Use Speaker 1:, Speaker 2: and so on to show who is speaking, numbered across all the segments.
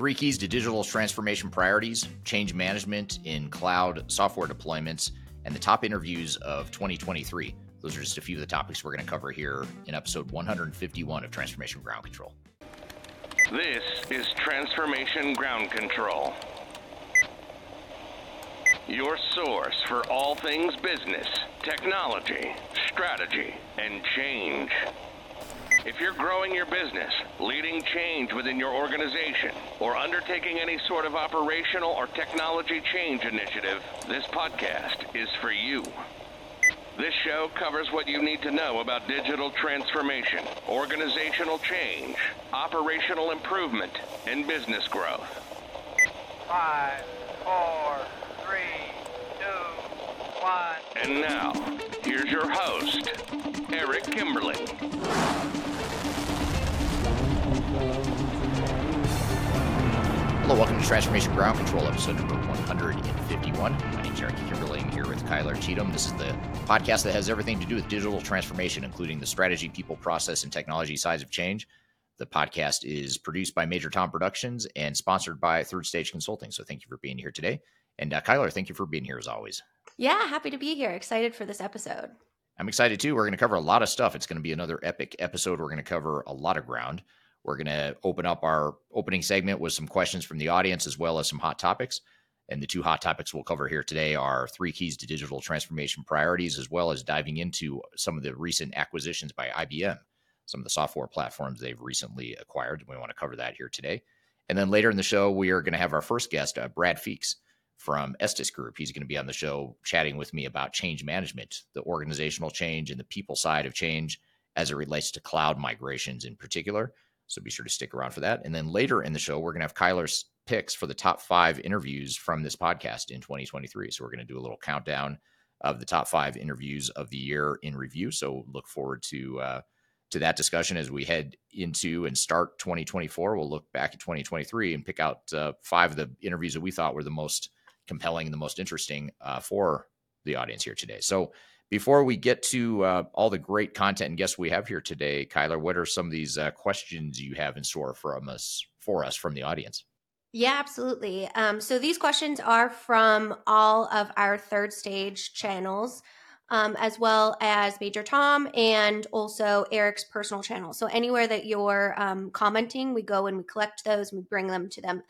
Speaker 1: Three keys to digital transformation priorities, change management in cloud software deployments, and the top interviews of 2023. Those are just a few of the topics we're going to cover here in episode 151 of Transformation Ground Control.
Speaker 2: This is Transformation Ground Control, your source for all things business, technology, strategy, and change. If you're growing your business, leading change within your organization, or undertaking any sort of operational or technology change initiative, this podcast is for you. This show covers what you need to know about digital transformation, organizational change, operational improvement, and business growth.
Speaker 3: Five, four, three, two, one.
Speaker 2: And now, here's your host, Eric Kimberling.
Speaker 1: Hello, welcome to Transformation Ground Control, episode number 151. My name is Eric Kimberling here with Kyler Cheatham. This is the podcast that has everything to do with digital transformation, including the strategy, people, process, and technology sides of change. The podcast is produced by Major Tom Productions and sponsored by Third Stage Consulting. So thank you for being here today. And uh, Kyler, thank you for being here as always.
Speaker 4: Yeah, happy to be here. Excited for this episode.
Speaker 1: I'm excited too. We're going to cover a lot of stuff. It's going to be another epic episode. We're going to cover a lot of ground. We're going to open up our opening segment with some questions from the audience as well as some hot topics. And the two hot topics we'll cover here today are three keys to digital transformation priorities, as well as diving into some of the recent acquisitions by IBM, some of the software platforms they've recently acquired. We want to cover that here today. And then later in the show, we are going to have our first guest, uh, Brad Feakes from Estes Group. He's going to be on the show chatting with me about change management, the organizational change and the people side of change as it relates to cloud migrations in particular. So be sure to stick around for that. And then later in the show, we're going to have Kyler's picks for the top five interviews from this podcast in 2023. So we're going to do a little countdown of the top five interviews of the year in review. So look forward to uh, to that discussion as we head into and start 2024. We'll look back at 2023 and pick out uh, five of the interviews that we thought were the most compelling and the most interesting uh, for the audience here today. So before we get to uh, all the great content and guests we have here today, Kyler, what are some of these uh, questions you have in store from us for us from the audience?
Speaker 4: Yeah, absolutely. Um, so these questions are from all of our third stage channels. Um, as well as Major Tom and also Eric's personal channel. So anywhere that you're um, commenting, we go and we collect those and we bring them to them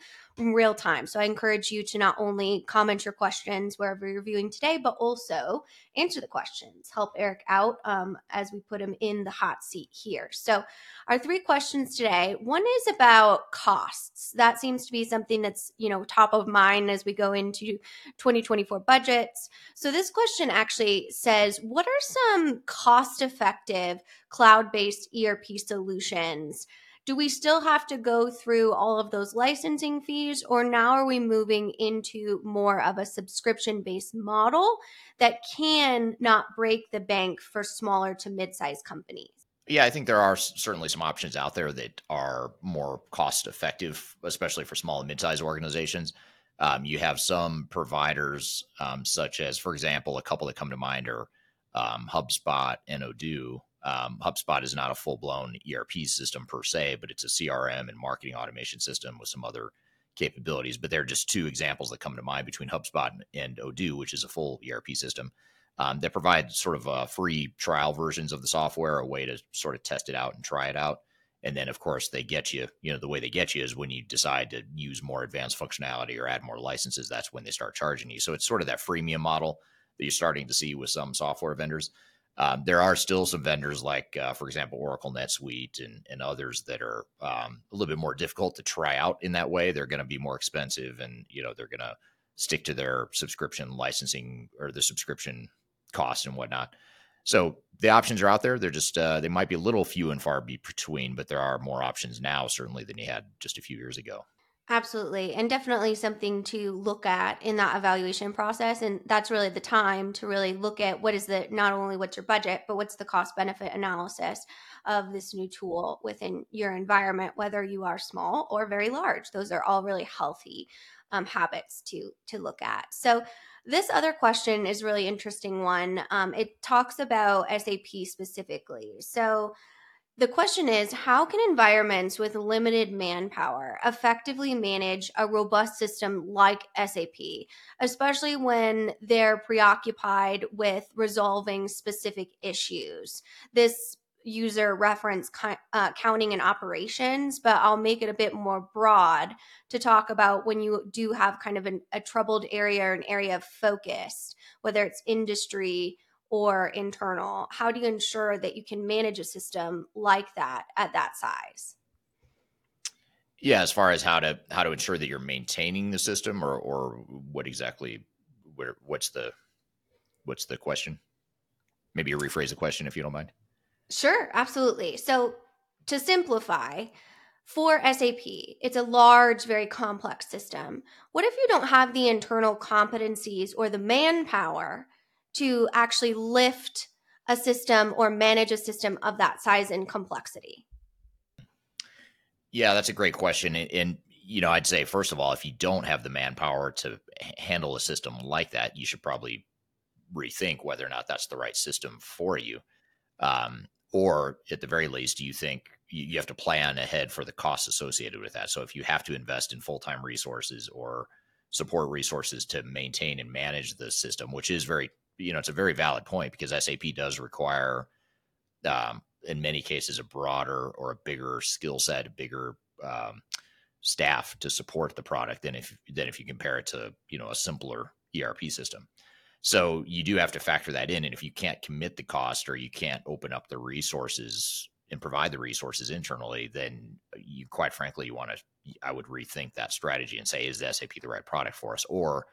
Speaker 4: real time. So I encourage you to not only comment your questions wherever you're viewing today, but also answer the questions. Help Eric out um, as we put him in the hot seat here. So our three questions today. One is about costs. That seems to be something that's you know top of mind as we go into 2024 budgets. So this question actually says, what are some cost-effective cloud-based ERP solutions? Do we still have to go through all of those licensing fees or now are we moving into more of a subscription based model that can not break the bank for smaller to mid-sized companies
Speaker 1: yeah, I think there are certainly some options out there that are more cost effective, especially for small and mid-sized organizations. Um, you have some providers, um, such as, for example, a couple that come to mind are um, HubSpot and Odoo, um, HubSpot is not a full blown ERP system per se, but it's a CRM and marketing automation system with some other capabilities. But they're just two examples that come to mind between HubSpot and Odoo, which is a full ERP system um, that provide sort of uh, free trial versions of the software, a way to sort of test it out and try it out. And then, of course, they get you, you know, the way they get you is when you decide to use more advanced functionality or add more licenses, that's when they start charging you. So it's sort of that freemium model that you're starting to see with some software vendors. Um, there are still some vendors like, uh, for example, Oracle NetSuite and, and others that are um, a little bit more difficult to try out in that way. They're going to be more expensive, and you know they're going to stick to their subscription licensing or the subscription costs and whatnot. So the options are out there. They're just uh, they might be a little few and far between, but there are more options now certainly than you had just a few years ago.
Speaker 4: Absolutely. And definitely something to look at in that evaluation process. And that's really the time to really look at what is the not only what's your budget, but what's the cost benefit analysis of this new tool within your environment, whether you are small or very large. Those are all really healthy um, habits to to look at. So this other question is really interesting one. Um, it talks about SAP specifically. So The question is How can environments with limited manpower effectively manage a robust system like SAP, especially when they're preoccupied with resolving specific issues? This user reference uh, counting and operations, but I'll make it a bit more broad to talk about when you do have kind of an, a troubled area or an area of focus, whether it's industry or internal? How do you ensure that you can manage a system like that at that size?
Speaker 1: Yeah, as far as how to how to ensure that you're maintaining the system, or or what exactly, where what's the what's the question? Maybe you rephrase the question if you don't mind.
Speaker 4: Sure, absolutely. So to simplify, for SAP, it's a large, very complex system. What if you don't have the internal competencies or the manpower to actually lift a system or manage a system of that size and complexity?
Speaker 1: Yeah, that's a great question. And, and, you know, I'd say, first of all, if you don't have the manpower to handle a system like that, you should probably rethink whether or not that's the right system for you. Um, or at the very least, do you think you have to plan ahead for the costs associated with that? So if you have to invest in full time resources or support resources to maintain and manage the system, which is very you know, it's a very valid point because SAP does require, um, in many cases, a broader or a bigger skill set, a bigger um, staff to support the product than if than if you compare it to you know a simpler ERP system. So you do have to factor that in, and if you can't commit the cost or you can't open up the resources and provide the resources internally, then you quite frankly you want to. I would rethink that strategy and say, is the SAP the right product for us, or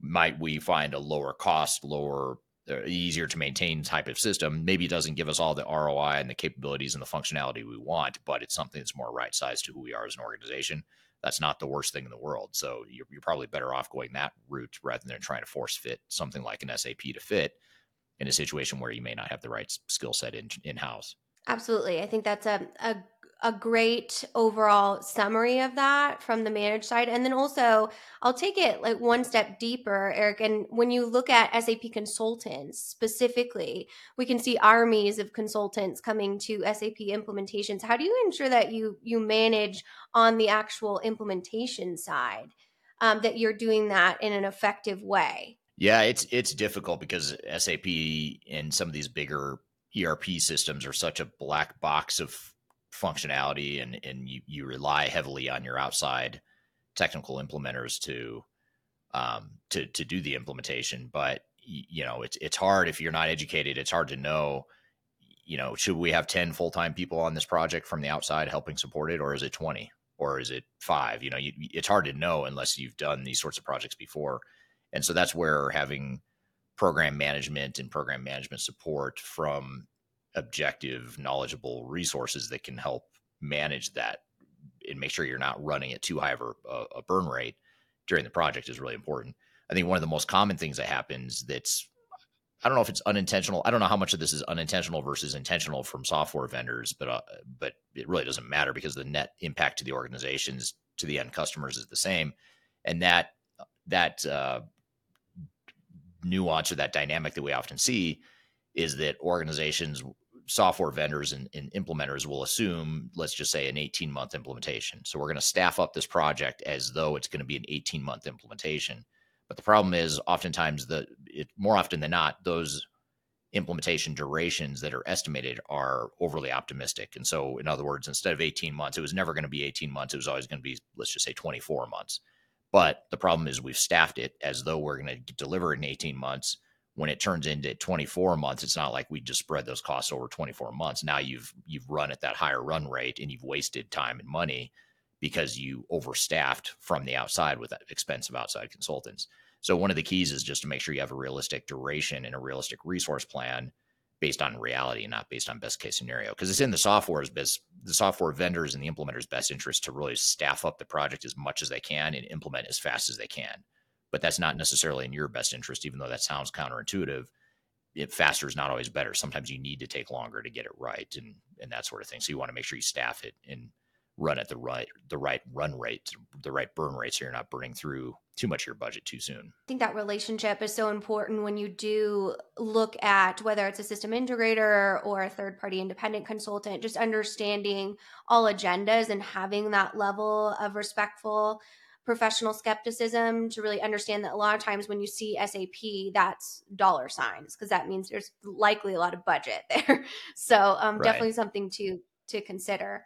Speaker 1: might we find a lower cost, lower, uh, easier to maintain type of system? Maybe it doesn't give us all the ROI and the capabilities and the functionality we want, but it's something that's more right sized to who we are as an organization. That's not the worst thing in the world. So you're, you're probably better off going that route rather than trying to force fit something like an SAP to fit in a situation where you may not have the right skill set in in house.
Speaker 4: Absolutely. I think that's a, a a great overall summary of that from the managed side. And then also, I'll take it like one step deeper, Eric. And when you look at SAP consultants specifically, we can see armies of consultants coming to SAP implementations. How do you ensure that you you manage on the actual implementation side um, that you're doing that in an effective way?
Speaker 1: Yeah, it's it's difficult because SAP and some of these bigger ERP systems are such a black box of functionality and and you, you rely heavily on your outside technical implementers to um, to to do the implementation. But you know, it's it's hard if you're not educated. It's hard to know. You know, should we have ten full time people on this project from the outside helping support it, or is it twenty, or is it five? You know, you, it's hard to know unless you've done these sorts of projects before. And so that's where having program management and program management support from objective, knowledgeable resources that can help manage that and make sure you're not running at too high of a, a, burn rate during the project is really important. I think one of the most common things that happens that's I don't know if it's unintentional. I don't know how much of this is unintentional versus intentional from software vendors, but uh, but it really doesn't matter because the net impact to the organizations to the end customers is the same, and that that uh, nuance or that dynamic that we often see is that organizations software vendors and, and, implementers will assume, let's just say, an 18 month implementation. So we're going to staff up this project as though it's going to be an 18 month implementation. But the problem is, oftentimes, the it, more often than not, those implementation durations that are estimated are overly optimistic. And so, in other words, instead of 18 months, it was never going to be 18 months. It was always going to be, let's just say, 24 months. But the problem is, we've staffed it as though we're going to deliver in 18 months when it turns into 24 months it's not like we just spread those costs over 24 months. Now you've you've run at that higher run rate and you've wasted time and money because you overstaffed from the outside with expensive outside consultants. So one of the keys is just to make sure you have a realistic duration and a realistic resource plan based on reality and not based on best case scenario. Because it's in the software's best the software vendors and the implementers best interest to really staff up the project as much as they can and implement as fast as they can but that's not necessarily in your best interest, even though that sounds counterintuitive. It, faster is not always better. Sometimes you need to take longer to get it right and and that sort of thing. So you want to make sure you staff it and run at the right the right run rate, the right burn rate, so you're not burning through too much of your budget too soon.
Speaker 4: I think that relationship is so important when you do look at whether it's a system integrator or a third party independent consultant, just understanding all agendas and having that level of respectful professional skepticism to really understand that a lot of times when you see SAP, that's dollar signs because that means there's likely a lot of budget there. so um, right. definitely something to to consider.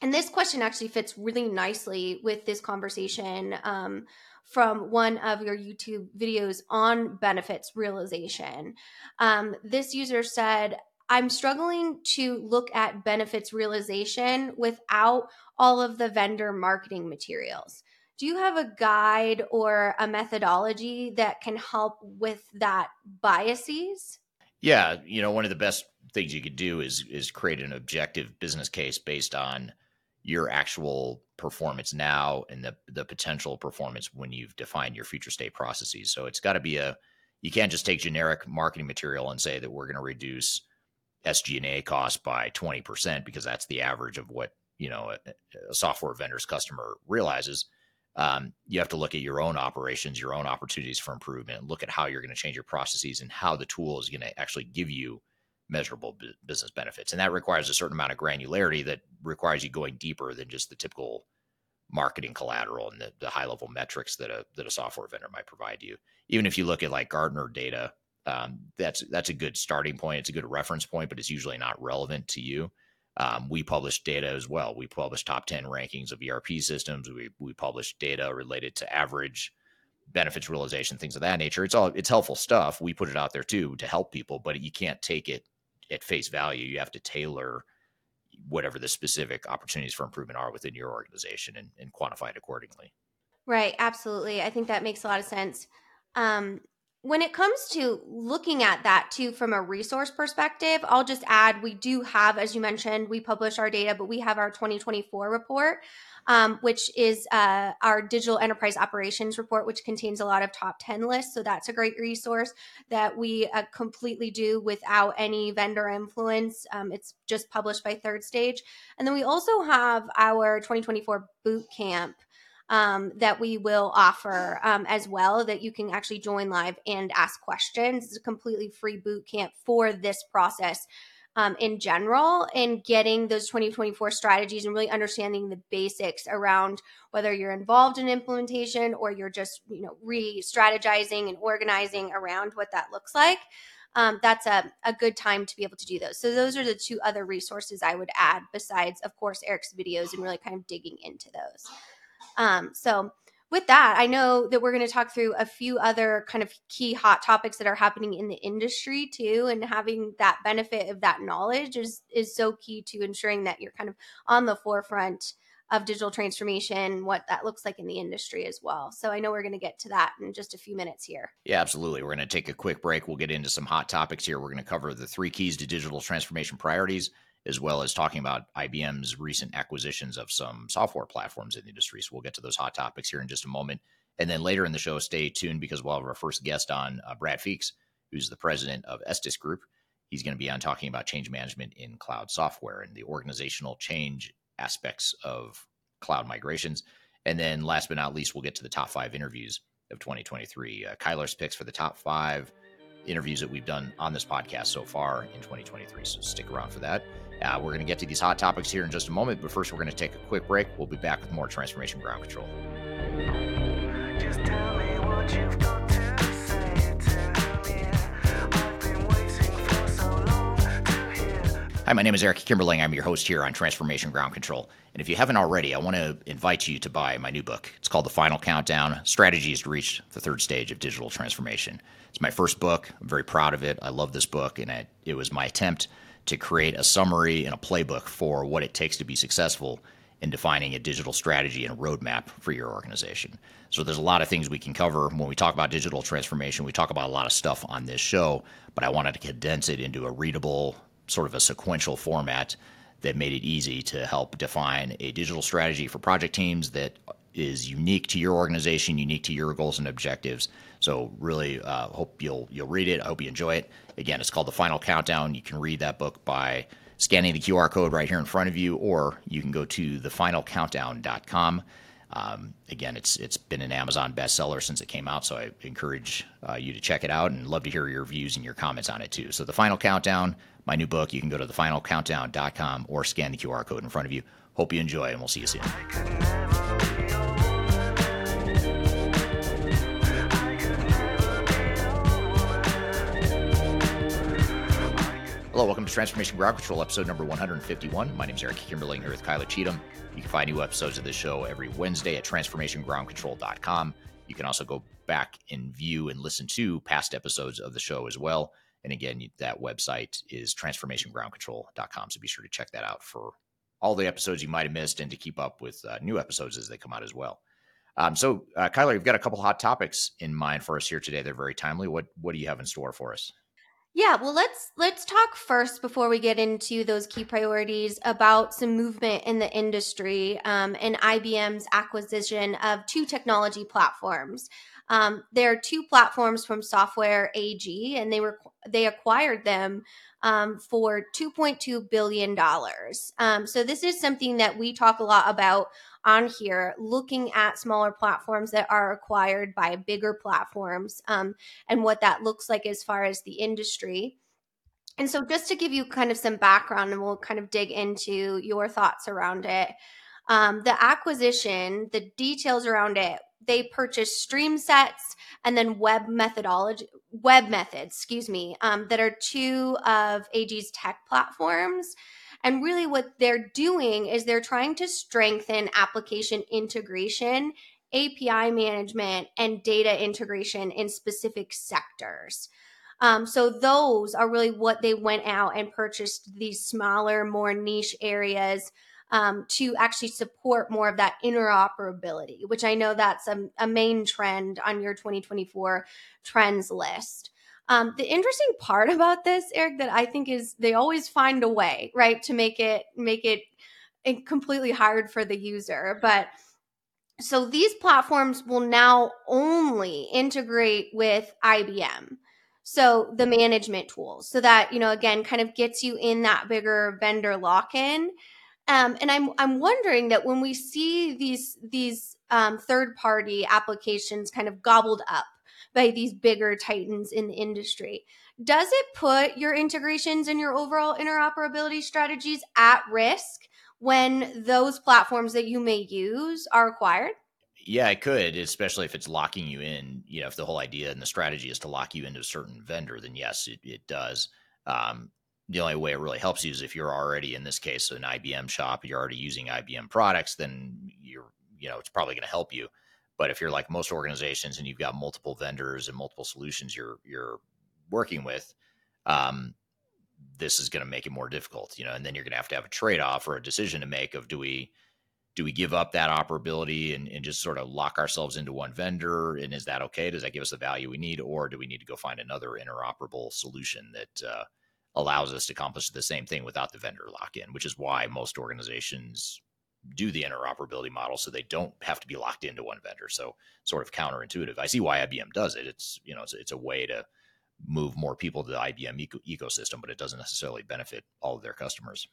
Speaker 4: And this question actually fits really nicely with this conversation. Um, from one of your YouTube videos on benefits realization. Um, this user said, I'm struggling to look at benefits realization without all of the vendor marketing materials. Do you have a guide or a methodology that can help with that biases?
Speaker 1: Yeah, you know, one of the best things you could do is is create an objective business case based on your actual performance now and the the potential performance when you've defined your future state processes. So it's got to be a you can't just take generic marketing material and say that we're going to reduce SG&A costs by 20% because that's the average of what, you know, a, a software vendor's customer realizes. Um, you have to look at your own operations, your own opportunities for improvement, look at how you're going to change your processes and how the tool is going to actually give you measurable business benefits. And that requires a certain amount of granularity that requires you going deeper than just the typical marketing collateral and the, the high level metrics that a that a software vendor might provide you. Even if you look at like Gartner data, um, that's that's a good starting point. It's a good reference point, but it's usually not relevant to you. Um, we publish data as well. We publish top ten rankings of ERP systems. We we publish data related to average benefits realization, things of that nature. It's all it's helpful stuff. We put it out there too to help people, but you can't take it at face value. You have to tailor whatever the specific opportunities for improvement are within your organization and, and quantify it accordingly.
Speaker 4: Right. Absolutely. I think that makes a lot of sense. Um, when it comes to looking at that too from a resource perspective, I'll just add we do have, as you mentioned, we publish our data, but we have our 2024 report um, which is uh, our digital enterprise operations report, which contains a lot of top 10 lists. So that's a great resource that we uh, completely do without any vendor influence. Um, it's just published by Third Stage. And then we also have our 2024 boot camp. Um, that we will offer um, as well that you can actually join live and ask questions. It's a completely free boot camp for this process um, in general and getting those 2024 strategies and really understanding the basics around whether you're involved in implementation or you're just you know re-strategizing and organizing around what that looks like um, that's a, a good time to be able to do those so those are the two other resources i would add besides of course eric's videos and really kind of digging into those um, so with that, I know that we're going to talk through a few other kind of key hot topics that are happening in the industry too, and having that benefit of that knowledge is is so key to ensuring that you're kind of on the forefront of digital transformation, what that looks like in the industry as well. So I know we're going to get to that in just a few minutes here.
Speaker 1: Yeah, absolutely. We're going to take a quick break. We'll get into some hot topics here. We're going to cover the three keys to digital transformation priorities as well as talking about IBM's recent acquisitions of some software platforms in the industry. So we'll get to those hot topics here in just a moment. And then later in the show, stay tuned because we'll have our first guest on, uh, Brad Feakes, who's the president of Estes Group. He's going to be on talking about change management in cloud software and the organizational change aspects of cloud migrations. And then last but not least, we'll get to the top five interviews of 2023. Uh, Kyler's picks for the top five interviews that we've done on this podcast so far in 2023. So stick around for that. Uh, we're going to get to these hot topics here in just a moment, but first, we're going to take a quick break. We'll be back with more Transformation Ground Control. Hi, my name is Eric Kimberling. I'm your host here on Transformation Ground Control. And if you haven't already, I want to invite you to buy my new book. It's called The Final Countdown Strategies to Reach the Third Stage of Digital Transformation. It's my first book. I'm very proud of it. I love this book, and it, it was my attempt to create a summary and a playbook for what it takes to be successful in defining a digital strategy and a roadmap for your organization. So there's a lot of things we can cover when we talk about digital transformation. We talk about a lot of stuff on this show, but I wanted to condense it into a readable, sort of a sequential format that made it easy to help define a digital strategy for project teams that is unique to your organization, unique to your goals and objectives. So really uh, hope you'll you'll read it. I hope you enjoy it. Again, it's called The Final Countdown. You can read that book by scanning the QR code right here in front of you, or you can go to thefinalcountdown.com. Um, again, it's it's been an Amazon bestseller since it came out, so I encourage uh, you to check it out and love to hear your views and your comments on it too. So, The Final Countdown, my new book, you can go to thefinalcountdown.com or scan the QR code in front of you. Hope you enjoy, and we'll see you soon. Hello, welcome to Transformation Ground Control, episode number 151. My name is Eric Kimberling here with Kyler Cheatham. You can find new episodes of this show every Wednesday at transformationgroundcontrol.com. You can also go back and view and listen to past episodes of the show as well. And again, that website is transformationgroundcontrol.com. So be sure to check that out for all the episodes you might have missed and to keep up with uh, new episodes as they come out as well. Um, so, uh, Kyler, you've got a couple hot topics in mind for us here today. They're very timely. What what do you have in store for us?
Speaker 4: Yeah, well let's let's talk first before we get into those key priorities about some movement in the industry um, and IBM's acquisition of two technology platforms. Um, there are two platforms from Software AG, and they were they acquired them um, for two point two billion dollars. Um, so this is something that we talk a lot about on here looking at smaller platforms that are acquired by bigger platforms um, and what that looks like as far as the industry. And so, just to give you kind of some background, and we'll kind of dig into your thoughts around it. Um, the acquisition, the details around it, they purchased StreamSets and then web methodology, web methods, excuse me, um, that are two of AG's tech platforms and really, what they're doing is they're trying to strengthen application integration, API management, and data integration in specific sectors. Um, so, those are really what they went out and purchased these smaller, more niche areas. Um, to actually support more of that interoperability, which I know that's a, a main trend on your 2024 trends list. Um, the interesting part about this, Eric, that I think is they always find a way, right, to make it make it completely hard for the user. But so these platforms will now only integrate with IBM. So the management tools, so that you know, again, kind of gets you in that bigger vendor lock-in. Um, and I'm I'm wondering that when we see these these um, third party applications kind of gobbled up by these bigger titans in the industry. Does it put your integrations and your overall interoperability strategies at risk when those platforms that you may use are acquired?
Speaker 1: Yeah, it could, especially if it's locking you in. You know, if the whole idea and the strategy is to lock you into a certain vendor, then yes, it, it does. Um, the only way it really helps you is if you're already, in this case, an IBM shop, you're already using IBM products, then you're, you know, it's probably going to help you. But if you're like most organizations and you've got multiple vendors and multiple solutions you're you're working with, um, this is going to make it more difficult, you know. And then you're going to have to have a trade off or a decision to make of do we do we give up that operability and, and just sort of lock ourselves into one vendor? And is that okay? Does that give us the value we need, or do we need to go find another interoperable solution that uh, allows us to accomplish the same thing without the vendor lock in? Which is why most organizations do the interoperability model so they don't have to be locked into one vendor. So sort of counterintuitive. I see why IBM does it. It's you know it's, it's a way to move more people to the IBM eco- ecosystem, but it doesn't necessarily benefit all of their customers.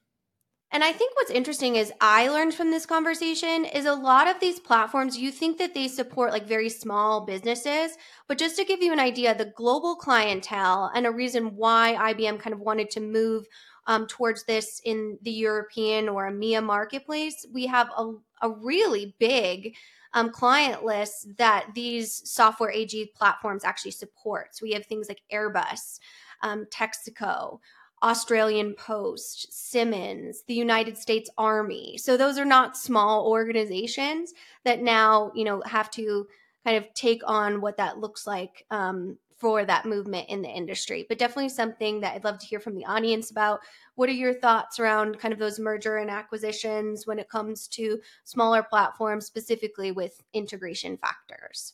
Speaker 4: And I think what's interesting is I learned from this conversation is a lot of these platforms, you think that they support like very small businesses. But just to give you an idea, the global clientele and a reason why IBM kind of wanted to move um, towards this in the European or EMEA marketplace, we have a, a really big um, client list that these software AG platforms actually support. So we have things like Airbus, um, Texaco, Australian Post, Siemens, the United States Army. So those are not small organizations that now you know have to kind of take on what that looks like um, for that movement in the industry. But definitely something that I'd love to hear from the audience about. What are your thoughts around kind of those merger and acquisitions when it comes to smaller platforms, specifically with integration factors?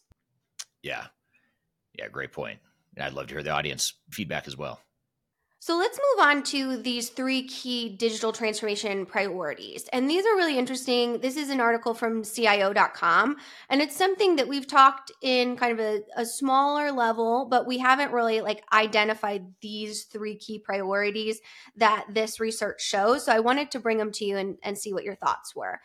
Speaker 1: Yeah. Yeah, great point. And I'd love to hear the audience feedback as well.
Speaker 4: So let's move on to these three key digital transformation priorities. And these are really interesting. This is an article from CIO.com, and it's something that we've talked in kind of a, a, smaller level, but we haven't really like identified these three key priorities that this research shows. So I wanted to bring them to you and, and see what your thoughts were.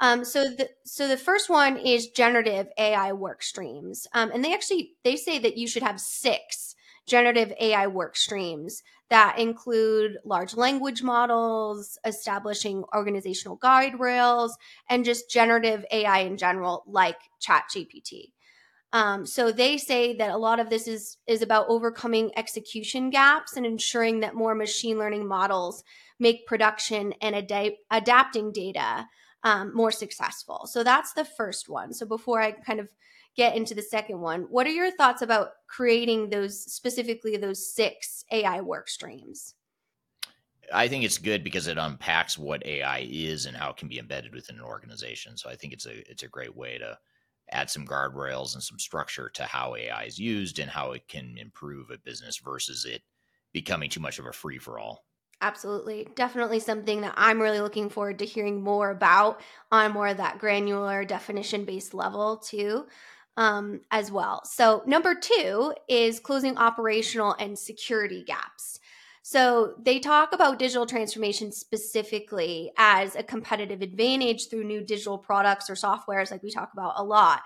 Speaker 4: Um, so the so the first one is generative AI work streams, um, and they actually they say that you should have six generative AI work streams that include large language models, establishing organizational guide rails, and just generative AI in general, like ChatGPT. Um, so they say that a lot of this is is about overcoming execution gaps and ensuring that more machine learning models make production and ad- adapting data um, more successful. So that's the first one. So before I kind of get into the second one, what are your thoughts about creating those specifically those six AI work streams?
Speaker 1: I think it's good because it unpacks what AI is and how it can be embedded within an organization. So I think it's a it's a great way to add some guardrails and some structure to how AI is used and how it can improve a business versus it becoming too much of a free for all.
Speaker 4: Absolutely. Definitely something that I'm really looking forward to hearing more about on more of that granular definition based level, too um, as well. So, number two is closing operational and security gaps. So, they talk about digital transformation specifically as a competitive advantage through new digital products or softwares, like we talk about a lot.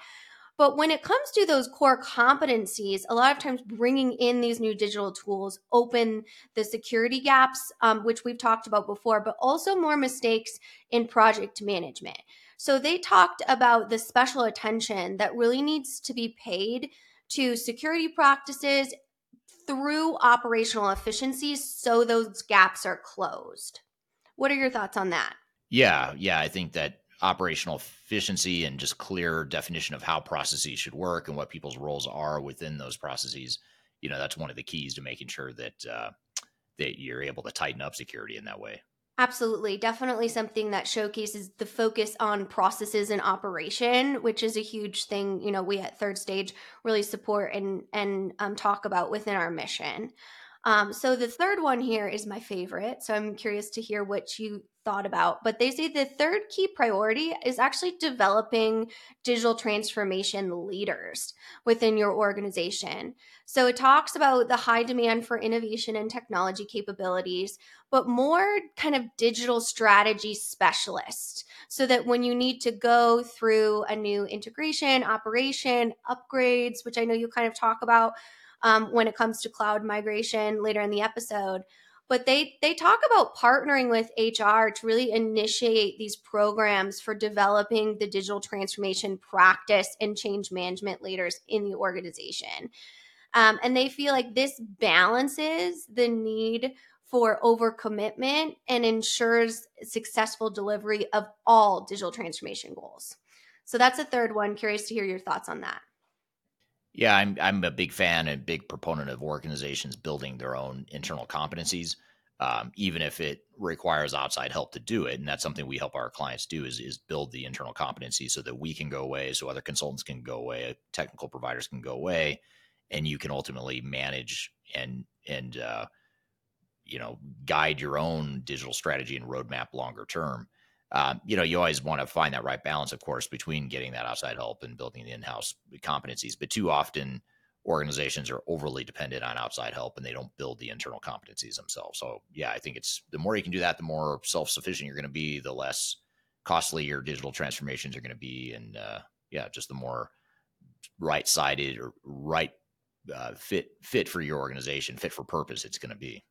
Speaker 4: But when it comes to those core competencies, a lot of times bringing in these new digital tools open the security gaps, um, which we've talked about before, but also more mistakes in project management. So they talked about the special attention that really needs to be paid to security practices through operational efficiencies so those gaps are closed. What are your thoughts on that?
Speaker 1: Yeah, yeah, I think that operational efficiency and just clear definition of how processes should work and what people's roles are within those processes, you know, that's one of the keys to making sure that uh, that you're able to tighten up security in that way.
Speaker 4: Absolutely. Definitely something that showcases the focus on processes and operation, which is a huge thing, you know, we at third stage really support and and um, talk about within our mission. Um, so the third one here is my favorite. So I'm curious to hear what you thought about. But they say the third key priority is actually developing digital transformation leaders within your organization. So it talks about the high demand for innovation and technology capabilities, but more kind of digital strategy specialists. So that when you need to go through a new integration, operation, upgrades, which I know you kind of talk about um, when it comes to cloud migration later in the episode but they they talk about partnering with HR to really initiate these programs for developing the digital transformation practice and change management leaders in the organization. Um, and they feel like this balances the need for overcommitment and ensures successful delivery of all digital transformation goals. So that's a third one. Curious to hear your thoughts on that.
Speaker 1: Yeah, I'm I'm a big fan and big proponent of organizations building their own internal competencies, um, even if it requires outside help to do it. And that's something we help our clients do is is build the internal competency so that we can go away, so other consultants can go away, technical providers can go away, and you can ultimately manage and and uh, you know guide your own digital strategy and roadmap longer term um, you know, you always want to find that right balance, of course, between getting that outside help and building the in-house competencies. But too often, organizations are overly dependent on outside help and they don't build the internal competencies themselves. So, yeah, I think it's the more you can do that, the more self-sufficient you're going to be, the less costly your digital transformations are going to be, and uh, yeah, just the more right-sided or right uh, fit fit for your organization, fit for purpose, it's going to be.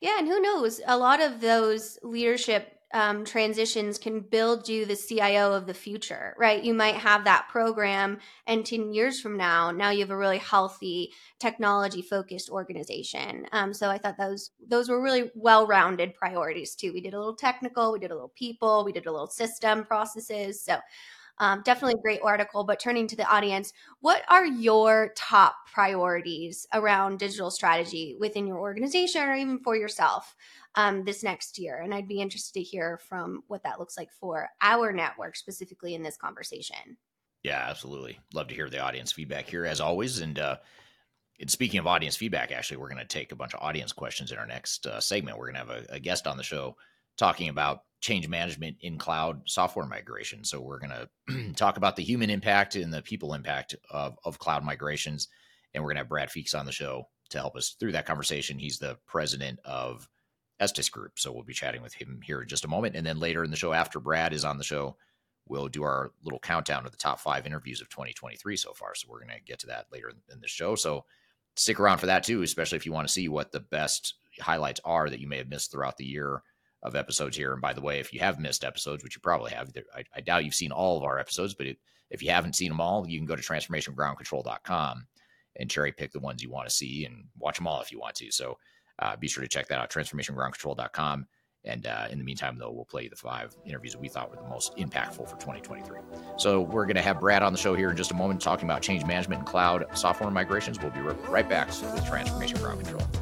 Speaker 4: Yeah, and who knows? A lot of those leadership um, transitions can build you the CIO of the future, right? You might have that program, and 10 years from now, now you have a really healthy, technology focused organization. Um, so I thought those those were really well rounded priorities too. We did a little technical, we did a little people, we did a little system processes. So um, definitely a great article. But turning to the audience, what are your top priorities around digital strategy within your organization or even for yourself um, this next year? And I'd be interested to hear from what that looks like for our network, specifically in this conversation.
Speaker 1: Yeah, absolutely. Love to hear the audience feedback here as always. And, uh, and speaking of audience feedback, actually, we're going to take a bunch of audience questions in our next uh, segment. We're going to have a, a, guest on the show talking about change management in cloud software migration. So we're going to talk about the human impact and the people impact of, of cloud migrations. And we're going to have Brad Feakes on the show to help us through that conversation. He's the president of Estes Group. So we'll be chatting with him here in just a moment. And then later in the show, after Brad is on the show, we'll do our little countdown of the top five interviews of 2023 so far. So we're going to get to that later in the show. So stick around for that too, especially if you want to see what the best highlights are that you may have missed throughout the year of episodes here. And by the way, if you have missed episodes, which you probably have, I, I doubt you've seen all of our episodes, but it, if you haven't seen them all, you can go to transformationgroundcontrol.com and cherry pick the ones you want to see and watch them all if you want to. So uh, be sure to check that out, transformationgroundcontrol.com. And uh, in the meantime, though, we'll play the five interviews that we thought were the most impactful for 2023. So we're going to have Brad on the show here in just a moment talking about change management and cloud software migrations. We'll be right back with Transformation Ground Control.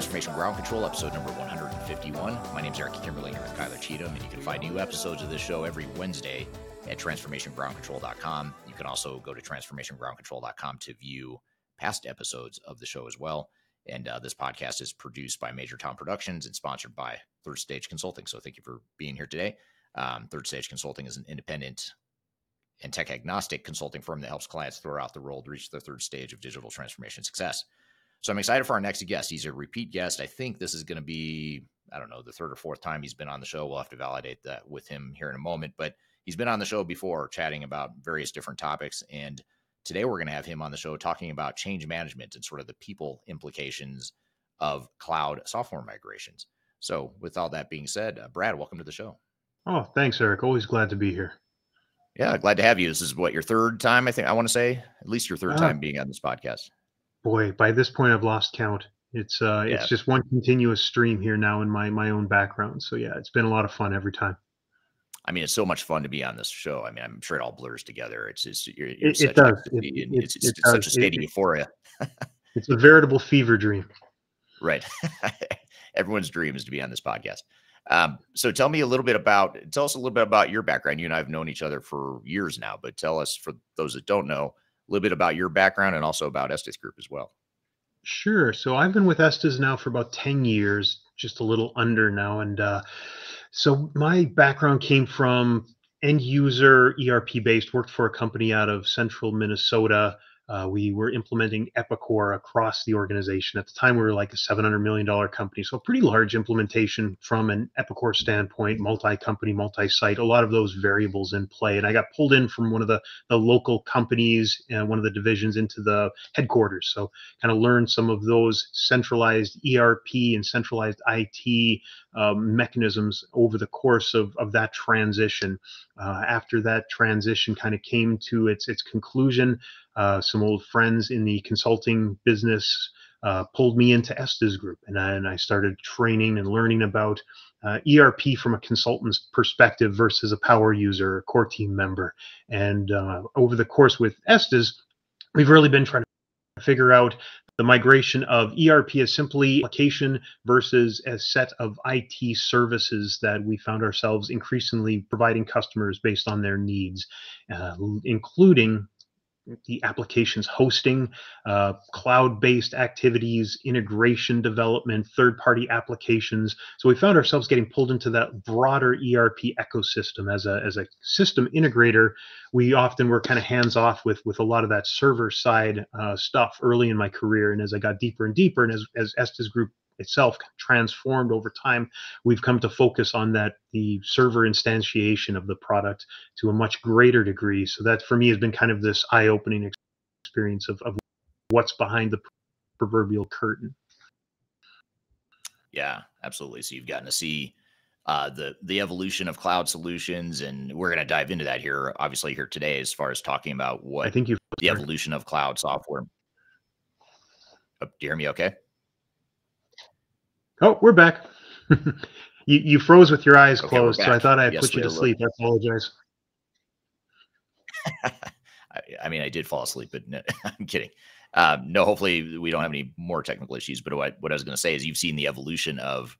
Speaker 1: Transformation Ground Control, episode number 151. My name is Eric Kimberling here with Kyler Cheatham, and you can find new episodes of this show every Wednesday at transformationgroundcontrol.com. You can also go to transformationgroundcontrol.com to view past episodes of the show as well. And uh, this podcast is produced by Major Tom Productions and sponsored by Third Stage Consulting. So thank you for being here today. Um, Third Stage Consulting is an independent and tech agnostic consulting firm that helps clients throughout the world reach the third stage of digital transformation success. So I'm excited for our next guest. He's a repeat guest. I think this is going to be, I don't know, the third or fourth time he's been on the show. We'll have to validate that with him here in a moment. But he's been on the show before chatting about various different topics. And today we're going to have him on the show talking about change management and sort of the people implications of cloud software migrations. So, with all that being said, uh, Brad, welcome to the show.
Speaker 5: Oh, thanks, Eric. Always glad to be here.
Speaker 1: Yeah, glad to have you. This is what your third time, I think I want to say, at least your third uh, time being on this podcast.
Speaker 5: Boy, by this point I've lost count. It's uh yeah. it's just one continuous stream here now in my my own background. So yeah, it's been a lot of fun every time.
Speaker 1: I mean, it's so much fun to be on this show. I mean, I'm sure it all blurs together. It's just
Speaker 5: you're, you're it, it does. It, it,
Speaker 1: it's, it's, such a state of euphoria.
Speaker 5: it's a veritable fever dream.
Speaker 1: Right. Everyone's dream is to be on this podcast. Um, so tell me a little bit about tell us a little bit about your background. You and I have known each other for years now, but tell us for those that don't know little bit about your background and also about Estes Group as well.
Speaker 5: Sure. So I've been with Estes now for about 10 years, just a little under now. And uh, so my background came from end user ERP based, worked for a company out of central Minnesota uh, we were implementing Epicor across the organization. At the time, we were like a $700 million company. So, a pretty large implementation from an Epicor standpoint, multi company, multi site, a lot of those variables in play. And I got pulled in from one of the, the local companies and one of the divisions into the headquarters. So, kind of learned some of those centralized ERP and centralized IT um, mechanisms over the course of, of that transition. Uh, after that transition kind of came to its its conclusion, uh, some old friends in the consulting business uh, pulled me into Estes Group, and I, and I started training and learning about uh, ERP from a consultant's perspective versus a power user, a core team member. And uh, over the course with Estes, we've really been trying to figure out the migration of ERP as simply application versus a set of IT services that we found ourselves increasingly providing customers based on their needs, uh, including the applications hosting, uh, cloud based activities, integration development, third party applications. So we found ourselves getting pulled into that broader ERP ecosystem as a, as a system integrator. We often were kind of hands off with, with a lot of that server side uh, stuff early in my career. And as I got deeper and deeper, and as, as Estes Group itself transformed over time, we've come to focus on that the server instantiation of the product to a much greater degree. So that for me has been kind of this eye-opening experience of, of what's behind the proverbial curtain.
Speaker 1: Yeah, absolutely. So you've gotten to see uh, the the evolution of cloud solutions, and we're going to dive into that here, obviously here today, as far as talking about what
Speaker 5: I think you
Speaker 1: the evolution of cloud software. Oh, do you hear me? Okay.
Speaker 5: Oh, we're back. you you froze with your eyes
Speaker 1: Okay,
Speaker 5: closed, so I thought I
Speaker 1: Yes,
Speaker 5: put you to sleep. I apologize.
Speaker 1: I, I mean, I did fall asleep, but no, I'm kidding. Um, no, hopefully we don't have any more technical issues. But what, what I was going to say is, you've seen the evolution of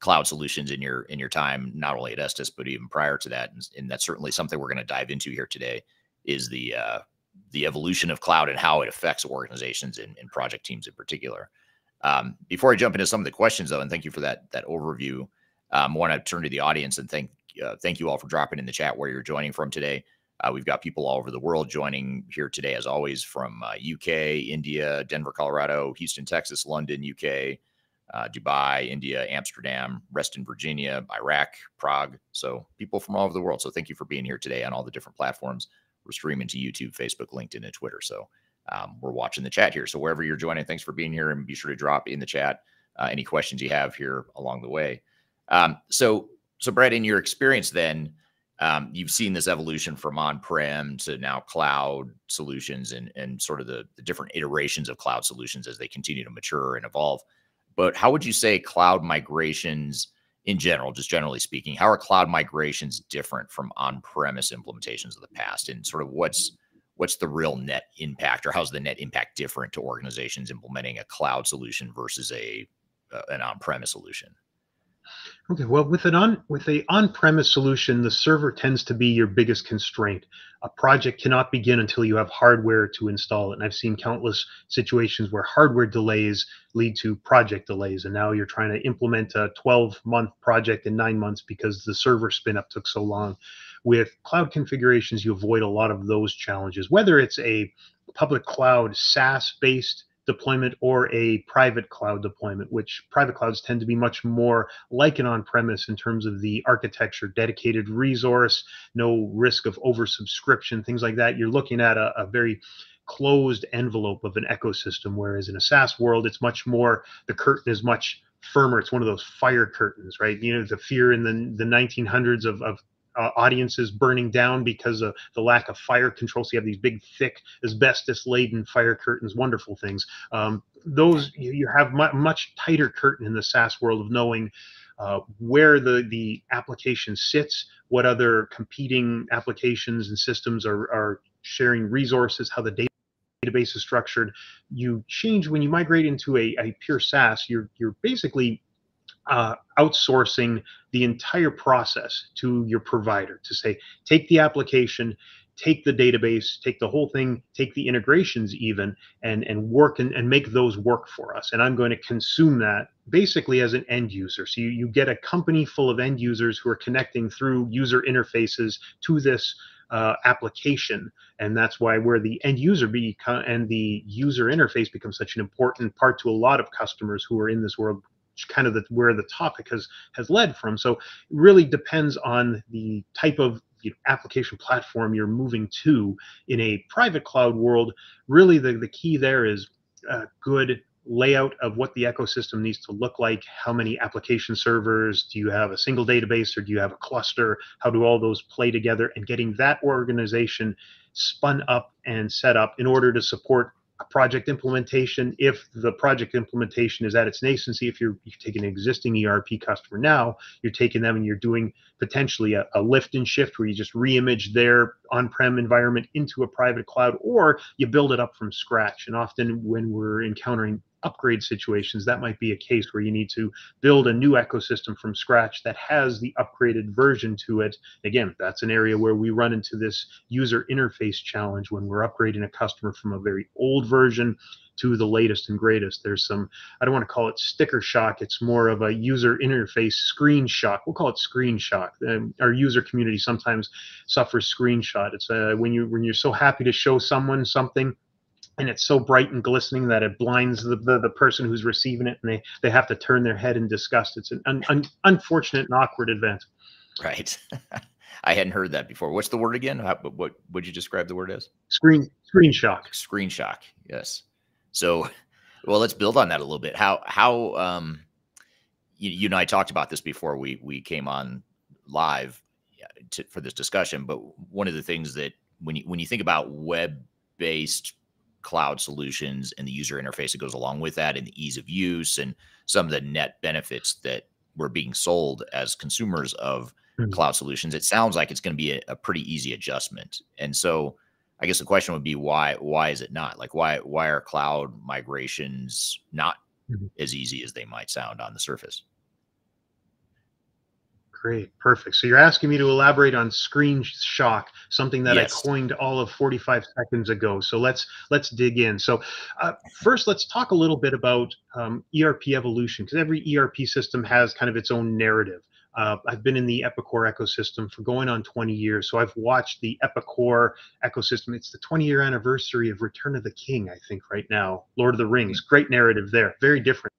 Speaker 1: cloud solutions in your in your time, not only at Estes, but even prior to that, and, and that's certainly something we're going to dive into here today. Is the uh, the evolution of cloud and how it affects organizations and, and project teams in particular. Um, before I jump into some of the questions, though, and thank you for that that overview, um, I want to turn to the audience and thank uh, thank you all for dropping in the chat where you're joining from today. Uh, we've got people all over the world joining here today, as always, from uh, UK, India, Denver, Colorado, Houston, Texas, London, UK, uh, Dubai, India, Amsterdam, Reston, Virginia, Iraq, Prague. So people from all over the world. So thank you for being here today on all the different platforms. We're streaming to YouTube, Facebook, LinkedIn, and Twitter. So um, we're watching the chat here. So wherever you're joining, thanks for being here, and be sure to drop in the chat uh, any questions you have here along the way. Um, so, so Brad, in your experience, then um, you've seen this evolution from on-prem to now cloud solutions, and and sort of the, the different iterations of cloud solutions as they continue to mature and evolve. But how would you say cloud migrations in general, just generally speaking, how are cloud migrations different from on-premise implementations of the past, and sort of what's what's the real net impact, or how's the net impact different to organizations implementing a cloud solution versus a uh, an on-premise solution?
Speaker 5: Okay, well, with an on with a on-premise solution, the server tends to be your biggest constraint. A project cannot begin until you have hardware to install it. And I've seen countless situations where hardware delays lead to project delays, and now you're trying to implement a 12-month project in nine months because the server spin up took so long. With cloud configurations, you avoid a lot of those challenges. Whether it's a public cloud SaaS-based deployment or a private cloud deployment, which private clouds tend to be much more like an on premise in terms of the architecture, dedicated resource, no risk of oversubscription, things like that. You're looking at a, a very closed envelope of an ecosystem, whereas in a SaaS world, it's much more, the curtain is much firmer. It's one of those fire curtains, right? You know, the fear in the, the 1900s of, of uh, audiences burning down because of the lack of fire control. So you have these big, thick, asbestos-laden fire curtains, wonderful things. Um, those you, you have mu- much tighter curtain in the SaaS world of knowing uh, where the the application sits, what other competing applications and systems are are sharing resources, how the data database is structured. You change when you migrate into a, a pure SaaS. You're you're basically uh, outsourcing the entire process to your provider to say, take the application, take the database, take the whole thing, take the integrations even, and and work and, and make those work for us. And I'm going to consume that basically as an end user. So you, you get a company full of end users who are connecting through user interfaces to this uh, application, and that's why where the end user become and the user interface becomes such an important part to a lot of customers who are in this world kind of the, where the topic has has led from. So it really depends on the type of you know, application platform you're moving to. In a private cloud world, really the, the key there is a good layout of what the ecosystem needs to look like. How many application servers? Do you have a single database or do you have a cluster? How do all those play together? And getting that organization spun up and set up in order to support project implementation if the project implementation is at its nascency if you're, you an existing erp customer now you're taking them and you're doing potentially a, a lift and shift where you just reimage their on-prem environment into a private cloud or you build it up from scratch. And often when we're encountering upgrade situations, that might be a case where you need to build a new ecosystem from scratch that has the upgraded version to it. Again, that's an area where we run into this user interface challenge when we're upgrading a customer from a very old version to the latest and greatest. There's some, I don't want to call it sticker shock. It's more of a user interface screen shock. We'll call it screen shock. Um, our user community sometimes suffers screen shock. It's uh, when you when you're so happy to show someone something and it's so bright and glistening that it blinds the, the, the, person who's receiving it and they, they have to turn their head in disgust. It's an un, un, unfortunate and awkward event.
Speaker 1: Right. I hadn't heard that before. What's the word again? How, what would you describe the word as?
Speaker 5: Screen screen shock.
Speaker 1: Screen shock. Yes. So, well, let's build on that a little bit. How how um, you, you and I talked about this before we we came on live to, for this discussion. But one of the things that when you when you think about web based cloud solutions and the user interface that goes along with that, and the ease of use, and some of the net benefits that we're being sold as consumers of mm-hmm. cloud solutions, it sounds like it's going to be a, a pretty easy adjustment. And so I guess the question would be why why is it not? Like why why are cloud migrations not mm-hmm. as easy as they might sound on the surface?
Speaker 5: Great, perfect. So you're asking me to elaborate on screen shock, something that yes. I coined all of 45 seconds ago. So let's let's dig in. So uh, first, let's talk a little bit about um, ERP evolution because every ERP system has kind of its own narrative. Uh, I've been in the Epicor ecosystem for going on 20 years. So I've watched the Epicor ecosystem. It's the 20 year anniversary of Return of the King, I think, right now. Lord of the Rings, great narrative there. Very different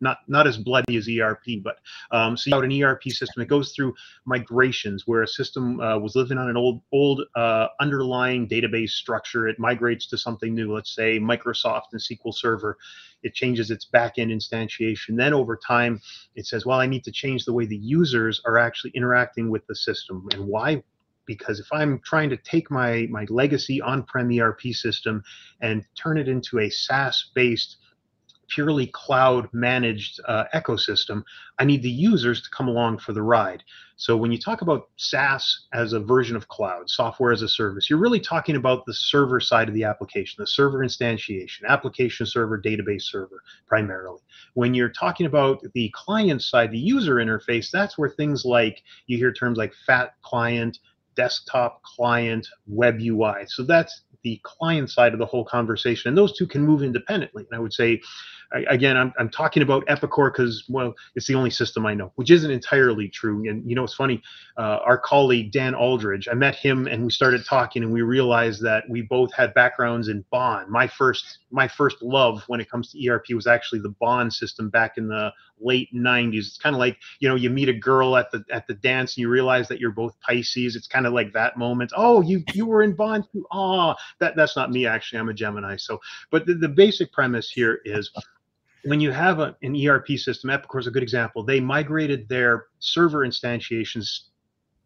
Speaker 5: not not as bloody as ERP, but um, so you have an ERP system. It goes through migrations where a system uh, was living on an old old uh, underlying database structure. It migrates to something new. Let's say Microsoft and SQL Server. It changes its backend instantiation. Then over time, it says, well, I need to change the way the users are actually interacting with the system. And why? because if I'm trying to take my my legacy on-prem ERP system and turn it into a SaaS-based purely cloud managed uh, ecosystem, I need the users to come along for the ride. So when you talk about SaaS as a version of cloud, software as a service, you're really talking about the server side of the application, the server instantiation, application server, database server primarily. When you're talking about the client side, the user interface, that's where things like you hear terms like fat client, desktop client, web UI. So that's the client side of the whole conversation. And those two can move independently. And I would say again, I'm, I'm talking about Epicor because, well, it's the only system I know, which isn't entirely true. And, you know, it's funny, uh, our colleague, Dan Aldridge, I met him and we started talking and we realized that we both had backgrounds in Baan. My first, my first love when it comes to ERP was actually the Baan system back in the late 90s. It's kind of like, you know, you meet a girl at the, at the dance and you realize that you're both Pisces. It's kind of like that moment. Oh, you, you were in Baan too. Oh, that, that's not me. Actually, I'm a Gemini. So, but the, the basic premise here is when you have a, an ERP system, Epicor is a good example. They migrated their server instantiations,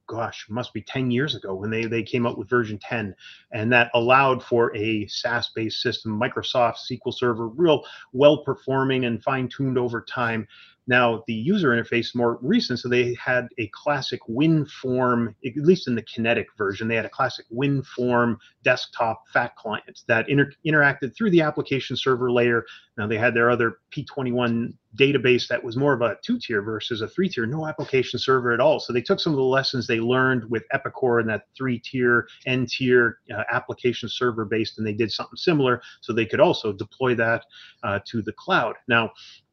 Speaker 5: gosh, must be 10 years ago when they, they came up with version 10. And that allowed for a SaaS based system, Microsoft SQL Server, real well performing and fine tuned over time. Now, the user interface more recent, so they had a classic WinForm, at least in the Kinetic version, they had a classic WinForm desktop fat client that inter- interacted through the application server layer. Now, they had their other P21 database that was more of a two tier versus a three tier, no application server at all. So they took some of the lessons they learned with Epicor and that three tier, N tier uh, application server based, and they did something similar so they could also deploy that uh, to the cloud. Now,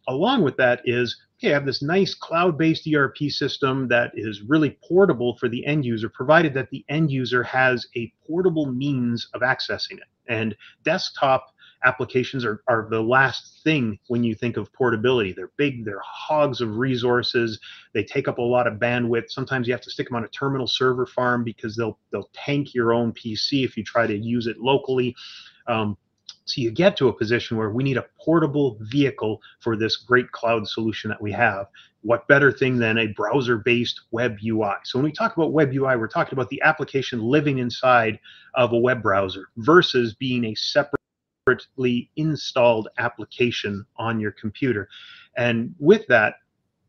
Speaker 5: along with that is okay, I have this nice cloud-based ERP system that is really portable for the end user, provided that the end user has a portable means of accessing it. And desktop applications are, are the last thing when you think of portability. They're big, they're hogs of resources, they take up a lot of bandwidth. Sometimes you have to stick them on a terminal server farm because they'll they'll tank your own PC if you try to use it locally. Um, so you get to a position where we need a portable vehicle for this great cloud solution that we have. What better thing than a browser based web UI? So when we talk about web UI, we're talking about the application living inside of a web browser versus being a separately installed application on your computer. And with that,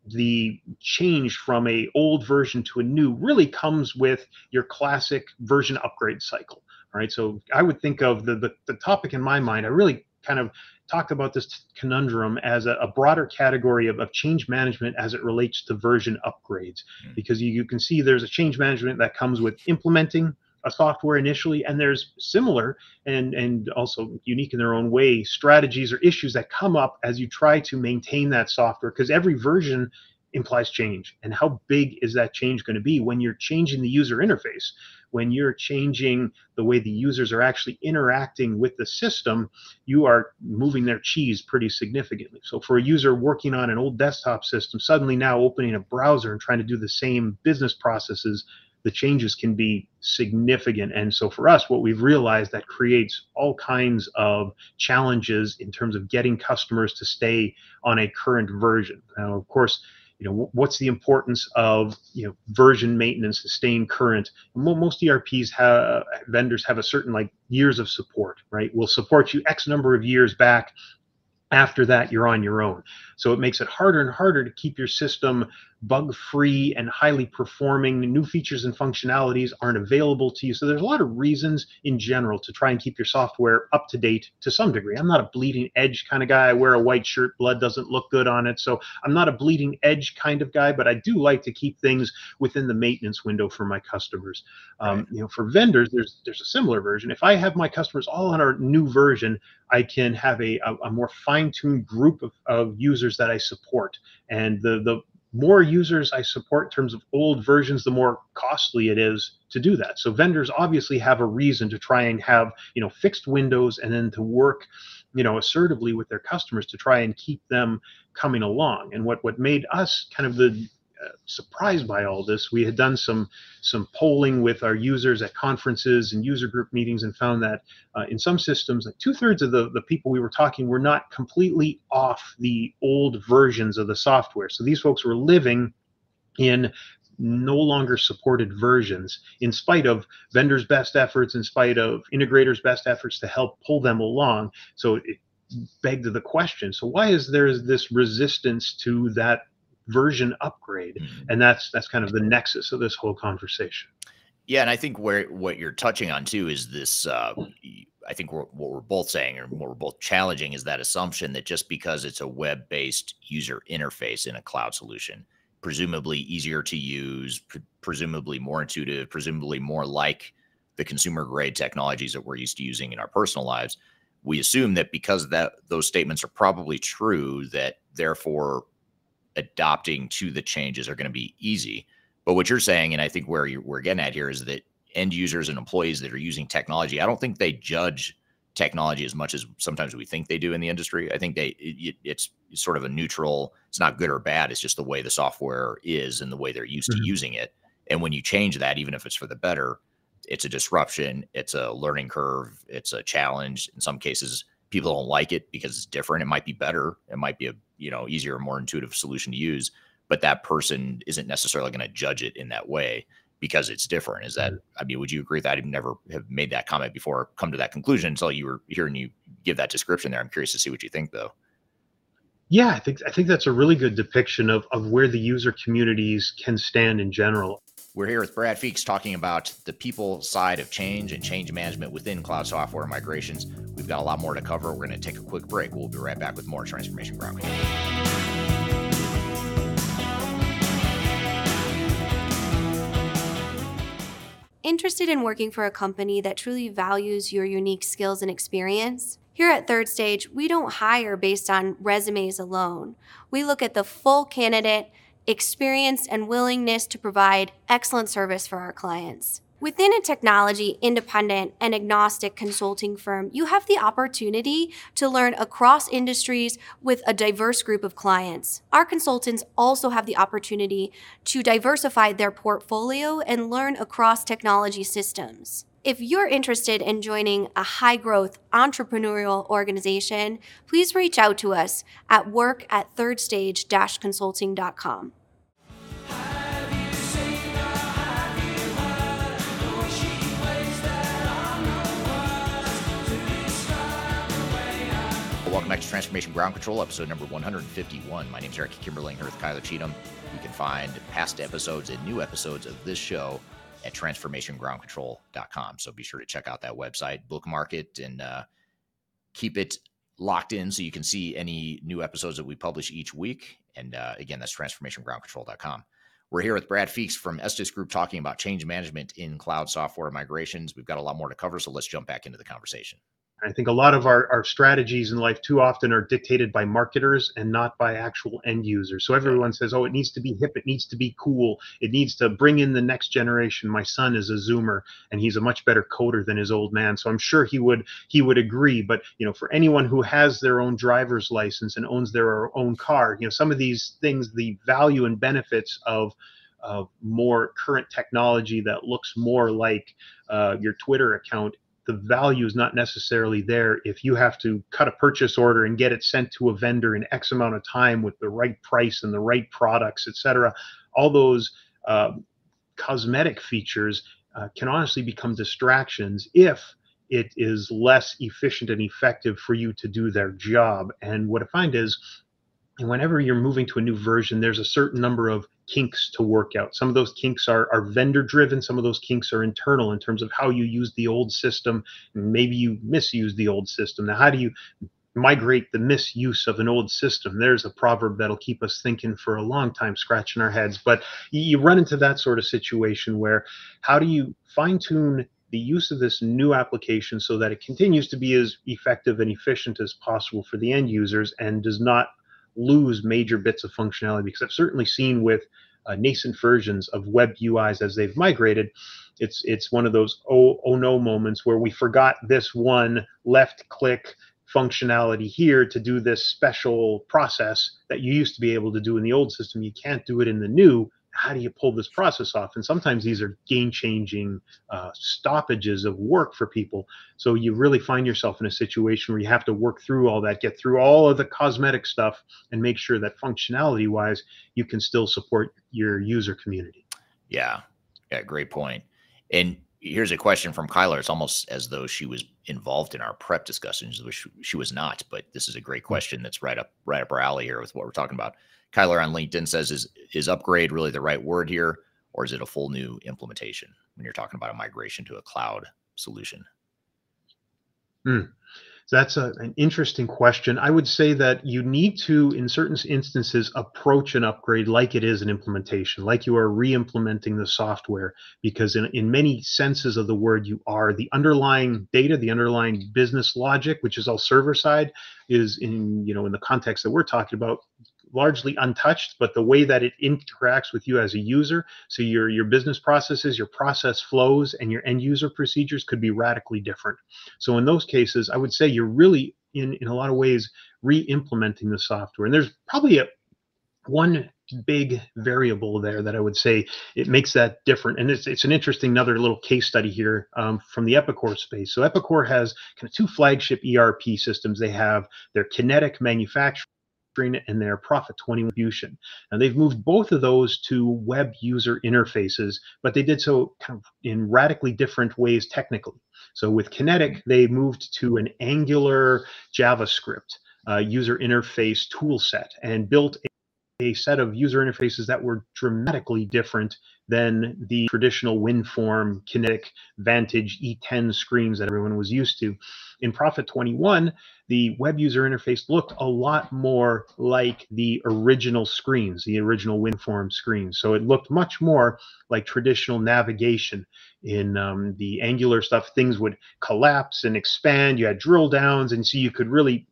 Speaker 5: the change from a old version to a new really comes with your classic version upgrade cycle. All right. So I would think of the, the, the topic in my mind. I really kind of talk about this conundrum as a, a broader category of, of, change management as it relates to version upgrades, mm. because you, you can see there's a change management that comes with implementing a software initially, and there's similar and and also unique in their own way strategies or issues that come up as you try to maintain that software because every version implies change and how big is that change going to be when you're changing the user interface when you're changing the way the users are actually interacting with the system you are moving their cheese pretty significantly so for a user working on an old desktop system suddenly now opening a browser and trying to do the same business processes the changes can be significant. And so for us, what we've realized that creates all kinds of challenges in terms of getting customers to stay on a current version. Now, of course, you know what's the importance of you know version maintenance and staying current most erps have vendors have a certain like years of support right? We'll support you x number of years back. After that you're on your own so it makes it harder and harder to keep your system bug free and highly performing. New features and functionalities aren't available to you. So there's a lot of reasons in general to try and keep your software up to date to some degree. I'm not a bleeding edge kind of guy. I wear a white shirt, blood doesn't look good on it. So I'm not a bleeding edge kind of guy, but I do like to keep things within the maintenance window for my customers. Um, right. You know, for vendors, there's there's a similar version. If I have my customers all on our new version, I can have a, a, a more fine-tuned group of, of users that I support. And the the more users I support in terms of old versions, the more costly it is to do that. So vendors obviously have a reason to try and have, you know, fixed windows and then to work, you know, assertively with their customers to try and keep them coming along. And what what made us kind of the surprised by all this. We had done some some polling with our users at conferences and user group meetings and found that uh, in some systems, like two thirds of the, the people we were talking were not completely off the old versions of the software. So these folks were living in no longer supported versions in spite of vendors best efforts in spite of integrators best efforts to help pull them along so it begged the question so why is there this resistance to that version upgrade mm-hmm. and that's that's kind of the nexus of this whole conversation
Speaker 1: yeah and i think where what you're touching on too is this uh, i think we're, what we're both saying or what we're both challenging is that assumption that just because it's a web-based user interface in a cloud solution presumably easier to use pre- presumably more intuitive presumably more like the consumer grade technologies that we're used to using in our personal lives we assume that because that those statements are probably true that therefore adopting to the changes are going to be easy. But what you're saying, and I think where we're getting at here, is that end users and employees that are using technology, I don't think they judge technology as much as sometimes we think they do in the industry. I think they it, it's sort of a neutral. It's not good or bad. It's just the way the software is and the way they're used mm-hmm. to using it. And when you change that, even if it's for the better, it's a disruption. It's a learning curve. It's a challenge. In some cases, people don't like it because it's different. It might be better. It might be a you know easier, more intuitive solution to use. But that person isn't necessarily going to judge it in that way because it's different. Is that mm-hmm. I mean, would you agree that I'd never have made that comment before, come to that conclusion until you were hearing you give that description there. I'm curious to see what you think though.
Speaker 5: Yeah, I think I think that's a really good depiction of of where the user communities can stand in general.
Speaker 1: We're here with Brad Feakes talking about the people side of change and change management within cloud software migrations. We've got a lot more to cover. We're going to take a quick break. We'll be right back with more Transformation Ground
Speaker 4: Interested in working for a company that truly values your unique skills and experience? Here at Third Stage, we don't hire based on resumes alone. We look at the full candidate experience, and willingness to provide excellent service for our clients. Within a technology independent and agnostic consulting firm, you have the opportunity to learn across industries with a diverse group of clients. Our consultants also have the opportunity to diversify their portfolio and learn across technology systems. If you're interested in joining a high growth entrepreneurial organization, please reach out to us at work at thirdstage consulting.com.
Speaker 1: Welcome back to Transformation Ground Control, episode number 151. My name is Eric Kimberling here with Kyler Cheatham. You can find past episodes and new episodes of this show at transformationgroundcontrol.com. So be sure to check out that website, bookmark it, and uh, keep it locked in so you can see any new episodes that we publish each week. And uh, again, that's transformationgroundcontrol.com. We're here with Brad Feakes from Estes Group talking about change management in cloud software migrations. We've got a lot more to cover, so let's jump back into the conversation.
Speaker 5: I think a lot of our, our strategies in life too often are dictated by marketers and not by actual end users. So everyone says, oh, it needs to be hip, it needs to be cool, it needs to bring in the next generation. My son is a Zoomer and he's a much better coder than his old man. So I'm sure he would he would agree. But you know, for anyone who has their own driver's license and owns their own car, you know, some of these things, the value and benefits of of more current technology that looks more like uh, your Twitter account the value is not necessarily there if you have to cut a purchase order and get it sent to a vendor in X amount of time with the right price and the right products, et cetera. All those uh, cosmetic features uh, can honestly become distractions if it is less efficient and effective for you to do their job. And what I find is, whenever you're moving to a new version, there's a certain number of kinks to work out. Some of those kinks are, are vendor driven, some of those kinks are internal in terms of how you use the old system. Maybe you misuse the old system. Now, how do you migrate the misuse of an old system? There's a proverb that'll keep us thinking for a long time, scratching our heads. But you run into that sort of situation where how do you fine tune the use of this new application so that it continues to be as effective and efficient as possible for the end users and does not lose major bits of functionality because I've certainly seen with uh, nascent versions of web UIs as they've migrated, it's it's one of those oh oh no moments where we forgot this one left click functionality here to do this special process that you used to be able to do in the old system. You can't do it in the new how do you pull this process off? And sometimes these are game changing uh, stoppages of work for people. So you really find yourself in a situation where you have to work through all that, get through all of the cosmetic stuff, and make sure that functionality wise, you can still support your user community.
Speaker 1: Yeah. Yeah. Great point. And here's a question from Kyler. It's almost as though she was involved in our prep discussions, which she was not, but this is a great hmm. question that's right up right up our alley here with what we're talking about. Kyler on LinkedIn says, is is upgrade really the right word here, or is it a full new implementation when you're talking about a migration to a cloud solution?
Speaker 5: Hmm. That's a, an interesting question. I would say that you need to, in certain instances, approach an upgrade like it is an implementation, like you are re implementing the software, because in, in many senses of the word, you are. The underlying data, the underlying business logic, which is all server side, is in, you know, in the context that we're talking about, largely untouched, but the way that it interacts with you as a user, so your your business processes, your process flows, and your end user procedures could be radically different. So in those cases, I would say you're really in in a lot of ways re-implementing the software. And there's probably a one big variable there that I would say it makes that different. And it's, it's an interesting another little case study here um, from the Epicor space. So Epicor has kind of two flagship ERP systems. They have their Kinetic manufacturing and their Prophet 21 distribution. And they've moved both of those to web user interfaces, but they did so kind of in radically different ways technically. So with Kinetic, they moved to an Angular JavaScript uh, user interface tool set and built a, set of user interfaces that were dramatically different than the traditional WinForm, Kinetic, Vantage, E10 screens that everyone was used to. In Prophet 21, the web user interface looked a lot more like the original screens, the original WinForm screens. So it looked much more like traditional navigation. In um, the Angular stuff, things would collapse and expand. You had drill downs, and so you could really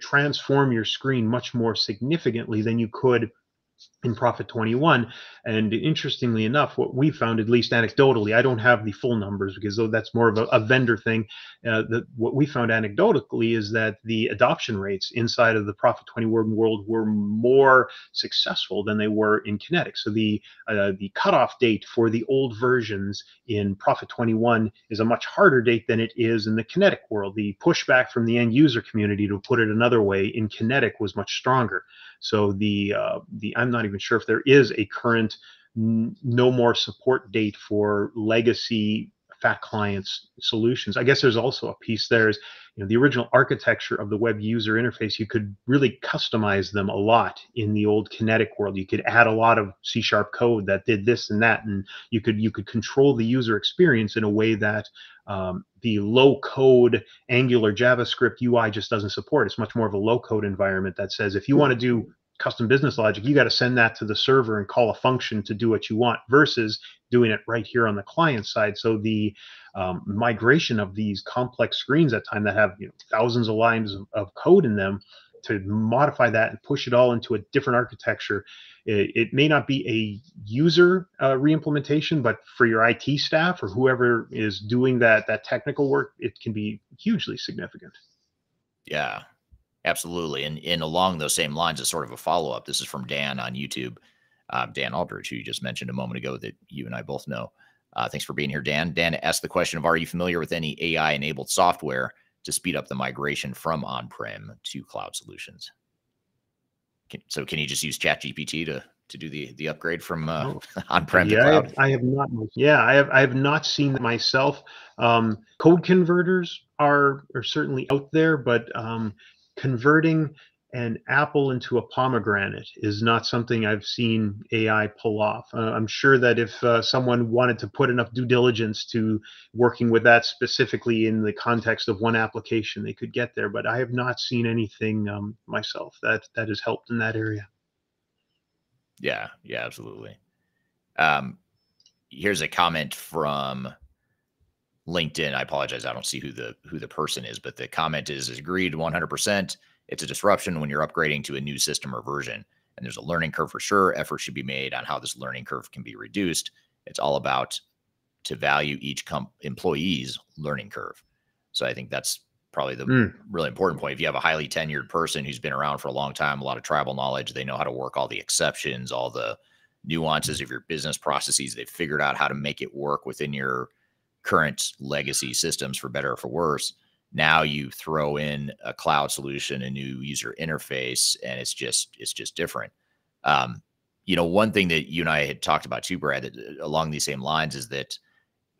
Speaker 5: transform your screen much more significantly than you could in Prophet 21. And interestingly enough, what we found, at least anecdotally, I don't have the full numbers because that's more of a, a vendor thing. Uh, what we found anecdotally is that the adoption rates inside of the Prophet 21 world were more successful than they were in Kinetic. So the uh, the cutoff date for the old versions in Prophet 21 is a much harder date than it is in the Kinetic world. The pushback from the end user community, to put it another way, in Kinetic was much stronger. So the uh, the I'm not even sure if there is a current no more support date for legacy fat clients solutions. I guess there's also a piece there is you know the original architecture of the web user interface. You could really customize them a lot in the old Kinetic world. You could add a lot of C sharp code that did this and that, and you could you could control the user experience in a way that um, the low code Angular JavaScript UI just doesn't support. It's much more of a low code environment that says if you want to do custom business logic, you got to send that to the server and call a function to do what you want versus doing it right here on the client side. So the um, migration of these complex screens at time that have you know, thousands of lines of, of, code in them to modify that and push it all into a different architecture. It, it may not be a user uh, reimplementation, but for your IT staff or whoever is doing that that technical work, it can be hugely significant.
Speaker 1: Yeah, Absolutely. And, and along those same lines, as sort of a follow up, this is from Dan on YouTube, uh, Dan Aldridge, who you just mentioned a moment ago that you and I both know. Uh, thanks for being here, Dan. Dan asked the question of Are you familiar with any AI enabled software to speed up the migration from on prem to cloud solutions? Can, so, can you just use ChatGPT to to do the the upgrade from uh, oh. on prem
Speaker 5: yeah,
Speaker 1: to cloud?
Speaker 5: I have, I have, not. Yeah, I have I have not seen that myself. Um, code converters are are certainly out there, but um, converting an apple into a pomegranate is not something I've seen AI pull off. Uh, I'm sure that if uh, someone wanted to put enough due diligence to working with that specifically in the context of one application, they could get there. But I have not seen anything um, myself that that has helped in that area.
Speaker 1: Yeah, yeah, absolutely. Um, here's a comment from LinkedIn. I apologize. I don't see who the who the person is, but the comment is, is agreed 100%. It's a disruption when you're upgrading to a new system or version. And there's a learning curve for sure. Effort should be made on how this learning curve can be reduced. It's all about to value each employee's learning curve. So I think that's probably the mm. really important point. If you have a highly tenured person who's been around for a long time, a lot of tribal knowledge, they know how to work all the exceptions, all the nuances of your business processes. They've figured out how to make it work within your current legacy systems for better or for worse. Now you throw in a cloud solution, a new user interface, and it's just it's just different. Um, you know, one thing that you and I had talked about too, Brad, that, uh, along these same lines, is that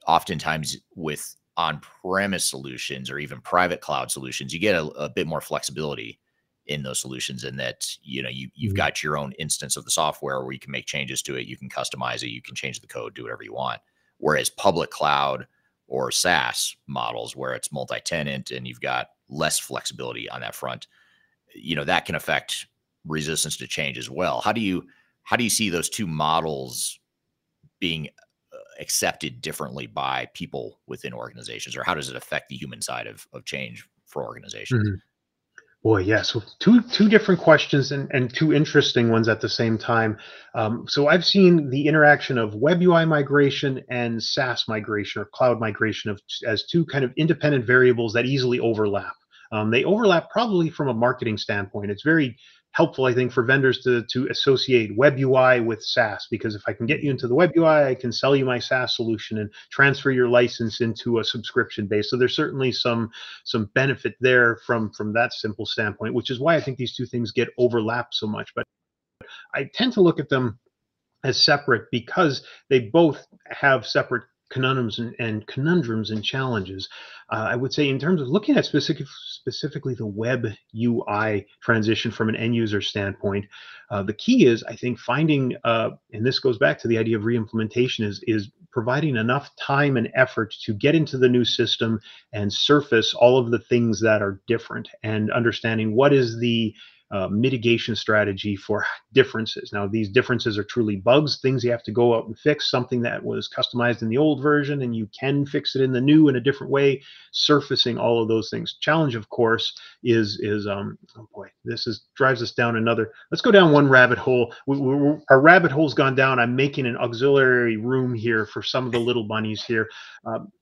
Speaker 1: oftentimes with on-premise solutions or even private cloud solutions, you get a, a bit more flexibility in those solutions and that you know you you've mm-hmm. got your own instance of the software where you can make changes to it you can customize it you can change the code do whatever you want whereas public cloud or SaaS models where it's multi-tenant and you've got less flexibility on that front, you know, that can affect resistance to change as well. How do you how do you see those two models being uh, accepted differently by people within organizations or how does it affect the human side of, of change for organizations? Mm-hmm.
Speaker 5: Boy, yeah. So two two different questions and, and two interesting ones at the same time. Um, so I've seen the interaction of web UI migration and SaaS migration or cloud migration of as two kind of independent variables that easily overlap. Um, they overlap probably from a marketing standpoint. It's very helpful, I think, for vendors to to associate web UI with SaaS because if I can get you into the web UI, I can sell you my SaaS solution and transfer your license into a subscription base. So there's certainly some some benefit there from from that simple standpoint, which is why I think these two things get overlapped so much. But I tend to look at them as separate because they both have separate conundrums and, and conundrums and challenges. Uh, I would say in terms of looking at specific, specifically the web UI transition from an end user standpoint, uh, the key is I think finding, uh, and this goes back to the idea of reimplementation, is is providing enough time and effort to get into the new system and surface all of the things that are different and understanding what is the uh, mitigation strategy for differences. Now, these differences are truly bugs, things you have to go out and fix, something that was customized in the old version, and you can fix it in the new in a different way, surfacing all of those things. Challenge, of course, is is um oh boy, this is drives us down another. Let's go down one rabbit hole. We, we, our rabbit hole's gone down. I'm making an auxiliary room here for some of the little bunnies here. Um,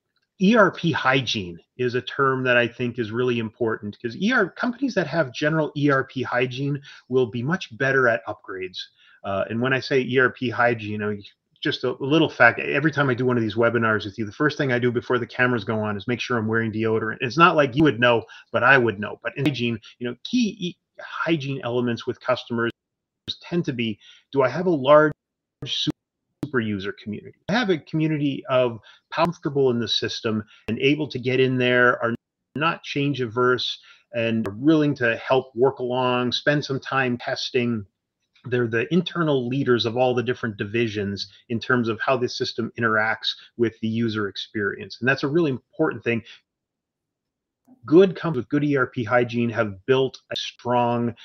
Speaker 5: ERP hygiene is a term that I think is really important because ER companies that have general ERP hygiene will be much better at upgrades. Uh, and when I say ERP hygiene, you know, just a little fact every time I do one of these webinars with you, the first thing I do before the cameras go on is make sure I'm wearing deodorant. It's not like you would know, but I would know. But in hygiene, you know, key hygiene elements with customers tend to be do I have a large super user community. I have a community of comfortable in the system and able to get in there, are not change averse, and are willing to help work along, spend some time testing. They're the internal leaders of all the different divisions in terms of how the system interacts with the user experience. And that's a really important thing good companies with good ERP hygiene have built a strong.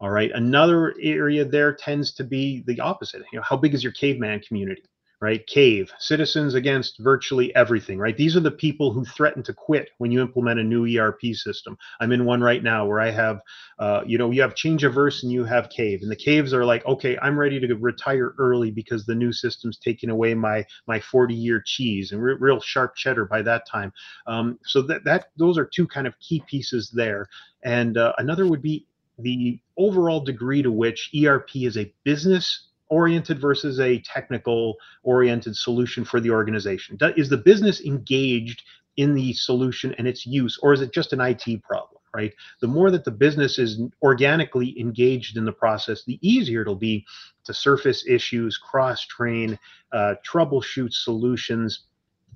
Speaker 5: All right. Another area there tends to be the opposite. You know, how big is your caveman community? right? Cave, citizens against virtually everything, right? These are the people who threaten to quit when you implement a new ERP system. I'm in one right now where I have, uh, you know, you have Changeaverse and you have Cave, and the Caves are like, okay, I'm ready to retire early because the new system's taking away my my 40 year cheese and re- real sharp cheddar by that time. Um, so that that those are two kind of key pieces there, and uh, another would be the overall degree to which ERP is a business oriented versus a technical oriented solution for the organization? Is the business engaged in the solution and its use, or is it just an IT problem? Right. The more that the business is organically engaged in the process, the easier it'll be to surface issues, cross train, uh, troubleshoot solutions.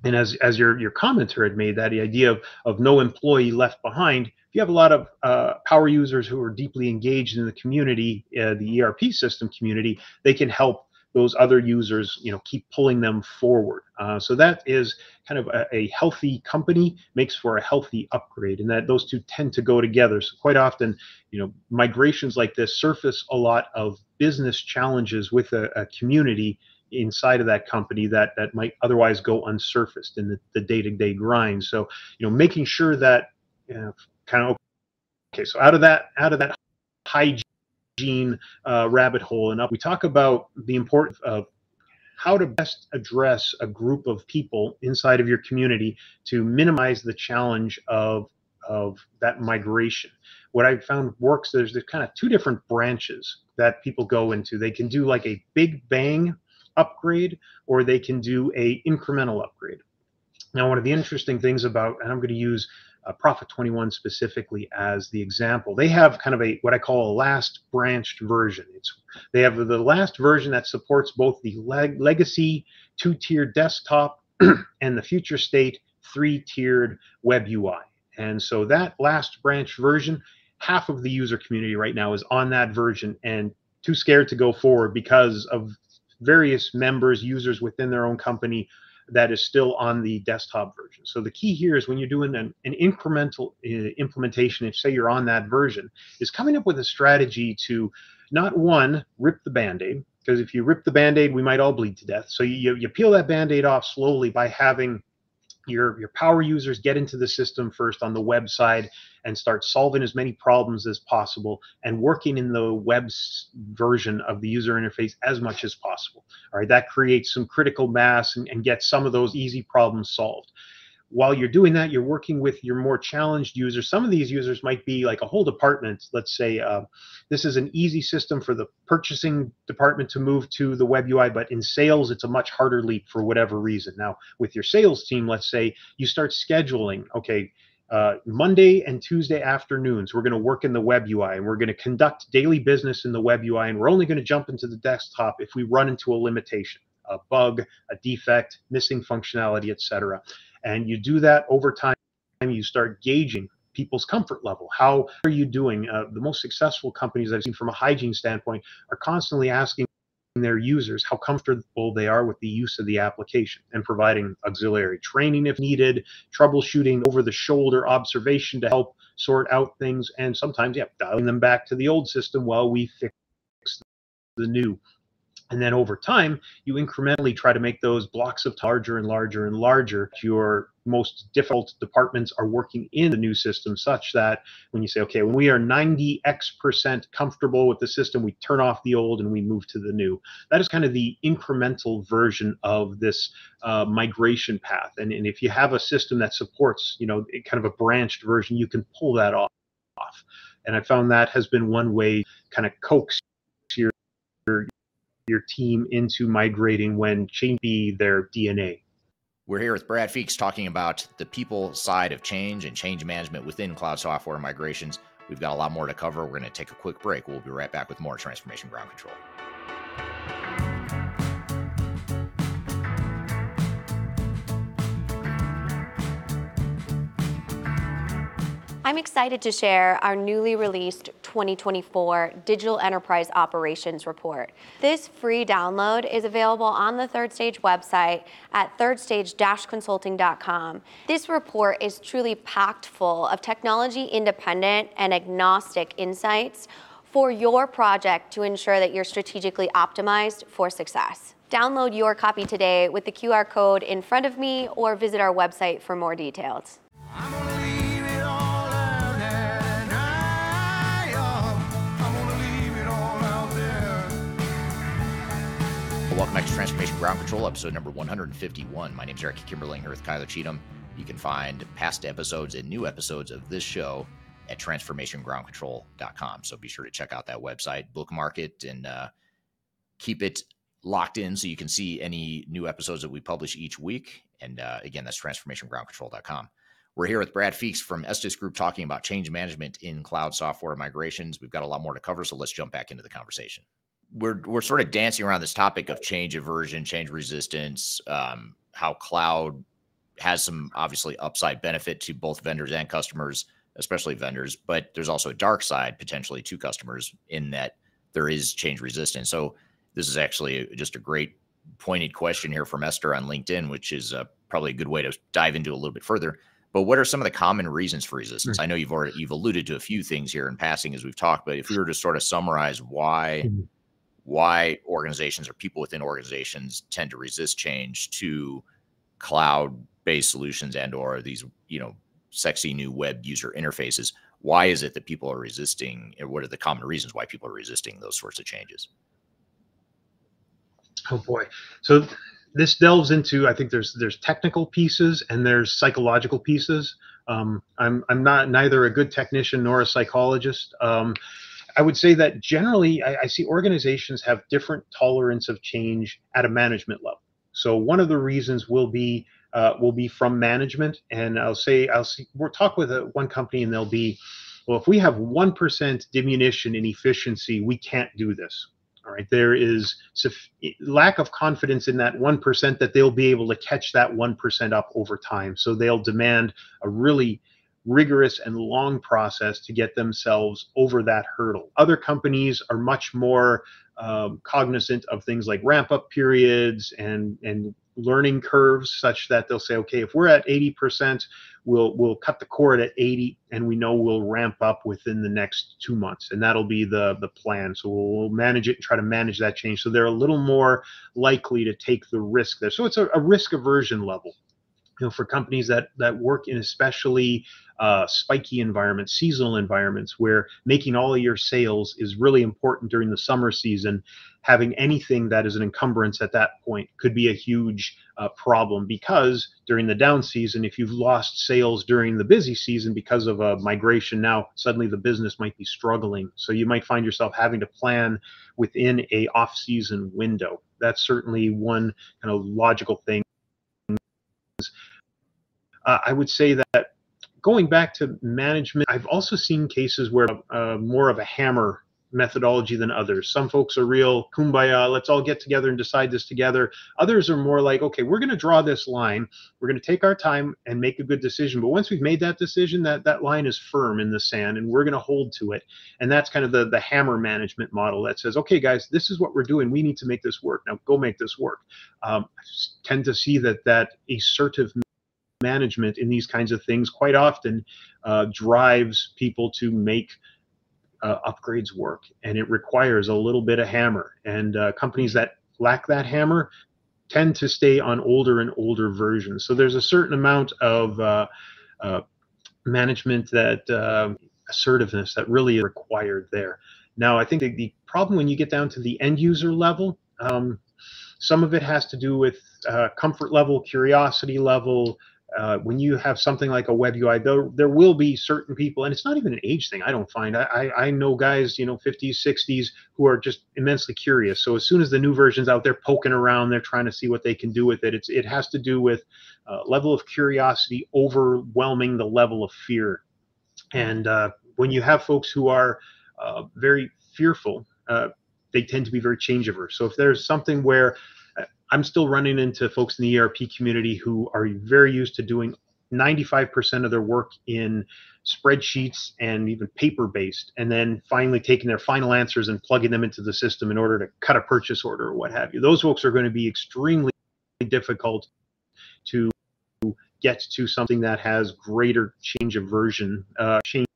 Speaker 5: And as, as your, your commenter had made, that idea of, of no employee left behind, you have a lot of uh, power users who are deeply engaged in the community, uh, the ERP system community, they can help those other users, you know, keep pulling them forward. Uh, so that is kind of a, a, healthy company makes for a healthy upgrade, and that those two tend to go together. So quite often, you know, migrations like this surface a lot of business challenges with a, a community inside of that company that that might otherwise go unsurfaced in the, the day-to-day grind. So, you know, making sure that you know, kind of okay so out of that out of that hygiene uh, rabbit hole and up we talk about the importance of how to best address a group of people inside of your community to minimize the challenge of of that migration. What i found works there's, there's kind of two different branches that people go into. They can do like a big bang upgrade or they can do a incremental upgrade. Now one of the interesting things about and i'm going to use uh, Prophet 21 specifically as the example. They have kind of a what I call a last branched version. It's they have the last version that supports both the leg, legacy two-tier desktop and the future state three-tiered web UI. And so that last branch version, half of the user community right now is on that version and too scared to go forward because of various members, users within their own company that is still on the desktop version. So the key here is when you're doing an, an incremental uh, implementation, if say you're on that version, is coming up with a strategy to not one, rip the band-aid, because if you rip the band-aid, we might all bleed to death. So you, you peel that band-aid off slowly by having your your power users get into the system first on the website and start solving as many problems as possible and working in the web version of the user interface as much as possible. All right that creates some critical mass and, and gets some of those easy problems solved while you're doing that, you're working with your more challenged users. Some of these users might be like a whole department. Let's say uh, this is an easy system for the purchasing department to move to the web UI, but in sales, it's a much harder leap for whatever reason. Now, with your sales team, let's say you start scheduling, okay, uh, Monday and Tuesday afternoons, we're going to work in the web UI and we're going to conduct daily business in the web UI, and we're only going to jump into the desktop if we run into a limitation, a bug, a defect, missing functionality, etc. And you do that over time, you start gauging people's comfort level. How are you doing? Uh, the most successful companies I've seen from a hygiene standpoint are constantly asking their users how comfortable they are with the use of the application and providing auxiliary training if needed, troubleshooting over the shoulder observation to help sort out things, and sometimes, yeah, dialing them back to the old system while we fix the new. And then over time, you incrementally try to make those blocks of larger and larger and larger. Your most difficult departments are working in the new system such that when you say, okay, when we are 90x percent comfortable with the system, we turn off the old and we move to the new. That is kind of the incremental version of this uh, migration path. And, and if you have a system that supports, you know, kind of a branched version, you can pull that off. And I found that has been one way kind of coax your your team into migrating when changing their DNA.
Speaker 1: We're here with Brad Feakes talking about the people side of change and change management within cloud software migrations. We've got a lot more to cover. We're going to take a quick break. We'll be right back with more Transformation Ground Control.
Speaker 6: I'm excited to share our newly released 2024 Digital Enterprise Operations Report. This free download is available on the Third Stage website at thirdstage-consulting.com. This report is truly packed full of technology independent and agnostic insights for your project to ensure that you're strategically optimized for success. Download your copy today with the QR code in front of me or visit our website for more details.
Speaker 1: Welcome back to Transformation Ground Control, episode number 151. My name is Eric Kimberling here with Kyler Cheatham. You can find past episodes and new episodes of this show at transformationgroundcontrol.com. So be sure to check out that website, bookmark it, and uh, keep it locked in so you can see any new episodes that we publish each week. And uh, again, that's transformationgroundcontrol.com. We're here with Brad Feakes from Estes Group talking about change management in cloud software migrations. We've got a lot more to cover, so let's jump back into the conversation we're we're sort of dancing around this topic of change aversion, change resistance, um, how cloud has some obviously upside benefit to both vendors and customers, especially vendors, but there's also a dark side potentially to customers in that there is change resistance. So this is actually just a great pointed question here from Esther on LinkedIn, which is uh, probably a good way to dive into a little bit further. But what are some of the common reasons for resistance? I know you've already you've alluded to a few things here in passing as we've talked, but if we were to sort of summarize why mm-hmm why organizations or people within organizations tend to resist change to cloud-based solutions and or these you know sexy new web user interfaces. Why is it that people are resisting and what are the common reasons why people are resisting those sorts of changes?
Speaker 5: Oh boy. So this delves into i think there's there's technical pieces and there's psychological pieces. Um, i'm i'm not neither a good technician nor a psychologist. Um, I would say that generally I, I, see organizations have different tolerance of change at a management level. So one of the reasons will be uh, will be from management, and I'll say I'll see we'll talk with a, one company and they'll be, well, if we have one percent diminution in efficiency, we can't do this. All right, there is lack of confidence in that one percent that they'll be able to catch that one percent up over time. So they'll demand a really rigorous and long process to get themselves over that hurdle. Other companies are much more um, cognizant of things like ramp up periods and and learning curves such that they'll say okay if we're at 80% we'll we'll cut the cord at 80 and we know we'll ramp up within the next two months. And that'll be the the plan. So we'll manage it and try to manage that change. So they're a little more likely to take the risk there. So it's a, a risk aversion level you know, for companies that that work in especially uh, spiky environments, seasonal environments, where making all of your sales is really important during the summer season. Having anything that is an encumbrance at that point could be a huge uh, problem because during the down season, if you've lost sales during the busy season because of a migration, now suddenly the business might be struggling. So you might find yourself having to plan within a off-season window. That's certainly one kind of logical thing uh, I would say that going back to management, I've also seen cases where uh, more of a hammer methodology than others. Some folks are real kumbaya, let's all get together and decide this together. Others are more like, okay, we're going to draw this line. We're going to take our time and make a good decision. But once we've made that decision, that that line is firm in the sand and we're going to hold to it. And that's kind of the the hammer management model that says, okay, guys, this is what we're doing. We need to make this work. Now go make this work. Um, I tend to see that that assertive management in these kinds of things quite often uh, drives people to make uh, upgrades work, and it requires a little bit of hammer. And uh, companies that lack that hammer tend to stay on older and older versions. So there's a certain amount of uh, uh, management that uh, assertiveness that really is required there. Now, I think the, the problem when you get down to the end user level, um, some of it has to do with uh, comfort level, curiosity level, uh, when you have something like a web UI, there, there will be certain people, and it's not even an age thing. I don't find. I, I know guys, you know, 50s, 60s, who are just immensely curious. So as soon as the new version's out, they're poking around, they're trying to see what they can do with it. It's it has to do with uh, level of curiosity overwhelming the level of fear, and uh, when you have folks who are uh, very fearful, uh, they tend to be very change averse. So if there's something where I'm still running into folks in the ERP community who are very used to doing 95% of their work in spreadsheets and even paper based, and then finally taking their final answers and plugging them into the system in order to cut a purchase order or what have you. Those folks are going to be extremely difficult to get to something that has greater change of version, uh, change,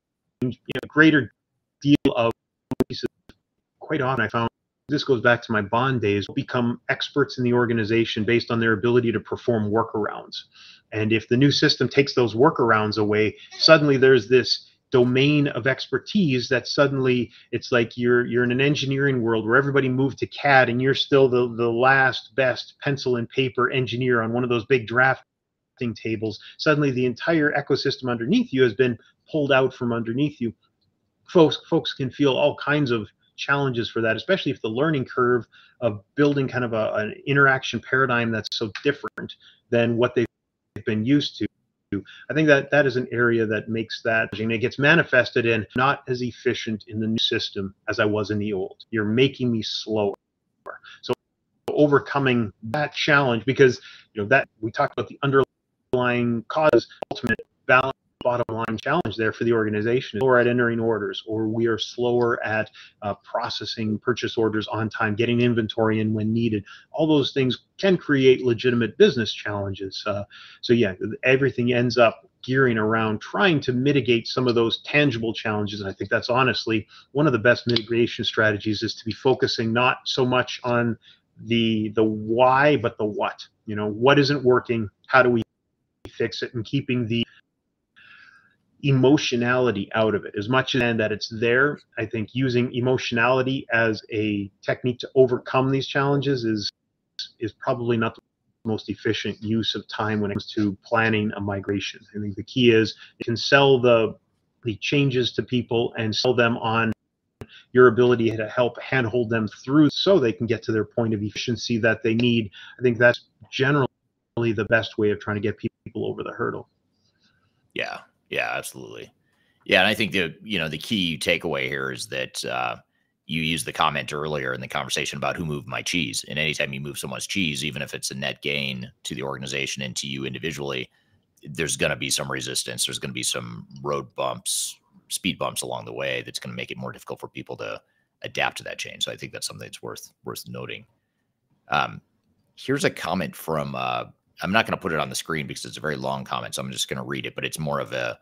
Speaker 5: you know, greater deal of pieces. Quite often, I found this goes back to my Baan days, become experts in the organization based on their ability to perform workarounds. And if the new system takes those workarounds away, suddenly there's this domain of expertise that suddenly it's like you're you're in an engineering world where everybody moved to CAD and you're still the, the last best pencil and paper engineer on one of those big drafting tables. Suddenly the entire ecosystem underneath you has been pulled out from underneath you. Folks folks can feel all kinds of challenges for that, especially if the learning curve of building kind of a, an interaction paradigm that's so different than what they've been used to. I think that that is an area that makes that it gets manifested in not as efficient in the new system as I was in the old. You're making me slower. So overcoming that challenge because you know that we talked about the underlying cause ultimate balance bottom line challenge there for the organization. Slower at entering orders, or we are slower at uh, processing purchase orders on time, getting inventory in when needed. All those things can create legitimate business challenges. Uh, so yeah, everything ends up gearing around trying to mitigate some of those tangible challenges. And I think that's honestly one of the best mitigation strategies is to be focusing not so much on the the why, but the what. You know, what isn't working? How do we fix it? And keeping the emotionality out of it. As much as that it's there i think using emotionality as a technique to overcome these challenges is is probably not the most efficient use of time when it comes to planning a migration. I think the key is you can sell the the changes to people and sell them on your ability to help handhold them through so they can get to their point of efficiency that they need. I think that's generally the best way of trying to get people over the hurdle.
Speaker 1: Yeah yeah, absolutely. Yeah, and I think the you know the key takeaway here is that uh, you used the comment earlier in the conversation about who moved my cheese, and anytime you move someone's cheese, even if it's a net gain to the organization and to you individually, there's going to be some resistance. There's going to be some road bumps, speed bumps along the way. That's going to make it more difficult for people to adapt to that change. So I think that's something that's worth worth noting. Um, here's a comment from uh, I'm not going to put it on the screen because it's a very long comment, so I'm just going to read it. But it's more of a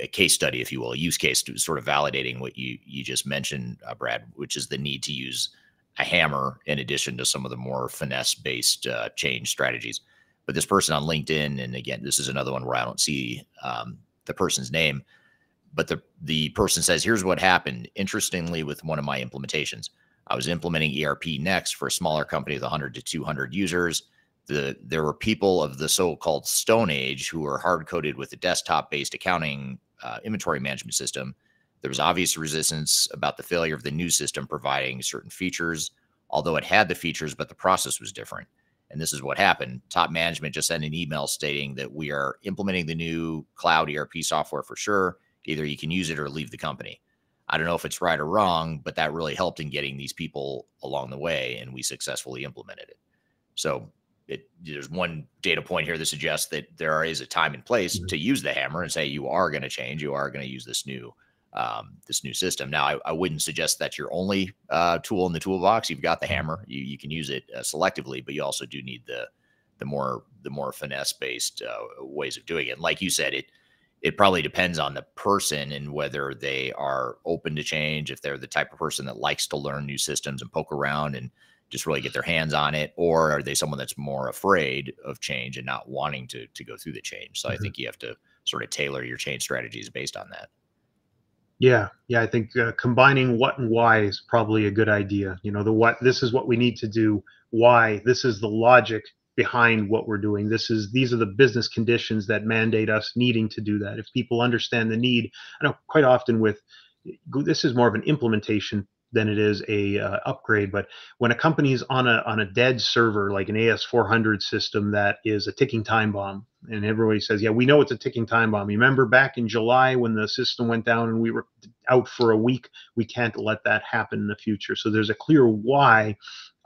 Speaker 1: a case study, if you will, a use case to sort of validating what you you just mentioned, uh, Brad, which is the need to use a hammer in addition to some of the more finesse based uh, change strategies. But this person on LinkedIn, and again, this is another one where I don't see um, the person's name, but the the person says, "Here's what happened." Interestingly, with one of my implementations, I was implementing ERPNext for a smaller company with 100 to 200 users the there were people of the so-called Stone Age who were hard coded with a desktop-based accounting uh, inventory management system. There was obvious resistance about the failure of the new system providing certain features, although it had the features, but the process was different. And this is what happened. Top management just sent an email stating that we are implementing the new cloud ERP software for sure. Either you can use it or leave the company. I don't know if it's right or wrong, but that really helped in getting these people along the way, and we successfully implemented it. So it, there's one data point here that suggests that there is a time and place mm-hmm. to use the hammer and say you are going to change, you are going to use this new um, this new system. Now, I, I, wouldn't suggest that's your only uh, tool in the toolbox. You've got the mm-hmm. hammer, you you can use it uh, selectively, but you also do need the the more the more finesse based uh, ways of doing it. Like you said, it it probably depends on the person and whether they are open to change. If they're the type of person that likes to learn new systems and poke around and just really get their hands on it or are they someone that's more afraid of change and not wanting to to go through the change? So mm-hmm. i think you have to sort of tailor your change strategies based on that.
Speaker 5: Yeah. Yeah i think uh, combining what and why is probably a good idea. You know the what this is what we need to do why this is the logic behind what we're doing. This is these are the business conditions that mandate us needing to do that. If people understand the need i know quite often with this is more of an implementation than it is a uh, upgrade. But when a company's on a on a dead server like an AS400 system that is a ticking time bomb, and everybody says, "Yeah, we know it's a ticking time bomb." You remember back in July when the system went down and we were out for a week? We can't let that happen in the future. So there's a clear why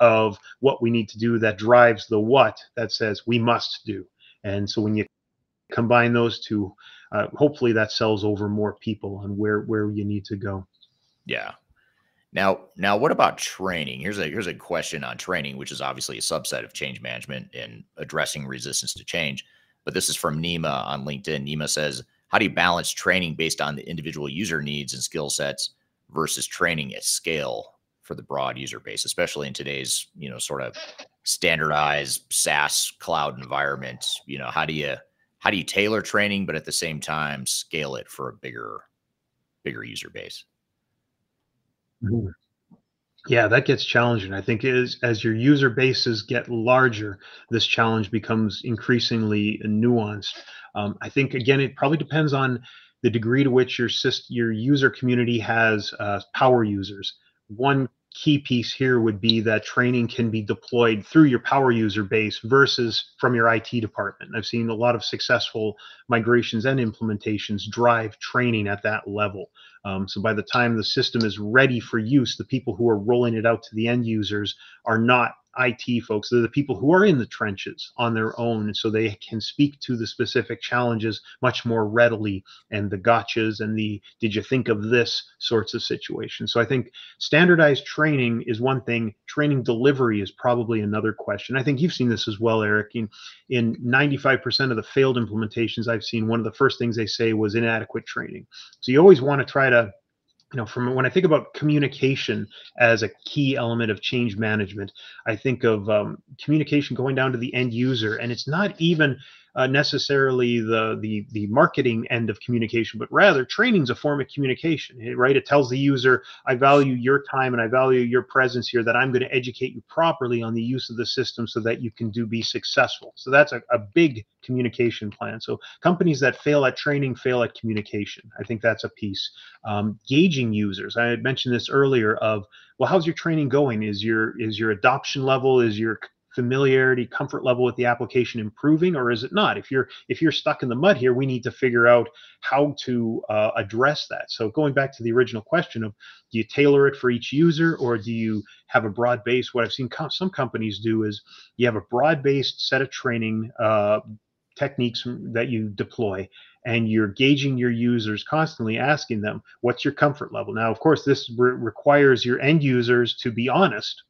Speaker 5: of what we need to do that drives the what that says we must do. And so when you combine those two, uh, hopefully that sells over more people on where where you need to go.
Speaker 1: Yeah. Now, now, what about training? Here's a here's a question on training, which is obviously a subset of change management and addressing resistance to change. But this is from Nima on LinkedIn. Nima says, "How do you balance training based on the individual user needs and skill sets versus training at scale for the broad user base, especially in today's you know sort of standardized SaaS cloud environment? You know, how do you how do you tailor training, but at the same time scale it for a bigger bigger user base?"
Speaker 5: Mm-hmm. Yeah, that gets challenging. I think as as your user bases get larger, this challenge becomes increasingly nuanced. Um, I think again, it probably depends on the degree to which your syst- your user community has uh, power users. One key piece here would be that training can be deployed through your power user base versus from your IT department. I've seen a lot of successful migrations and implementations drive training at that level. Um, so by the time the system is ready for use, the people who are rolling it out to the end users are not IT folks. They're the people who are in the trenches on their own. And so they can speak to the specific challenges much more readily and the gotchas and the did you think of this sorts of situations. So I think standardized training is one thing. Training delivery is probably another question. I think you've seen this as well, Eric. In, in 95% of the failed implementations I've seen, one of the first things they say was inadequate training. So you always want to try to you know from when i think about communication as a key element of change management i think of um, communication going down to the end user and it's not even uh, necessarily the, the the marketing end of communication, but rather training is a form of communication, eh, right? It tells the user, I value your time and I value your presence here, that I'm going to educate you properly on the use of the system so that you can do be successful. So that's a, a big communication plan. So companies that fail at training fail at communication. I think that's a piece. Um, gauging users. I had mentioned this earlier of, well, how's your training going? Is your is your adoption level, is your familiarity comfort level with the application improving or is it not? If you're if you're stuck in the mud here we need to figure out how to uh, address that. So going back to the original question of do you tailor it for each user or do you have a broad base? What i've seen com- some companies do is you have a broad based set of training uh, techniques that you deploy and you're gauging your users constantly asking them what's your comfort level? Now of course this re- requires your end users to be honest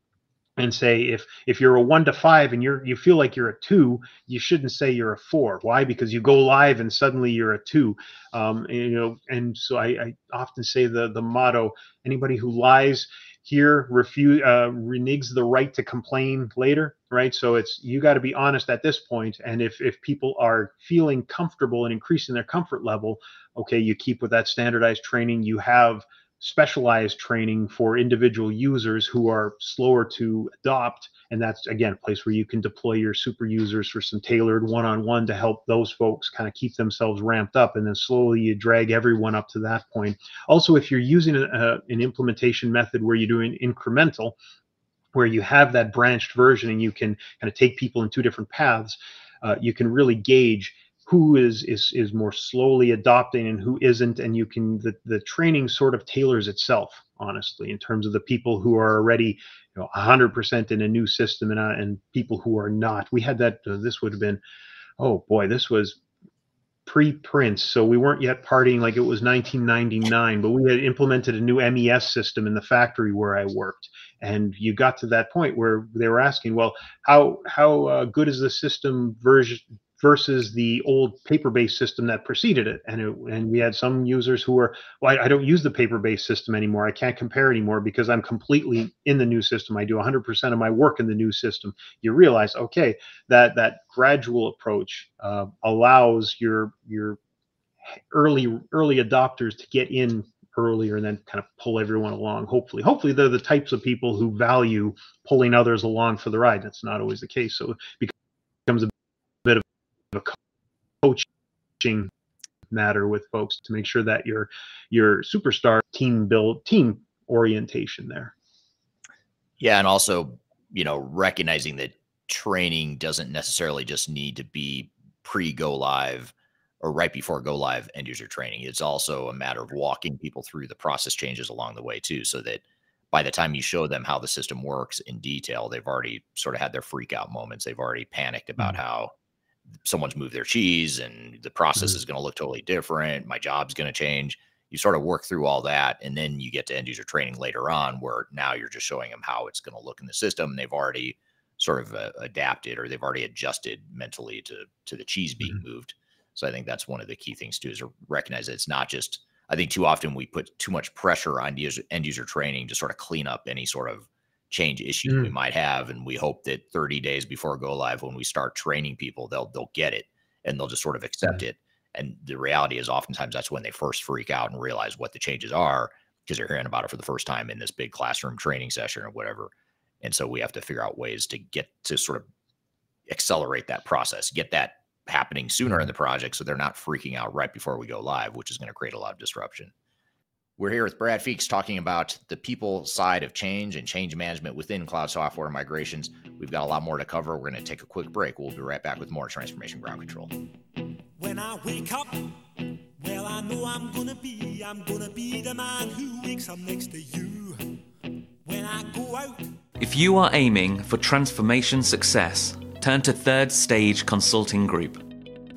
Speaker 5: and say if if you're a one to five and you're you feel like you're a two you shouldn't say you're a four. Why? Because you go live and suddenly you're a two. Um, and, you know and so I, I often say the the motto anybody who lies here refuse uh, reneges the right to complain later right? So it's you got to be honest at this point and if if people are feeling comfortable and increasing their comfort level okay you keep with that standardized training you have specialized training for individual users who are slower to adopt. And that's, again, a place where you can deploy your super users for some tailored one on one to help those folks kind of keep themselves ramped up. And then slowly you drag everyone up to that point. Also, if you're using a, a, an implementation method where you're doing incremental, where you have that branched version and you can kind of take people in two different paths, uh, you can really gauge who is is is more slowly adopting and who isn't and you can the, the training sort of tailors itself honestly in terms of the people who are already you know 100% in a new system and, uh, and people who are not. We had that uh, this would have been oh boy this was pre-prince so we weren't yet partying like it was 1999 but we had implemented a new mes system in the factory where i worked. And you got to that point where they were asking well how how uh, good is the system version versus the old paper-based system that preceded it. And it, and we had some users who were, well, I, I, don't use the paper-based system anymore. I can't compare anymore because I'm completely in the new system. I do 100% of my work in the new system. You realize, okay, that that gradual approach uh, allows your your early early adopters to get in earlier and then kind of pull everyone along hopefully hopefully they're the types of people who value pulling others along for the ride that's not always the case so it becomes a bit of a coaching matter with folks to make sure that your your superstar team build team orientation there.
Speaker 1: Yeah, and also you know recognizing that training doesn't necessarily just need to be pre go live or right before go live end user training. It's also a matter of walking people through the process changes along the way too, so that by the time you show them how the system works in detail, they've already sort of had their freak out moments. They've already panicked about mm-hmm. how someone's moved their cheese and the process
Speaker 5: Mhm.
Speaker 1: is going to look totally different. My job's going to change. You sort of work through all that, and then you get to end user training later on, where now you're just showing them how it's going to look in the system. And they've already sort of uh, adapted or they've already adjusted mentally to to the cheese being moved. So I think that's one of the key things too is to recognize that it's not just. I think too often we put too much pressure on user, end user training to sort of clean up any sort of change issues we
Speaker 5: Mm.
Speaker 1: might have, and we hope that 30 days before go live, when we start training people, they'll they'll get it and they'll just sort of accept it. And the reality is, oftentimes that's when they first freak out and realize what the changes are because they're hearing about it for the first time in this big classroom training session or whatever. And so we have to figure out ways to get to sort of accelerate that process, get that happening sooner in the project so they're not freaking out right before we go live, which is going to create a lot of disruption. We're here with Brad Feakes talking about the people side of change and change management within cloud software migrations. We've got a lot more to cover. We're going to take a quick break. We'll be right back with more Transformation Ground Control.
Speaker 7: When I wake up, well, I know I'm gonna be, I'm gonna be the man who wakes up next to you. When I go out,
Speaker 8: If you are aiming for transformation success, turn to Third Stage Consulting Group.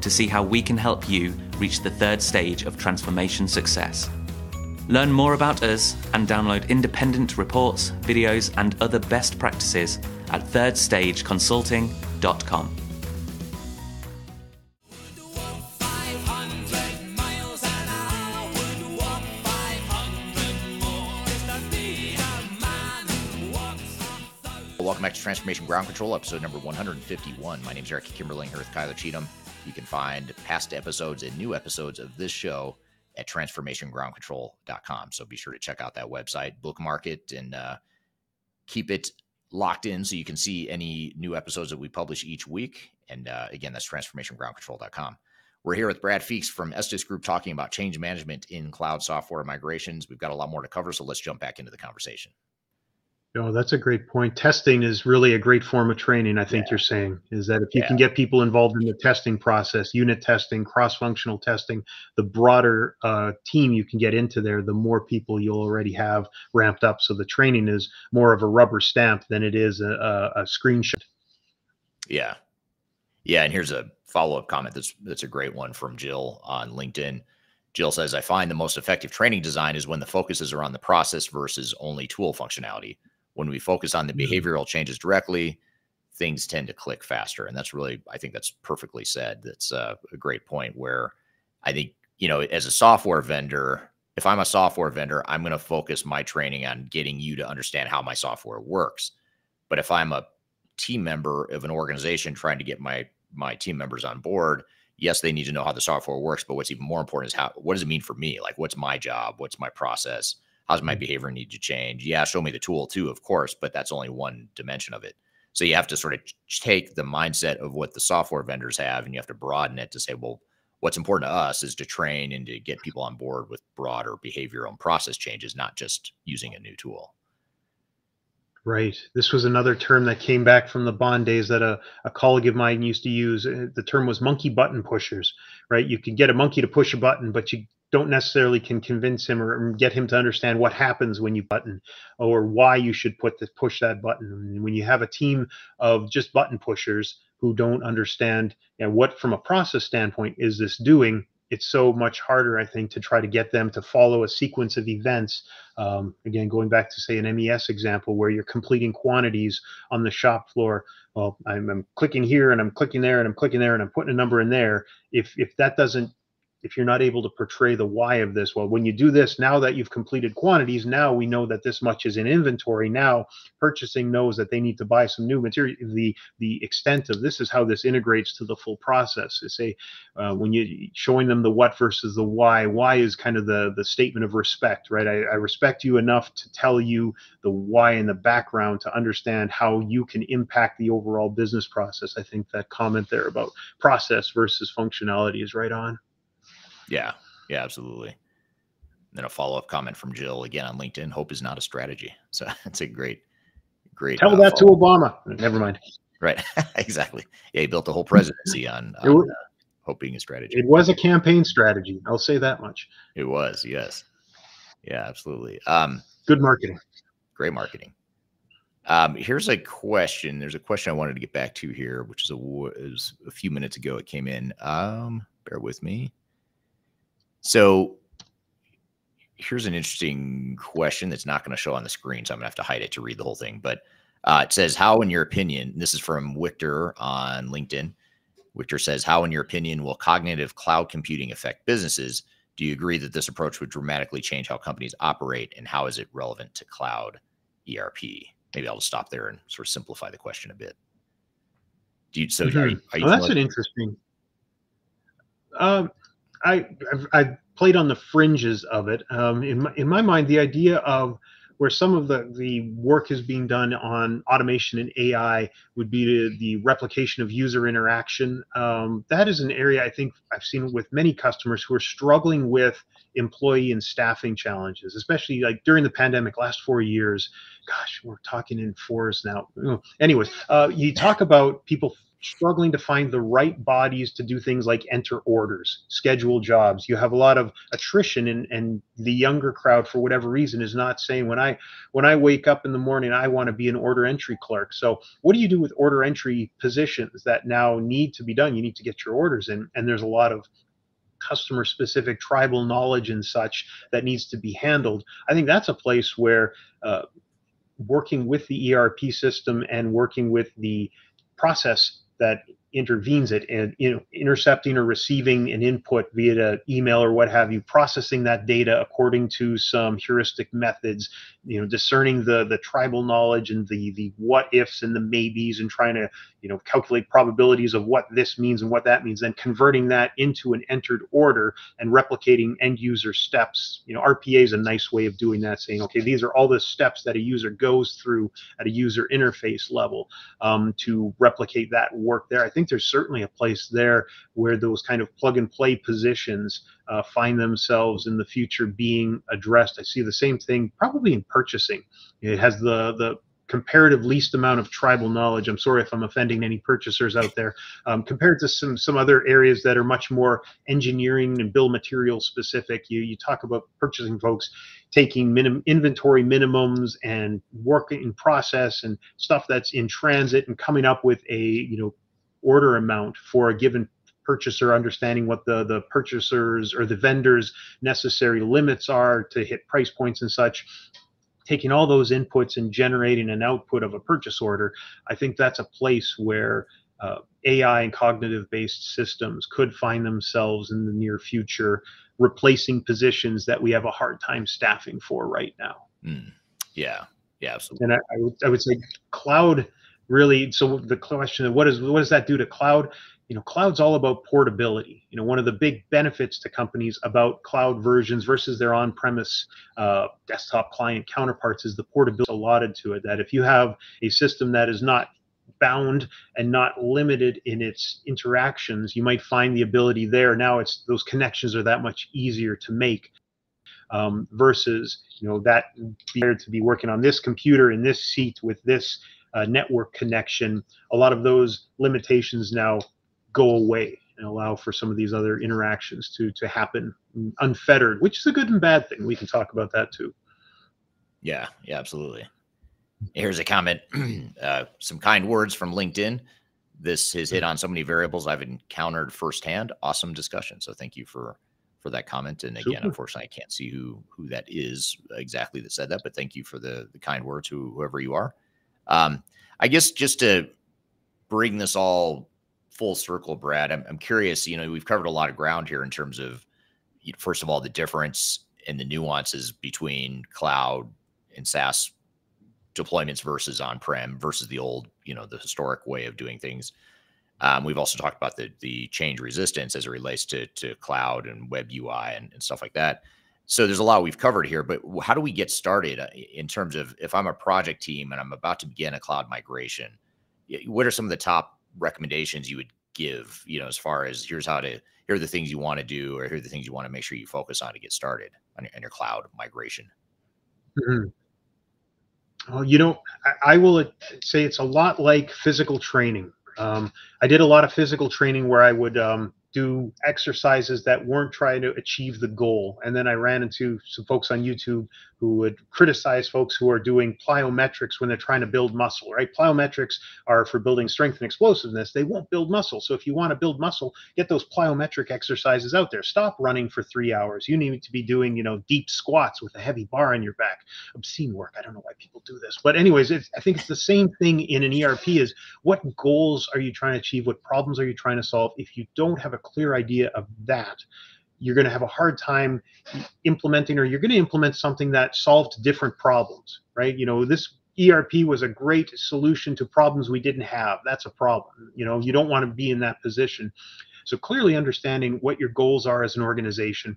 Speaker 8: to see how we can help you reach the third stage of transformation success. Learn more about us and download independent reports, videos, and other best practices at thirdstageconsulting.com.
Speaker 7: 500 miles an hour, would walk 500 more. Just to be the man who walks a thousand.
Speaker 1: Welcome back to Transformation Ground Control, episode number 151. My name is Eric Kimberling here with Kyler Cheatham. You can find past episodes and new episodes of this show at transformationgroundcontrol.com. So be sure to check out that website, bookmark it, and uh, keep it locked in so you can see any new episodes that we publish each week. And uh, again, that's transformationgroundcontrol.com. We're here with Brad Feakes from Estes Group talking about change management in cloud software migrations. We've got a lot more to cover, so let's jump back into the conversation.
Speaker 5: Oh, that's a great point. Testing is really a great form of training, I think
Speaker 1: Yeah.
Speaker 5: you're saying, is that if you
Speaker 1: Yeah.
Speaker 5: can get people involved in the testing process, unit testing, cross functional testing, the broader uh, team you can get into there, the more people you'll already have ramped up. So the training is more of a rubber stamp than it is a, a, a screen shock.
Speaker 1: Yeah. Yeah. And here's a follow up comment that's that's a great one from Jill on LinkedIn. Jill says, I find the most effective training design is when the focus is around the process versus only tool functionality. When we focus on the
Speaker 5: Mhm.
Speaker 1: behavioral changes directly, things tend to click faster. And that's really, I think that's perfectly said. That's uh, a great point where I think, you know, as a software vendor, if I'm a software vendor, I'm going to focus my training on getting you to understand how my software works. But if I'm a team member of an organization trying to get my my team members on board, yes, they need to know how the software works. But what's even more important is how what does it mean for me? Like, what's my job? What's my process? How's my hmm. behavior need to change? Yeah, show me the tool too, of course, but that's only one dimension of it. So you have to sort of take the mindset of what the software vendors have, and you have to broaden it to say, well, what's important to us is to train and to get people on board with broader behavioral and process changes, not just using a new tool.
Speaker 5: Right. This was another term that came back from the Baan days that a, a colleague of mine used to use. The term was monkey button pushers, right? You can get a monkey to push a button, but you don't necessarily can convince him or or get him to understand what happens when you button or why you should put the push that button. When you have a team of just button pushers who don't understand you know, what from a process standpoint is this doing, it's so much harder, I think, to try to get them to follow a sequence of events um, again, going back to say an MES example where you're completing quantities on the shop floor. Well, I'm, I'm clicking here and I'm clicking there and I'm clicking there and I'm putting a number in there. If if that doesn't if you're not able to portray the why of this. Well when you do this now that you've completed quantities now we know that this much is in inventory. Now purchasing knows that they need to buy some new material. The the extent of this is how this integrates to the full process. Is say uh, when you showing them the what versus the why why is kind of the the statement of respect right? I, I respect you enough to tell you the why in the background to understand how you can impact the overall business process. I think that comment there about process versus functionality is right on
Speaker 1: yeah, yeah, absolutely. then a follow up comment from Jill again on LinkedIn. Hope is not a strategy. So that's a great, great.
Speaker 5: Tell uh, that to Obama. Never mind.
Speaker 1: Right. exactly. Yeah, he built a whole presidency on, on was, uh, hope being a strategy.
Speaker 5: It was a campaign strategy. I'll say that much.
Speaker 1: It was. Yes. Yeah, absolutely. Um,
Speaker 5: Good marketing.
Speaker 1: Great marketing. Um, here's a question. There's a question I wanted to get back to here, which is a was a few minutes ago. It came in. Um, bear with me. So here's an interesting question that's not going to show on the screen, so I'm going to have to hide it to read the whole thing. But uh, it says, "How, in your opinion?" This is from Victor on LinkedIn. Victor says, "How, in your opinion, will cognitive cloud computing affect businesses? Do you agree that this approach would dramatically change how companies operate, and how is it relevant to cloud ERP?" Maybe I'll just stop there and sort of simplify the question a bit. Do you, so mm-hmm. are you, are you
Speaker 5: that's an interesting. Um, I I've, I've, played on the fringes of it. Um, in my, in my mind, the idea of where some of the, the work is being done on automation and AI would be the, the replication of user interaction. Um, that is an area I think I've seen with many customers who are struggling with employee and staffing challenges, especially like during the pandemic, last four years. Gosh, we're talking in fours now. Anyways, uh, you talk about people struggling to find the right bodies to do things like enter orders, schedule jobs. You have a lot of attrition and, and the younger crowd for whatever reason is not saying when I when I wake up in the morning, I want to be an order entry clerk. So what do you do with order entry positions that now need to be done? You need to get your orders in. And there's a lot of customer specific tribal knowledge and such that needs to be handled. I think that's a place where uh, working with the ERP system and working with the process that intervenes it and you know intercepting or receiving an input via email or what have you processing that data according to some heuristic methods you know discerning the the tribal knowledge and the the what ifs and the maybes and trying to you know calculate probabilities of what this means and what that means then converting that into an entered order and replicating end user steps. You know rpa is a nice way of doing that saying okay these are all the steps that a user goes through at a user interface level um, to replicate that work there. I think there's certainly a place there where those kind of plug and play positions uh, find themselves in the future being addressed. I see the same thing probably in purchasing. It has the the comparative least amount of tribal knowledge. I'm sorry if I'm offending any purchasers out there, um, compared to some some other areas that are much more engineering and bill material specific. You you talk about purchasing folks taking minimum inventory minimums and working in process and stuff that's in transit and coming up with a you know order amount for a given purchaser understanding what the the purchasers or the vendors necessary limits are to hit price points and such taking all those inputs and generating an output of a purchase order, I think that's a place where uh, AI and cognitive based systems could find themselves in the near future replacing positions that we have a hard time staffing for right now.
Speaker 1: Mm. Yeah, yeah, absolutely.
Speaker 5: And I, I, would, I would say cloud really. So the question of what is what does that do to cloud? You know cloud's all about portability. You know one of the big benefits to companies about cloud versions versus their on-premise uh, desktop client counterparts is the portability allotted to it that if you have a system that is not bound and not limited in its interactions you might find the ability there. Now it's those connections are that much easier to make um, versus you know that to be working on this computer in this seat with this uh, network connection. A lot of those limitations now go away and allow for some of these other interactions to to happen unfettered, which is a good and bad thing. We can talk about that too.
Speaker 1: Yeah, yeah, absolutely. Here's a comment, uh, some kind words from LinkedIn. This has hit on so many variables I've encountered firsthand. Awesome discussion. So thank you for for that comment. And again, Super. unfortunately, I can't see who who that is exactly that said that, but thank you for the the kind words, who, whoever you are. Um, I guess just to bring this all full circle, Brad, I'm, I'm curious. You know, we've covered a lot of ground here in terms of first of all, the difference and the nuances between cloud and SaaS deployments versus on-prem versus the old, you know, the historic way of doing things. Um, we've also talked about the the change resistance as it relates to to cloud and web UI and, and stuff like that. So there's a lot we've covered here, but how do we get started uh, in terms of if I'm a project team and I'm about to begin a cloud migration? What are some of the top recommendations you would give? You know, as far as here's how to here are the things you want to do, or here are the things you want to make sure you focus on to get started on your, on your cloud migration.
Speaker 5: Mhm. Well, you know, I, I will say it's a lot like physical training. Um, I did a lot of physical training where I would um, do exercises that weren't trying to achieve the goal. And then I ran into some folks on YouTube who would criticize folks who are doing plyometrics when they're trying to build muscle, right? Plyometrics are for building strength and explosiveness. They won't build muscle. So if you want to build muscle, get those plyometric exercises out there. Stop running for three hours. You need to be doing, you know, deep squats with a heavy bar on your back. Obscene work. I don't know why people do this. But anyways, I think it's the same thing in an ERP is what goals are you trying to achieve? What problems are you trying to solve? If you don't have a clear idea of that, you're going to have a hard time implementing or you're going to implement something that solved different problems right? You know this erp was a great solution to problems we didn't have. That's a problem you know? You don't want to be in that position. So clearly understanding what your goals are as an organization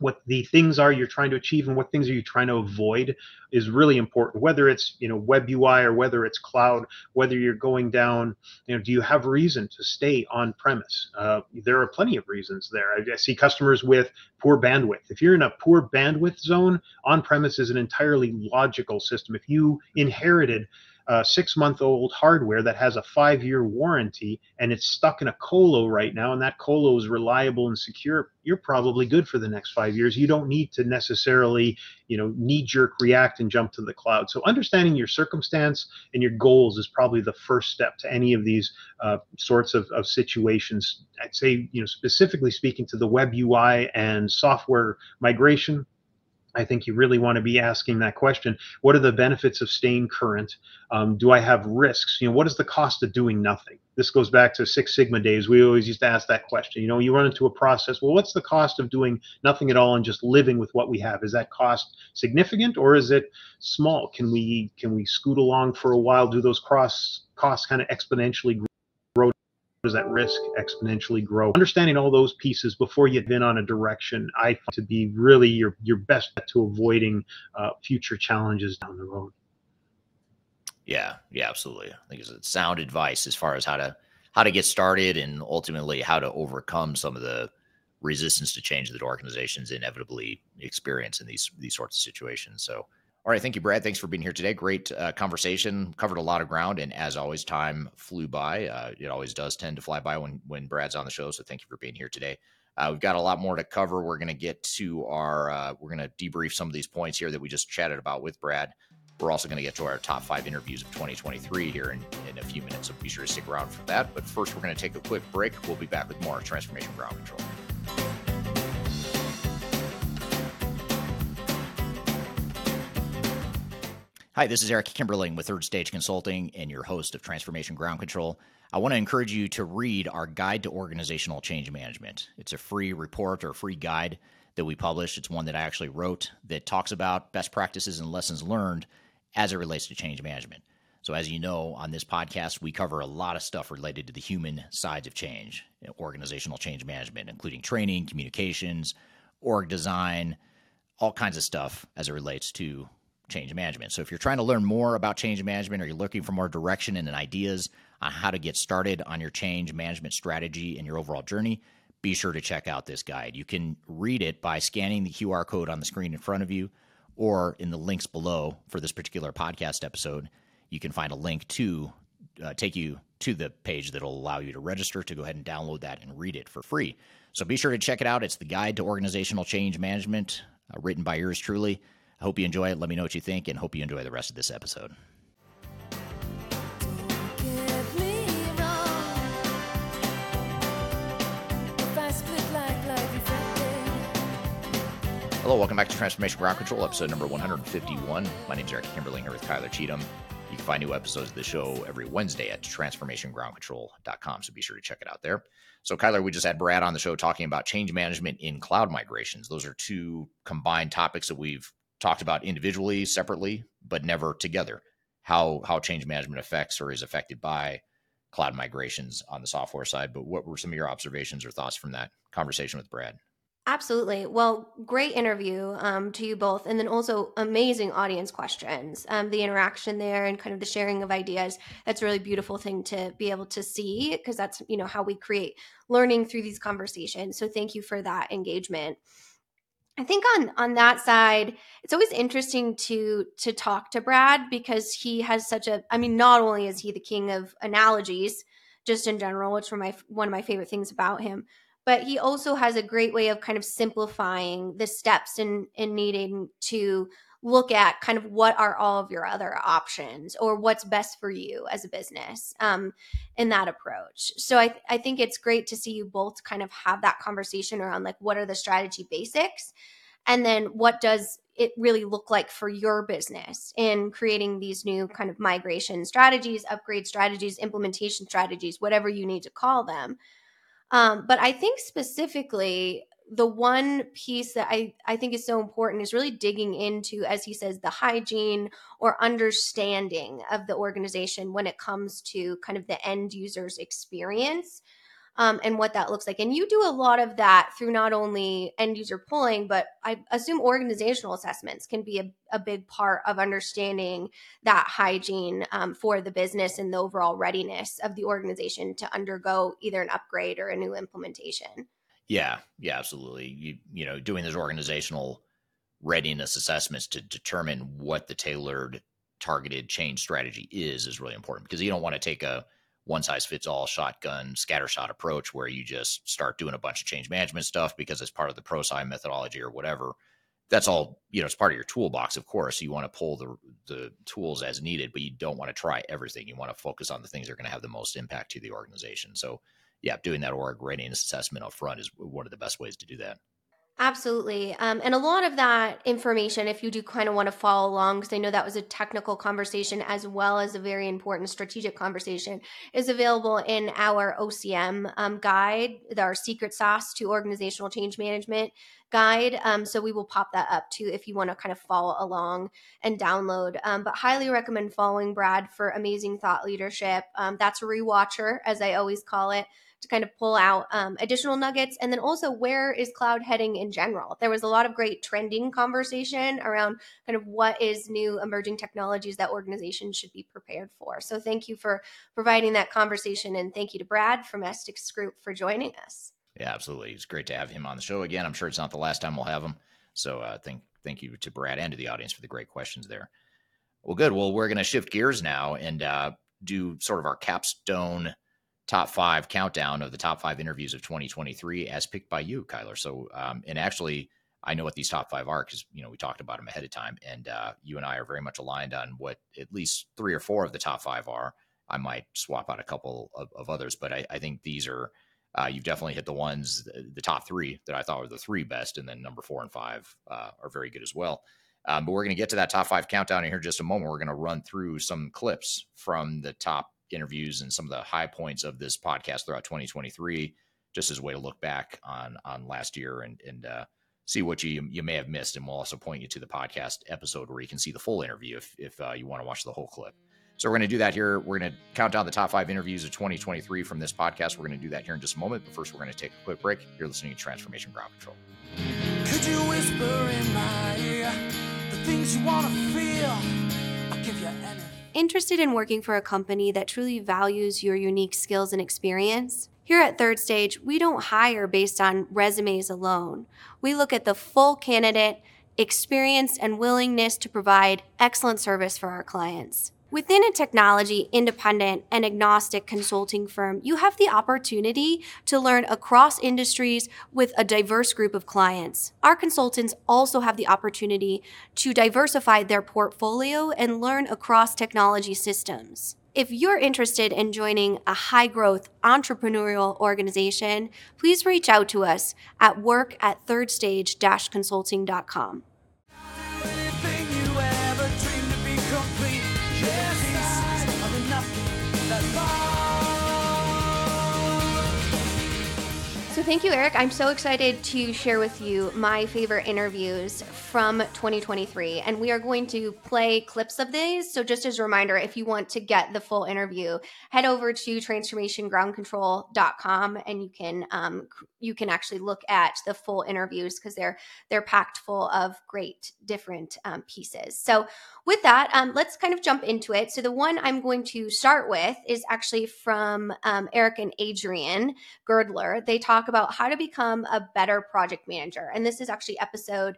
Speaker 5: what the things are you're trying to achieve and what things are you trying to avoid is really important. Whether it's you know web ui or whether it's cloud whether you're going down you know do you have reason to stay on premise uh, there are plenty of reasons there. I, I see customers with poor bandwidth. If you're in a poor bandwidth zone on premise is an entirely logical system. If you inherited uh, six month old hardware that has a five year warranty and it's stuck in a colo right now and that colo is reliable and secure you're probably good for the next five years. You don't need to necessarily you know knee jerk react and jump to the cloud. So understanding your circumstance and your goals is probably the first step to any of these uh, sorts of, of situations. I'd say you know specifically speaking to the web ui and software migration I think you really want to be asking that question. What are the benefits of staying current? Um, do I have risks? You know, what is the cost of doing nothing? This goes back to Six Sigma days. We always used to ask that question. You know, you run into a process. Well, what's the cost of doing nothing at all and just living with what we have? Is that cost significant or is it small? Can we can we scoot along for a while? Do those cross costs kind of exponentially grow? Does that risk exponentially grow? Understanding all those pieces before you get in on a direction, I find to be really your your best bet to avoiding uh, future challenges down the road.
Speaker 1: Yeah, yeah, absolutely. I think it's sound advice as far as how to how to get started and ultimately how to overcome some of the resistance to change that organizations inevitably experience in these these sorts of situations. So all right. Thank you, Brad. Thanks for being here today. Great uh, conversation. Covered a lot of ground. And as always, time flew by. Uh, it always does tend to fly by when, when Brad's on the show. So thank you for being here today. Uh, we've got a lot more to cover. We're going to get to our, uh, we're going to debrief some of these points here that we just chatted about with Brad. We're also going to get to our top five interviews of 2023 here in, in a few minutes. So be sure to stick around for that. But first, we're going to take a quick break. We'll be back with more Transformation Ground Control. Hi, this is Eric Kimberling with Third Stage Consulting and your host of Transformation Ground Control. I want to encourage you to read our Guide to Organizational Change Management. It's a free report or free guide that we publish. It's one that I actually wrote that talks about best practices and lessons learned as it relates to change management. So, as you know, on this podcast, we cover a lot of stuff related to the human sides of change, organizational change management, including training, communications, org design, all kinds of stuff as it relates to change management. So if you're trying to learn more about change management or you're looking for more direction and ideas on how to get started on your change management strategy and your overall journey, be sure to check out this guide. You can read it by scanning the QR code on the screen in front of you or in the links below for this particular podcast episode. You can find a link to uh, take you to the page that'll allow you to register to go ahead and download that and read it for free. So be sure to check it out. It's the Guide to Organizational Change Management, uh, written by yours truly. I hope you enjoy it. Let me know what you think, and hope you enjoy the rest of this episode. Hello, welcome back to Transformation Ground Control, episode number 151. My name is Eric Kimberling here with Kyler Cheatham. You can find new episodes of the show every Wednesday at transformationgroundcontrol.com. So be sure to check it out there. So, Kyler, we just had Brad on the show talking about change management in cloud migrations. Those are two combined topics that we've talked about individually, separately, but never together. How how change management affects or is affected by cloud migrations on the software side. But what were some of your observations or thoughts from that conversation with Brad?
Speaker 4: Absolutely. Well, great interview um, to you both, and then also amazing audience questions. Um, the interaction there and kind of the sharing of ideas. That's a really beautiful thing to be able to see because that's you know how we create learning through these conversations. So thank you for that engagement. I think on on that side, it's always interesting to to talk to Brad because he has such a. I mean, not only is he the king of analogies, just in general, which are my one of my favorite things about him but he also has a great way of kind of simplifying the steps in in needing to look at kind of what are all of your other options or what's best for you as a business um, in that approach. So I, I think it's great to see you both kind of have that conversation around like what are the strategy basics and then what does it really look like for your business in creating these new kind of migration strategies upgrade strategies implementation strategies whatever you need to call them. Um, but I think specifically, the one piece that I, I think is so important is really digging into, as he says, the hygiene or understanding of the organization when it comes to kind of the end user's experience um, and what that looks like. And you do a lot of that through not only end user polling, but I assume organizational assessments can be a, a big part of understanding that hygiene um, for the business and the overall readiness of the organization to undergo either an upgrade or a new implementation.
Speaker 1: Yeah, yeah, absolutely. You you know, doing those organizational readiness assessments to determine what the tailored targeted change strategy is is really important because you don't want to take a one size fits all shotgun scattershot approach where you just start doing a bunch of change management stuff because it's part of the ProSci methodology or whatever. That's all, you know, it's part of your toolbox, of course. You want to pull the the tools as needed, but you don't want to try everything. You want to focus on the things that are going to have the most impact to the organization. So, yeah, doing that org readiness assessment up front is one of the best ways to do that.
Speaker 4: Absolutely. Um, and a lot of that information, if you do kind of want to follow along, because I know that was a technical conversation as well as a very important strategic conversation, is available in our OCM um, guide, our secret sauce to organizational change management guide. Um, so we will pop that up too if you want to kind of follow along and download. Um, but highly recommend following Brad for amazing thought leadership. Um, that's a rewatcher, as I always call it to kind of pull out um, additional nuggets. And then also, where is cloud heading in general? There was a lot of great trending conversation around kind of what is new emerging technologies that organizations should be prepared for. So, thank you for providing that conversation. And thank you to Brad from Estes Group for joining us.
Speaker 1: Yeah, absolutely. It's great to have him on the show again. I'm sure it's not the last time we'll have him. So, uh, thank, thank you to Brad and to the audience for the great questions there. Well, good. Well, we're going to shift gears now and uh, do sort of our capstone top five countdown of the top five interviews of 2023 as picked by you, Kyler. So, um, and actually, I know what these top five are because you know we talked about them ahead of time, and uh, you and I are very much aligned on what at least three or four of the top five are. I might swap out a couple of, of others, but I, I, think these are uh, you've definitely hit the ones, the top three that I thought were the three best, and then number four and five uh, are very good as well. Um, but we're going to get to that top five countdown in here in just a moment. We're going to run through some clips from the top interviews and some of the high points of this podcast throughout 2023, just as a way to look back on on last year and and uh, see what you you may have missed. And we'll also point you to the podcast episode where you can see the full interview if if uh, you want to watch the whole clip. So we're going to do that here. We're going to count down the top five interviews of 2023 from this podcast. We're going to do that here in just a moment. But first, we're going to take a quick break. You're listening to Transformation Ground Control. Could you whisper in my ear the things you want to feel?
Speaker 4: Interested in working for a company that truly values your unique skills and experience? Here at Third Stage, we don't hire based on resumes alone. We look at the full candidate, experience, and willingness to provide excellent service for our clients. Within a technology independent and agnostic consulting firm, you have the opportunity to learn across industries with a diverse group of clients. Our consultants also have the opportunity to diversify their portfolio and learn across technology systems. If you're interested in joining a high growth entrepreneurial organization, please reach out to us at work at thirdstage consulting.com. thank you, Eric. I'm so excited to share with you my favorite interviews from 2023. And we are going to play clips of these. So, just as a reminder, if you want to get the full interview, head over to transformationgroundcontrol.com and you can um, you can actually look at the full interviews because they're they're packed full of great different um, pieces. So, with that, um, let's kind of jump into it. So, the one I'm going to start with is actually from um, Eric and Adriana Girdler. They talk about how to become a better project manager. And this is actually episode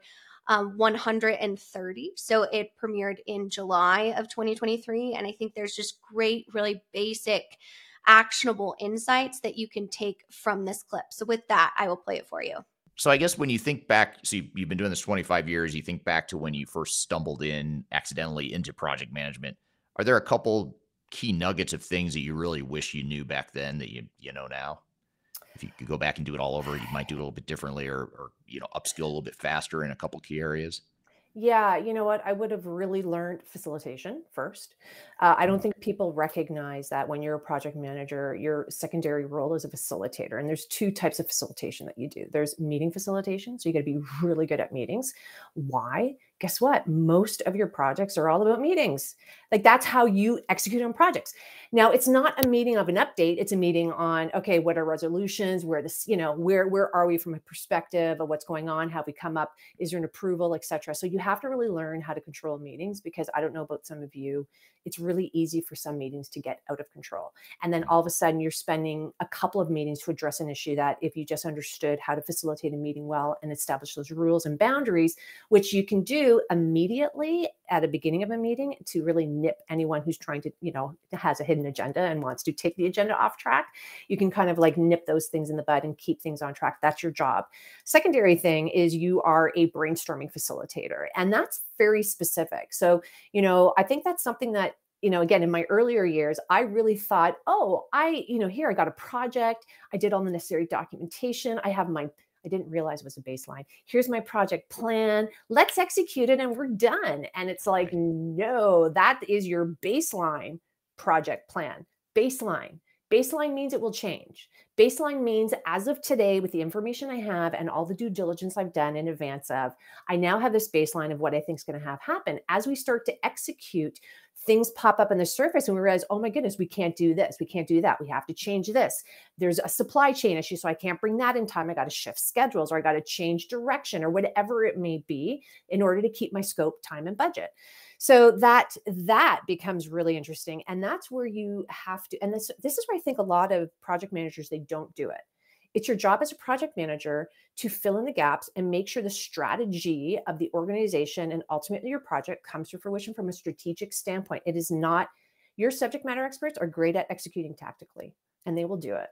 Speaker 4: um, 130. So, it premiered in July of 2023. And I think there's just great, really basic, actionable insights that you can take from this clip. So, with that, I will play it for you.
Speaker 1: So I guess when you think back, so you've been doing this 25 years, you think back to when you first stumbled in accidentally into project management. Are there a couple key nuggets of things that you really wish you knew back then that you you know now? If you could go back and do it all over, you might do it a little bit differently or or you know, upskill a little bit faster in a couple key areas.
Speaker 9: Yeah, you know what? I would have really learned facilitation first. Uh, I don't think people recognize that when you're a project manager, your secondary role is a facilitator. And there's two types of facilitation that you do. There's meeting facilitation, so you got to be really good at meetings. Why? Guess what? Most of your projects are all about meetings. Like that's how you execute on projects. Now, it's not a meeting of an update. It's a meeting on okay, what are resolutions? Where this, you know, where where are we from a perspective of what's going on? Have we come up? Is there an approval, etc. So you have to really learn how to control meetings because I don't know about some of you. It's really easy for some meetings to get out of control. And then all of a sudden you're spending a couple of meetings to address an issue that if you just understood how to facilitate a meeting well and establish those rules and boundaries, which you can do immediately at the beginning of a meeting to really nip anyone who's trying to, you know, has a hidden agenda and wants to take the agenda off track. You can kind of like nip those things in the bud and keep things on track. That's your job. Secondary thing is you are a brainstorming facilitator, and that's very specific. So, you know, I think that's something that you know again in my earlier years i really thought oh i you know here i got a project i did all the necessary documentation i have my I didn't realize it was a baseline. Here's my project plan. Let's execute it and we're done. And it's like, no, that is your baseline project plan. Baseline. Baseline means it will change. Baseline means as of today, with the information I have and all the due diligence I've done in advance of, I now have this baseline of what I think is going to have happen. As we start to execute, things pop up on the surface and we realize, oh my goodness, we can't do this. We can't do that. We have to change this. There's a supply chain issue. So I can't bring that in time. I got to shift schedules or I got to change direction or whatever it may be in order to keep my scope, time, and budget so that that becomes really interesting and that's where you have to and this this is where i think a lot of project managers they don't do it it's your job as a project manager to fill in the gaps and make sure the strategy of the organization and ultimately your project comes to fruition from a strategic standpoint. It is not your subject matter experts are great at executing tactically and they will do it.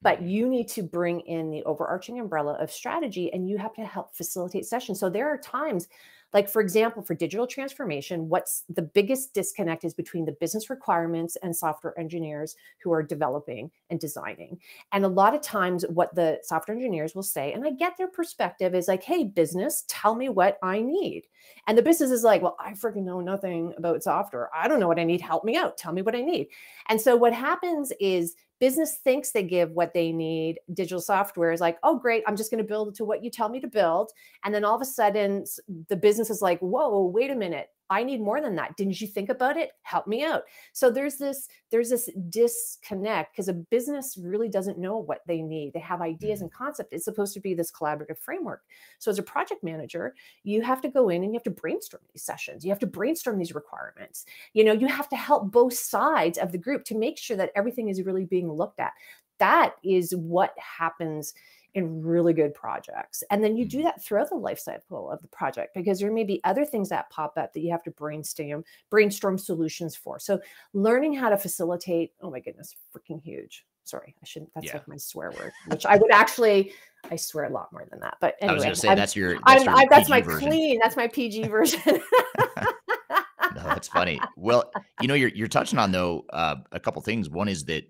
Speaker 9: But mm-hmm. you need to bring in the overarching umbrella of strategy and you have to help facilitate sessions. So there are times like, for example, for digital transformation, what's the biggest disconnect is between the business requirements and software engineers who are developing and designing. And a lot of times, what the software engineers will say, and I get their perspective, is like, hey, business, tell me what I need. And the business is like, well, I freaking know nothing about software. I don't know what I need. Help me out. Tell me what I need. And so what happens is business thinks they give what they need digital software is like oh great i'm just going to build to what you tell me to build and then all of a sudden the business is like whoa wait a minute I need more than that. Didn't you think about it? Help me out. So there's this there's this disconnect because a business really doesn't know what they need. They have ideas mm-hmm. and concept. It's supposed to be this collaborative framework. So as a project manager, you have to go in and you have to brainstorm these sessions. You have to brainstorm these requirements. You know, you have to help both sides of the group to make sure that everything is really being looked at. That is what happens in really good projects. And then you do mm-hmm. that throughout the life cycle of the project because there may be other things that pop up that you have to brainstorm brainstorm solutions for. So learning how to facilitate, oh my goodness, freaking huge. Sorry, I shouldn't that's yeah. like my swear word, which I would actually I swear a lot more than that. But anyway,
Speaker 1: I was gonna say I'm, that's your that's,
Speaker 9: your
Speaker 1: I,
Speaker 9: that's my
Speaker 1: version.
Speaker 9: clean, that's my PG version.
Speaker 1: no, that's funny. Well, you know, you're you're touching on though uh, a couple things. One is that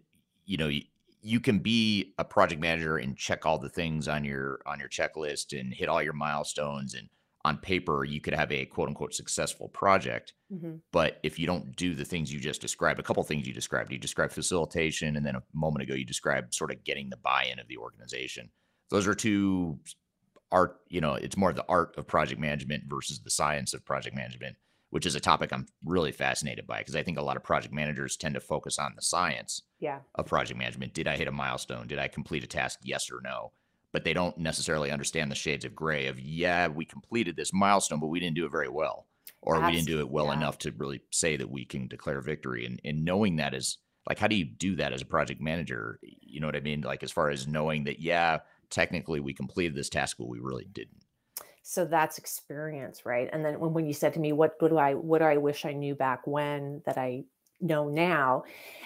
Speaker 1: you know you can be a project manager and check all the things on your on your checklist and hit all your milestones and on paper you could have a quote unquote successful project. Mm-hmm. but if you don't do the things you just described a couple things you described you described facilitation and then a moment ago you described sort of getting the buy-in of the organization. Those are two art, you know, it's more the art of project management versus the science of project management, which is a topic I'm really fascinated by because I think a lot of project managers tend to focus on the science
Speaker 9: Yeah.
Speaker 1: of project management. Did I hit a milestone? Did I complete a task? Yes or no? But they don't necessarily understand the shades of gray of, yeah, we completed this milestone, but we didn't do it very well. Or we didn't do it well
Speaker 9: yeah.
Speaker 1: enough to really say that we can declare victory. And, and knowing that is like, how do you do that as a project manager? You know what I mean? Like, as far as knowing that, yeah, technically we completed this task, but we really didn't.
Speaker 9: So that's experience right? And then when, when you said to me what, what do i what do i wish i knew back when that i know now?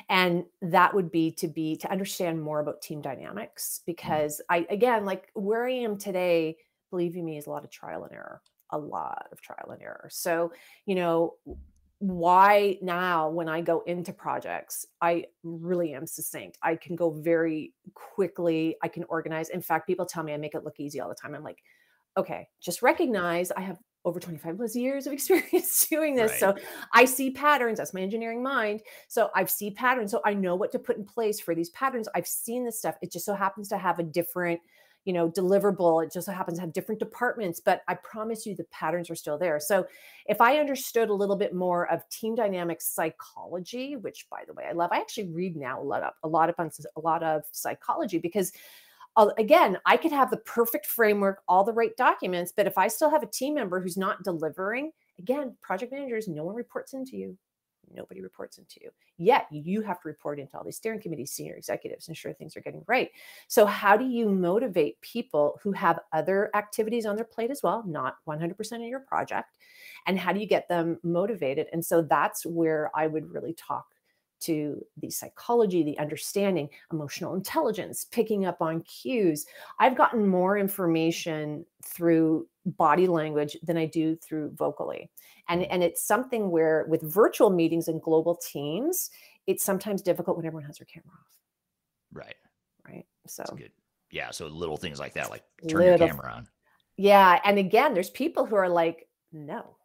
Speaker 9: And that would be to be to understand more about team dynamics mm-hmm. because i again like where i am today believe you me is a lot of trial and error a lot of trial and error. So you know why now when i go into projects i really am succinct. I can go very quickly i can organize. In fact people tell me i make it look easy all the time. I'm like okay, just recognize I have over 25 plus years of experience doing this. So I see patterns. That's my engineering mind. So I see patterns. So I know what to put in place for these patterns. I've seen this stuff. It just so happens to have a different, you know, deliverable. It just so happens to have different departments, but I promise you the patterns are still there. So if I understood a little bit more of team dynamics psychology, which by the way, I love, I actually read now a lot of a lot of a lot of psychology because uh, again, I could have the perfect framework, all the right documents, but if I still have a team member who's not delivering, again, project managers, no one reports into you. Nobody reports into you. Yet you have to report into all these steering committees, senior executives, ensure things are getting right. So, how do you motivate people who have other activities on their plate as well, not 100% of your project? And how do you get them motivated? And so that's where I would really talk to the psychology, the understanding, emotional intelligence, picking up on cues. I've gotten more information through body language than I do through vocally. And, mm. and it's something where with virtual meetings and global teams, it's sometimes difficult when everyone has their camera off.
Speaker 1: Right.
Speaker 9: Right. So.
Speaker 1: Yeah. So little things like that, like turn
Speaker 9: Little-
Speaker 1: your camera on.
Speaker 9: yeah. And again, there's people who are like, no,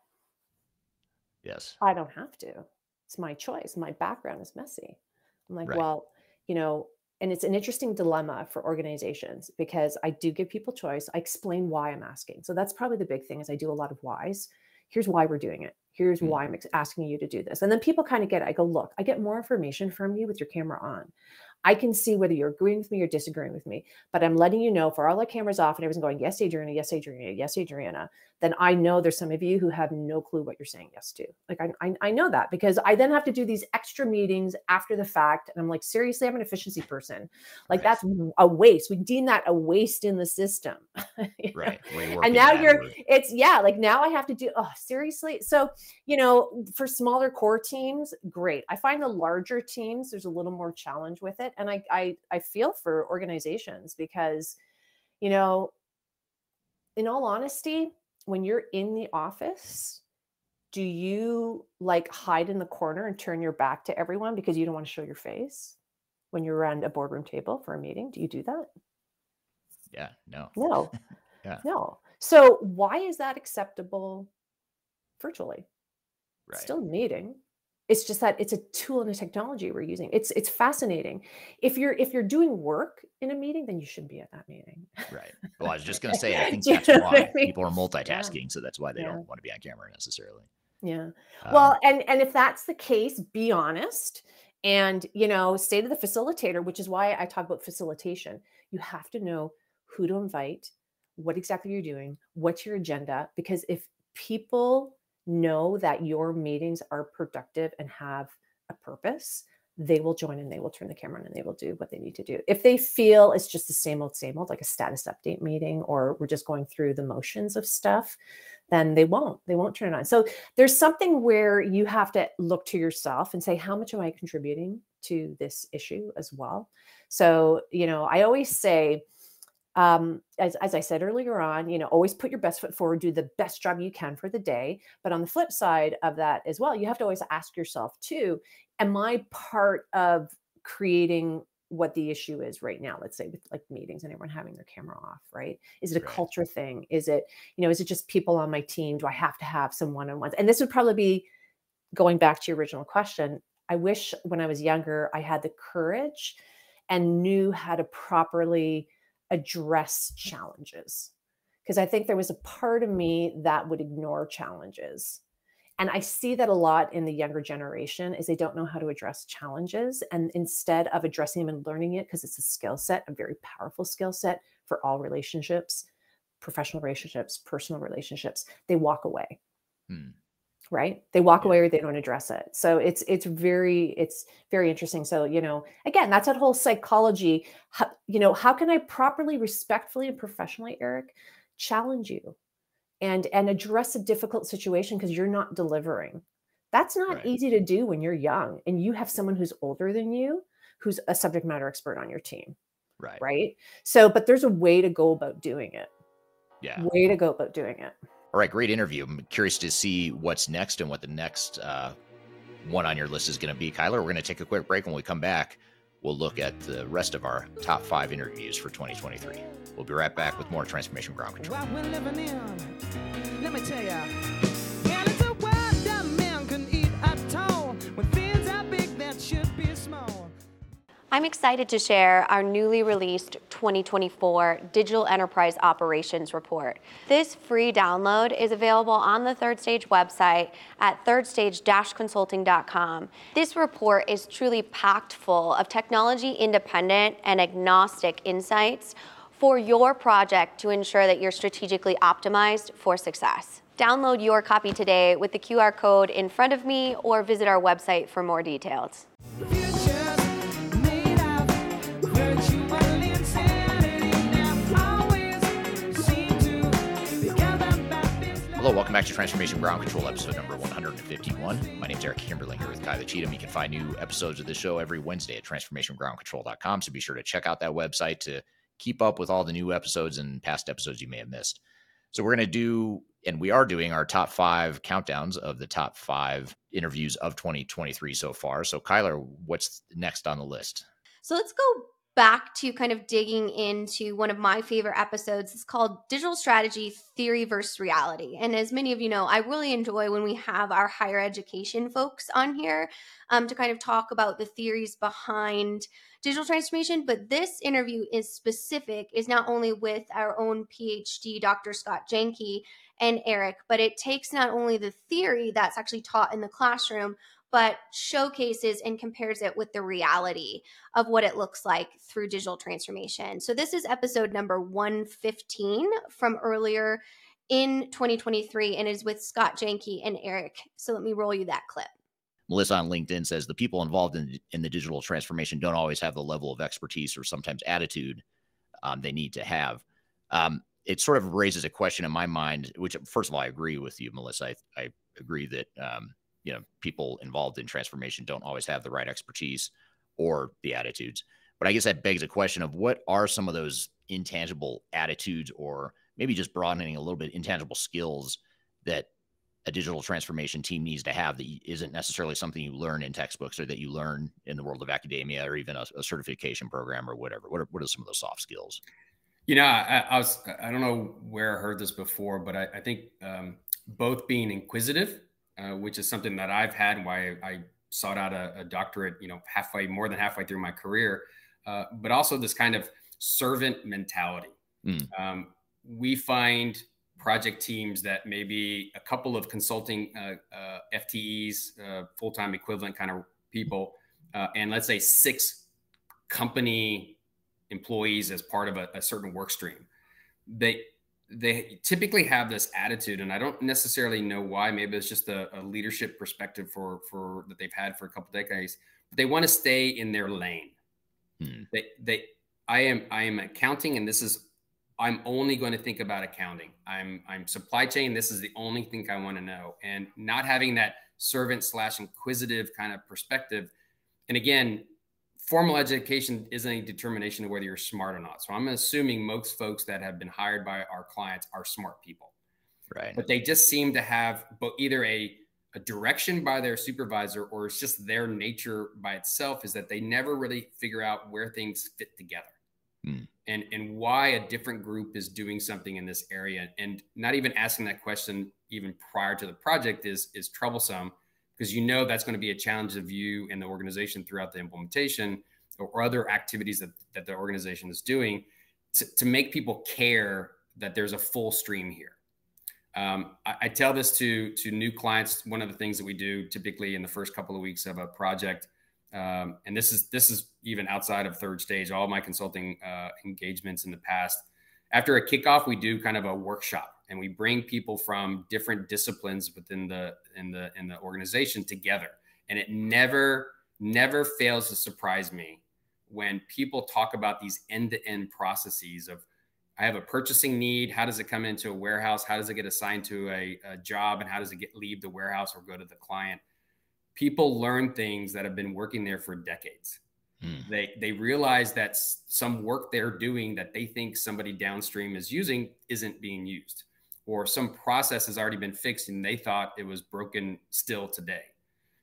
Speaker 1: Yes.
Speaker 9: I don't have to. It's my choice. My background is messy. I'm like,
Speaker 1: Right.
Speaker 9: well, you know, and it's an interesting dilemma for organizations because I do give people choice. I explain why I'm asking. So that's probably the big thing is I do a lot of whys. Here's why we're doing it. Here's
Speaker 1: Mm.
Speaker 9: why I'm asking you to do this. And then people kind of get it. I go, look, I get more information from you with your camera on. I can see whether you're agreeing with me or disagreeing with me, but I'm letting you know for all the cameras off and everyone's going, yes, Adriana, yes, Adriana, yes, Adriana, then I know there's some of you who have no clue what you're saying yes to. Like I, I, I know that because I then have to do these extra meetings after the fact. And I'm like, seriously, I'm an efficiency person. Like
Speaker 1: Right.
Speaker 9: that's a waste. We deem that a waste in the system.
Speaker 1: Right.
Speaker 9: And now you're
Speaker 1: backward.
Speaker 9: it's yeah like now i have to do oh seriously so you know for smaller core teams great i find the larger teams there's a little more challenge with it and i i, I feel for organizations because you know in all honesty when you're in the office do you like hide in the corner and turn your back to everyone because you don't want to show your face when you're around a boardroom table for a meeting do you do that
Speaker 1: Yeah. No.
Speaker 9: no
Speaker 1: Yeah.
Speaker 9: no so why is that acceptable virtually
Speaker 1: Right.
Speaker 9: still meeting it's just that it's a tool and a technology we're using it's it's fascinating if you're if you're doing work in a meeting then you shouldn't be at that meeting
Speaker 1: Right. Well, I was just going to say, I think that's
Speaker 9: what I
Speaker 1: why
Speaker 9: mean?
Speaker 1: people are multitasking. So that's why they
Speaker 9: Yeah.
Speaker 1: don't want to be on camera necessarily.
Speaker 9: yeah
Speaker 1: Um,
Speaker 9: well and and if that's the case be honest and you know say to the facilitator which is why i talk about facilitation you have to know who to invite what exactly you're doing what's your agenda because if people know that your meetings are productive and have a purpose they will join and they will turn the camera on and they will do what they need to do. If they feel it's just the same old same old like a status update meeting or we're just going through the motions of stuff then they won't they won't turn it on. So there's something where you have to look to yourself and say how much am i contributing to this issue as well? So you know i always say um, as, as i said earlier on you know always put your best foot forward do the best job you can for the day but on the flip side of that as well you have to always ask yourself too am i part of creating what the issue is right now let's say with like meetings and everyone having their camera off right? Is it a
Speaker 1: Right.
Speaker 9: culture thing? Is it you know is it just people on my team? Do i have to have some one-on-ones? And this would probably be going back to your original question i wish when i was younger i had the courage and knew how to properly address challenges because I think there was a part of me that would ignore challenges. And I see that a lot in the younger generation is they don't know how to address challenges and instead of addressing them and learning it because it's a skill set, a very powerful skill set for all relationships, professional relationships, personal relationships, they walk away.
Speaker 1: Hmm.
Speaker 9: Right? They walk away or they don't address it. So it's it's very it's very interesting. So, you know, again, that's that whole psychology, how, you know, how can I properly respectfully and professionally, Eric, challenge you and and address a difficult situation because you're not delivering that's not
Speaker 1: Right.
Speaker 9: easy to do when you're young and you have someone who's older than you who's a subject matter expert on your team
Speaker 1: Right.
Speaker 9: right so but there's a way to go about doing it
Speaker 1: Yeah.
Speaker 9: way to go about doing it
Speaker 1: All right. Great interview. I'm curious to see what's next and what the next uh, one on your list is going to be. Kyler, we're going to take a quick break. When we come back, we'll look at the rest of our top five interviews for 2023. We'll be right back with more Transformation Ground Control.
Speaker 6: I'm excited to share our newly released 2024 Digital Enterprise Operations Report. This free download is available on the Third Stage website at thirdstage-consulting.com. This report is truly packed full of technology independent and agnostic insights for your project to ensure that you're strategically optimized for success. Download your copy today with the QR code in front of me or visit our website for more details.
Speaker 1: Hello, welcome back to Transformation Ground Control, episode number 151. My name is Eric Kimberling here with Kyler Cheatham. You can find new episodes of the show every Wednesday at transformationgroundcontrol.com. So be sure to check out that website to keep up with all the new episodes and past episodes you may have missed. So we're going to do, and we are doing our top five countdowns of the top five interviews of 2023 so far. So Kyler, what's next on the list?
Speaker 4: So let's go back to kind of digging into one of my favorite episodes. It's called Digital Strategy Theory versus Reality. And as many of you know, I really enjoy when we have our higher education folks on here um, to kind of talk about the theories behind digital transformation. But this interview is specific, is not only with our own PhD, Dr. Scott Jenke and Eric, but it takes not only the theory that's actually taught in the classroom, but showcases and compares it with the reality of what it looks like through digital transformation. So this is episode number 115 from earlier in 2023 and is with Scott Jenke and Eric. So let me roll you that clip.
Speaker 1: Melissa on LinkedIn says the people involved in, in the digital transformation don't always have the level of expertise or sometimes attitude um, they need to have. Um, it sort of raises a question in my mind, which first of all, I agree with you, Melissa. I, I agree that, um, you know, people involved in transformation don't always have the right expertise or the attitudes. But I guess that begs a question of what are some of those intangible attitudes or maybe just broadening a little bit intangible skills that a digital transformation team needs to have that isn't necessarily something you learn in textbooks or that you learn in the world of academia or even a, a certification program or whatever. What are, what are some of those soft skills?
Speaker 10: You know, I, I was I don't know where I heard this before, but I, I think um, both being inquisitive, uh, which is something that I've had, and why I sought out a, a doctorate, you know, halfway more than halfway through my career, uh, but also this kind of servant mentality.
Speaker 1: Mm.
Speaker 10: Um, we find project teams that maybe a couple of consulting uh, uh, FTEs, uh, full time equivalent kind of people, uh, and let's say six company employees as part of a, a certain work stream. They they typically have this attitude, and I don't necessarily know why. Maybe it's just a, a leadership perspective for for that they've had for a couple decades. But they want to stay in their lane.
Speaker 1: Hmm.
Speaker 10: They they I am I am accounting, and this is I'm only going to think about accounting. I'm I'm supply chain. This is the only thing I want to know, and not having that servant slash inquisitive kind of perspective. And again, formal education isn't a determination of whether you're smart or not. So I'm assuming most folks that have been hired by our clients are smart people,
Speaker 1: Right.
Speaker 10: but they just seem to have either a a direction by their supervisor or it's just their nature by itself is that they never really figure out where things fit together
Speaker 1: Hmm.
Speaker 10: and and why a different group is doing something in this area and not even asking that question even prior to the project is is troublesome because you know that's going to be a challenge of you and the organization throughout the implementation or, or other activities that, that the organization is doing to, to make people care that there's a full stream here. Um, I, I, tell this to to new clients. One of the things that we do typically in the first couple of weeks of a project, um, and this is this is even outside of third stage. All my consulting uh, engagements in the past, after a kickoff, we do kind of a workshop, and we bring people from different disciplines within the in the in the organization together. And it never never fails to surprise me when people talk about these end to end processes of I have a purchasing need. How does it come into a warehouse? How does it get assigned to a, a, job? And how does it get leave the warehouse or go to the client? People learn things that have been working there for decades. Hmm. They they realize that some work they're doing that they think somebody downstream is using isn't being used, or some process has already been fixed and they thought it was broken still today.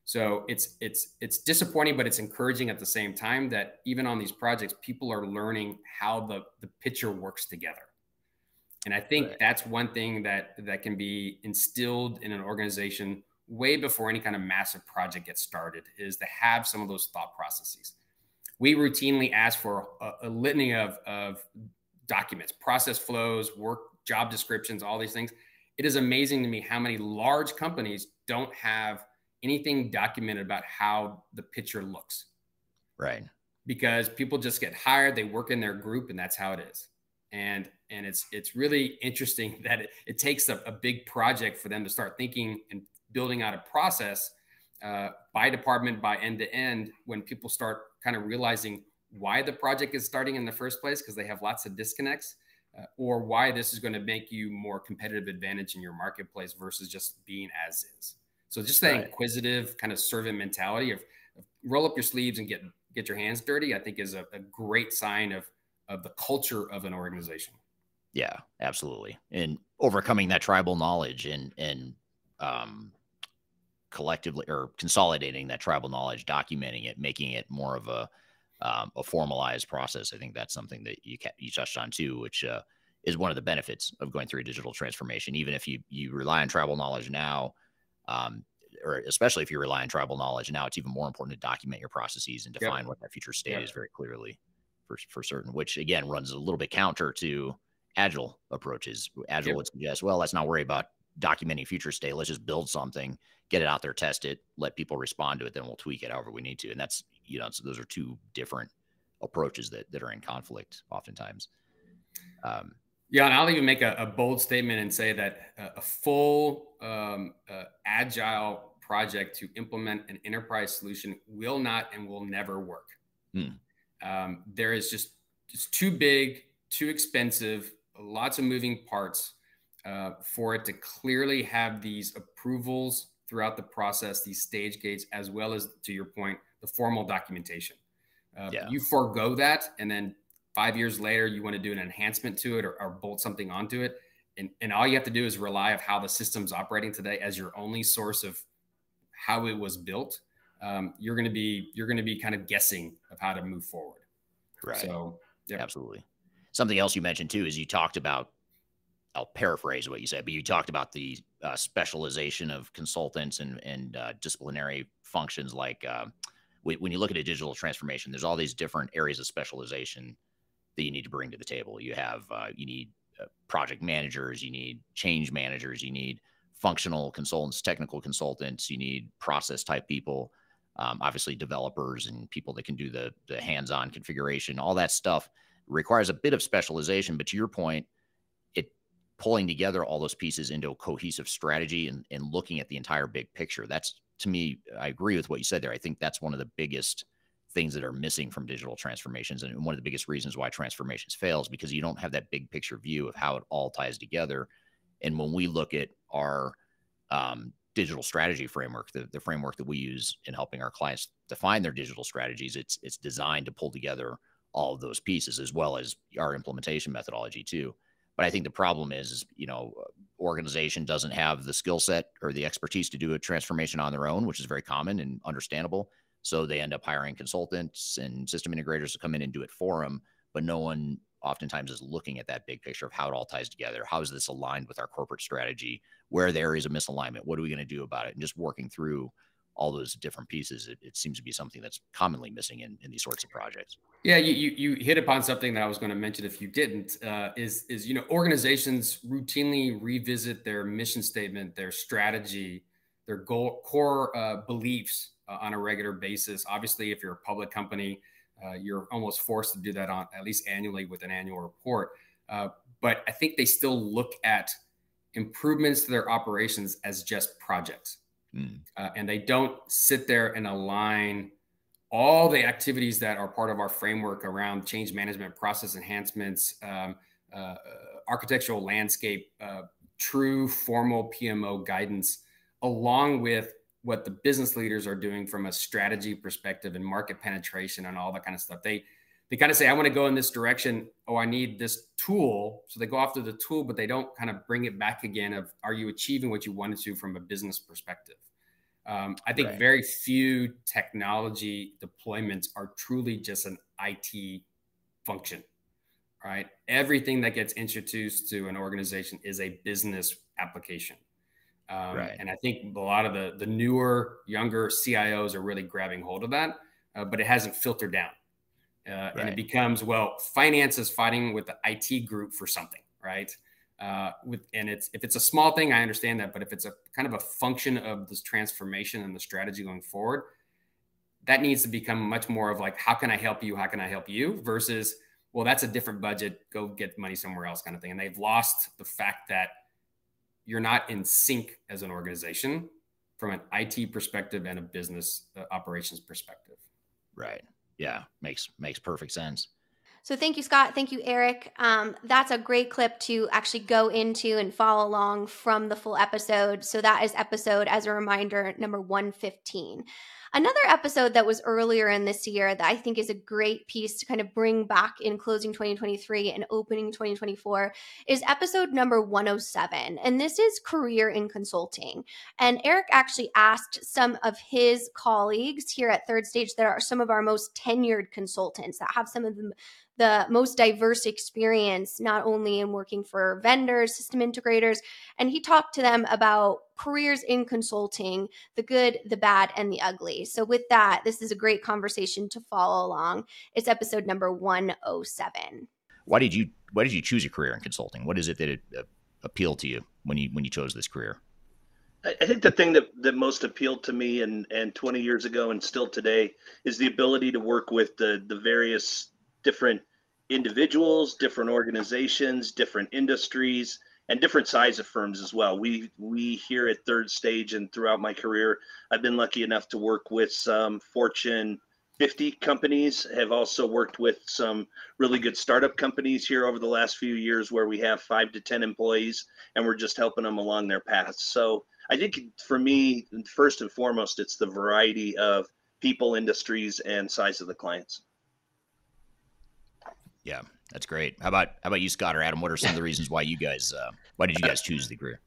Speaker 10: So it's it's it's disappointing, but it's encouraging at the same time that even on these projects, people are learning how the the picture works together. And I think right. that's one thing that that can be instilled in an organization way before any kind of massive project gets started is to have some of those thought processes. We routinely ask for a, a litany of, of documents, process flows, work job descriptions, all these things. It is amazing to me how many large companies don't have anything documented about how the picture looks.
Speaker 1: Right.
Speaker 10: Because people just get hired, they work in their group, and that's how it is. And and it's it's really interesting that it, it takes a, a big project for them to start thinking and building out a process uh, by department, by end to end, when people start kind of realizing why the project is starting in the first place, because they have lots of disconnects, uh, or why this is going to make you more competitive advantage in your marketplace versus just being as is. So just that right. inquisitive kind of servant mentality of, of, roll up your sleeves and get get your hands dirty, I think is a, a great sign of of the culture of an organization.
Speaker 1: Yeah, absolutely. And overcoming that tribal knowledge and and um, collectively or consolidating that tribal knowledge, documenting it, making it more of a um, a formalized process. I think that's something that you you touched on too, which uh, is one of the benefits of going through a digital transformation. Even if you you rely on tribal knowledge now, um, or especially if you rely on tribal knowledge now, it's even more important to document your processes and define yep. what that future state yep. is very clearly for, for certain, which again runs a little bit counter to agile approaches. Agile yep. would suggest, well, let's not worry about documenting future state. Let's just build something, get it out there, test it, let people respond to it, then we'll tweak it however we need to. And that's, you know, so those are two different approaches that, that are in conflict oftentimes. Um,
Speaker 10: yeah, and I'll even make a, a bold statement and say that a, a full um, uh, agile project to implement an enterprise solution will not and will never work. Hmm. Um, there is just it's too big, too expensive, lots of moving parts uh, for it to clearly have these approvals throughout the process, these stage gates, as well as to your point, the formal documentation. Uh, yeah. You forego that, and then five years later you want to do an enhancement to it or, or bolt something onto it and, and all you have to do is rely of how the system's operating today as your only source of how it was built um, you're going to be you're going to be kind of guessing of how to move forward
Speaker 1: right so yeah. absolutely something else you mentioned too is you talked about i'll paraphrase what you said but you talked about the uh, specialization of consultants and and uh, disciplinary functions like uh, when you look at a digital transformation there's all these different areas of specialization that you need to bring to the table. You have uh, you need uh, project managers, you need change managers, you need functional consultants, technical consultants, you need process type people, um, obviously developers and people that can do the the hands-on configuration. All that stuff requires a bit of specialization. But to your point, it pulling together all those pieces into a cohesive strategy and, and looking at the entire big picture. That's to me, I agree with what you said there. I think that's one of the biggest things that are missing from digital transformations and one of the biggest reasons why transformations fails because you don't have that big picture view of how it all ties together and when we look at our um, digital strategy framework the, the framework that we use in helping our clients define their digital strategies it's it's designed to pull together all of those pieces as well as our implementation methodology too but i think the problem is, is you know organization doesn't have the skill set or the expertise to do a transformation on their own which is very common and understandable so they end up hiring consultants and system integrators to come in and do it for them. But no one oftentimes is looking at that big picture of how it all ties together. How is this aligned with our corporate strategy? Where there is a misalignment, what are we going to do about it? And just working through all those different pieces. It, it seems to be something that's commonly missing in, in these sorts of projects.
Speaker 10: Yeah, you, you, you hit upon something that I was going to mention if you didn't. Uh, is is you know organizations routinely revisit their mission statement, their strategy, their goal, core uh, beliefs uh, on a regular basis. Obviously, if you're a public company, uh, you're almost forced to do that on at least annually with an annual report. Uh, but I think they still look at improvements to their operations as just projects. Mm. Uh, and they don't sit there and align all the activities that are part of our framework around change management, process enhancements, um, uh, architectural landscape, uh, true formal PMO guidance, along with what the business leaders are doing from a strategy perspective and market penetration and all that kind of stuff. They they kind of say, I want to go in this direction. Oh, I need this tool. So they go after the tool, but they don't kind of bring it back again of are you achieving what you wanted to from a business perspective? Um, I think right. very few technology deployments are truly just an IT function, right? Everything that gets introduced to an organization is a business application. Um, right. And I think a lot of the, the newer, younger CIOs are really grabbing hold of that, uh, but it hasn't filtered down. Uh, right. And it becomes, well, finance is fighting with the IT group for something, right? Uh, with and it's if it's a small thing i understand that but if it's a kind of a function of this transformation and the strategy going forward that needs to become much more of like how can i help you? How can i help you? Versus well that's a different budget go get money somewhere else kind of thing. And they've lost the fact that you're not in sync as an organization from an it perspective and a business uh, operations perspective.
Speaker 1: Right. Yeah. Makes makes perfect sense
Speaker 4: so thank you, Scott. Thank you, Eric. Um, that's a great clip to actually go into and follow along from the full episode. So that is episode, as a reminder, number 115. Another episode that was earlier in this year that I think is a great piece to kind of bring back in closing 2023 and opening 2024 is episode number 107. And this is career in consulting. And Eric actually asked some of his colleagues here at Third Stage that are some of our most tenured consultants that have some of the the most diverse experience, not only in working for vendors, system integrators, and he talked to them about careers in consulting, the good, the bad, and the ugly. So, with that, this is a great conversation to follow along. It's episode number 107.
Speaker 1: Why did you Why did you choose a career in consulting? What is it that it uh, appealed to you when you when you chose this career?
Speaker 11: I think the thing that, that most appealed to me and, and 20 years ago and still today is the ability to work with the, the various different individuals, different organizations, different industries, and different size of firms as well. We we here at Third Stage and throughout my career, I've been lucky enough to work with some Fortune 50 companies. Have also worked with some really good startup companies here over the last few years, where we have five to ten employees, and we're just helping them along their path. So I think for me, first and foremost, it's the variety of people, industries, and size of the clients.
Speaker 1: Yeah, that's great. How about how about you, Scott or Adam? What are some of the reasons why you guys uh, why did you guys choose the career?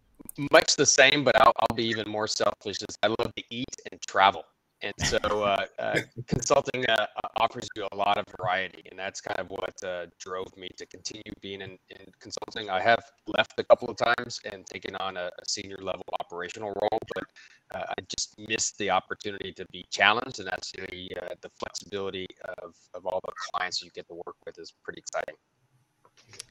Speaker 12: Much the same, but I'll, I'll be even more selfish. Is I love to eat and travel. And so uh, uh, consulting uh, offers you a lot of variety, and that's kind of what uh, drove me to continue being in, in, consulting. I have left a couple of times and taken on a, a senior level operational role, but uh, I just missed the opportunity to be challenged, and that's the uh, the flexibility of, of all the clients you get to work with is pretty exciting.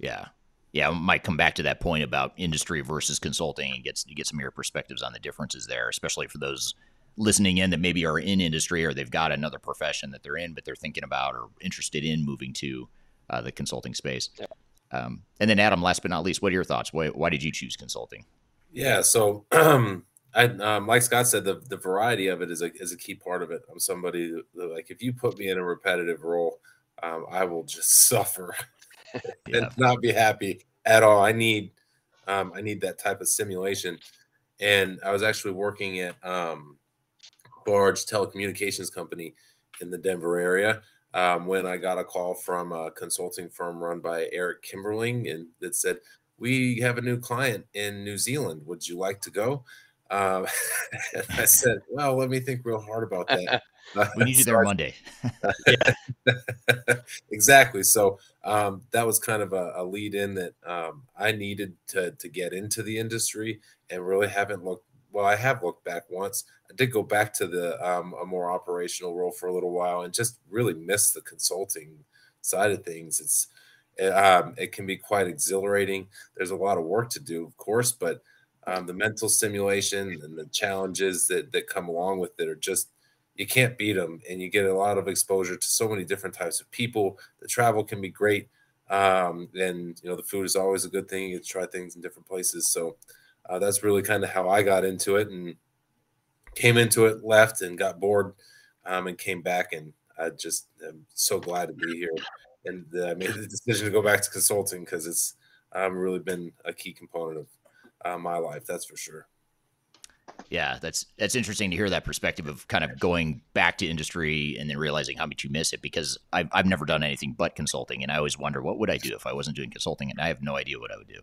Speaker 1: Yeah, yeah, I might come back to that point about industry versus consulting and get get some of your perspectives on the differences there, especially for those listening in that maybe are in industry or they've got another profession that they're in, but they're thinking about or interested in moving to uh, the consulting space. Yeah. Um, and then, Adam, last but not least, what are your thoughts? Why, why did you choose consulting?
Speaker 13: Yeah, so I, um, like Scott said, the, the variety of it is a, is a key part of it. I'm somebody that, like, if you put me in a repetitive role, um, I will just suffer yeah. and not be happy at all. I need, um, I need that type of simulation. And I was actually working at, um, large telecommunications company in the Denver area. Um, when I got a call from a consulting firm run by Eric Kimberling, and that said, "We have a new client in New Zealand. Would you like to go?" Um, I said, "Well, let me think real hard about that."
Speaker 1: we need you there Monday.
Speaker 13: exactly. So um, that was kind of a, a lead in that um, I needed to to get into the industry and really haven't looked well, I have looked back once. I did go back to the um, a more operational role for a little while and just really missed the consulting side of things. It's it, um, it can be quite exhilarating. There's a lot of work to do, of course, but um, the mental stimulation and the challenges that that come along with it are just you can't beat them, and you get a lot of exposure to so many different types of people. The travel can be great, um, and you know the food is always a good thing. You try things in different places, so uh, that's really kind of how I got into it and came into it, left, and got bored, um, and came back, and I just am so glad to be here. And uh, I made the decision to go back to consulting because it's um, really been a key component of uh, my life. That's for sure.
Speaker 1: Yeah, that's that's interesting to hear that perspective of kind of going back to industry and then realizing how much you miss it because I've, I've never done anything but consulting and I always wonder what would I do if I wasn't doing consulting and I have no idea what I would do.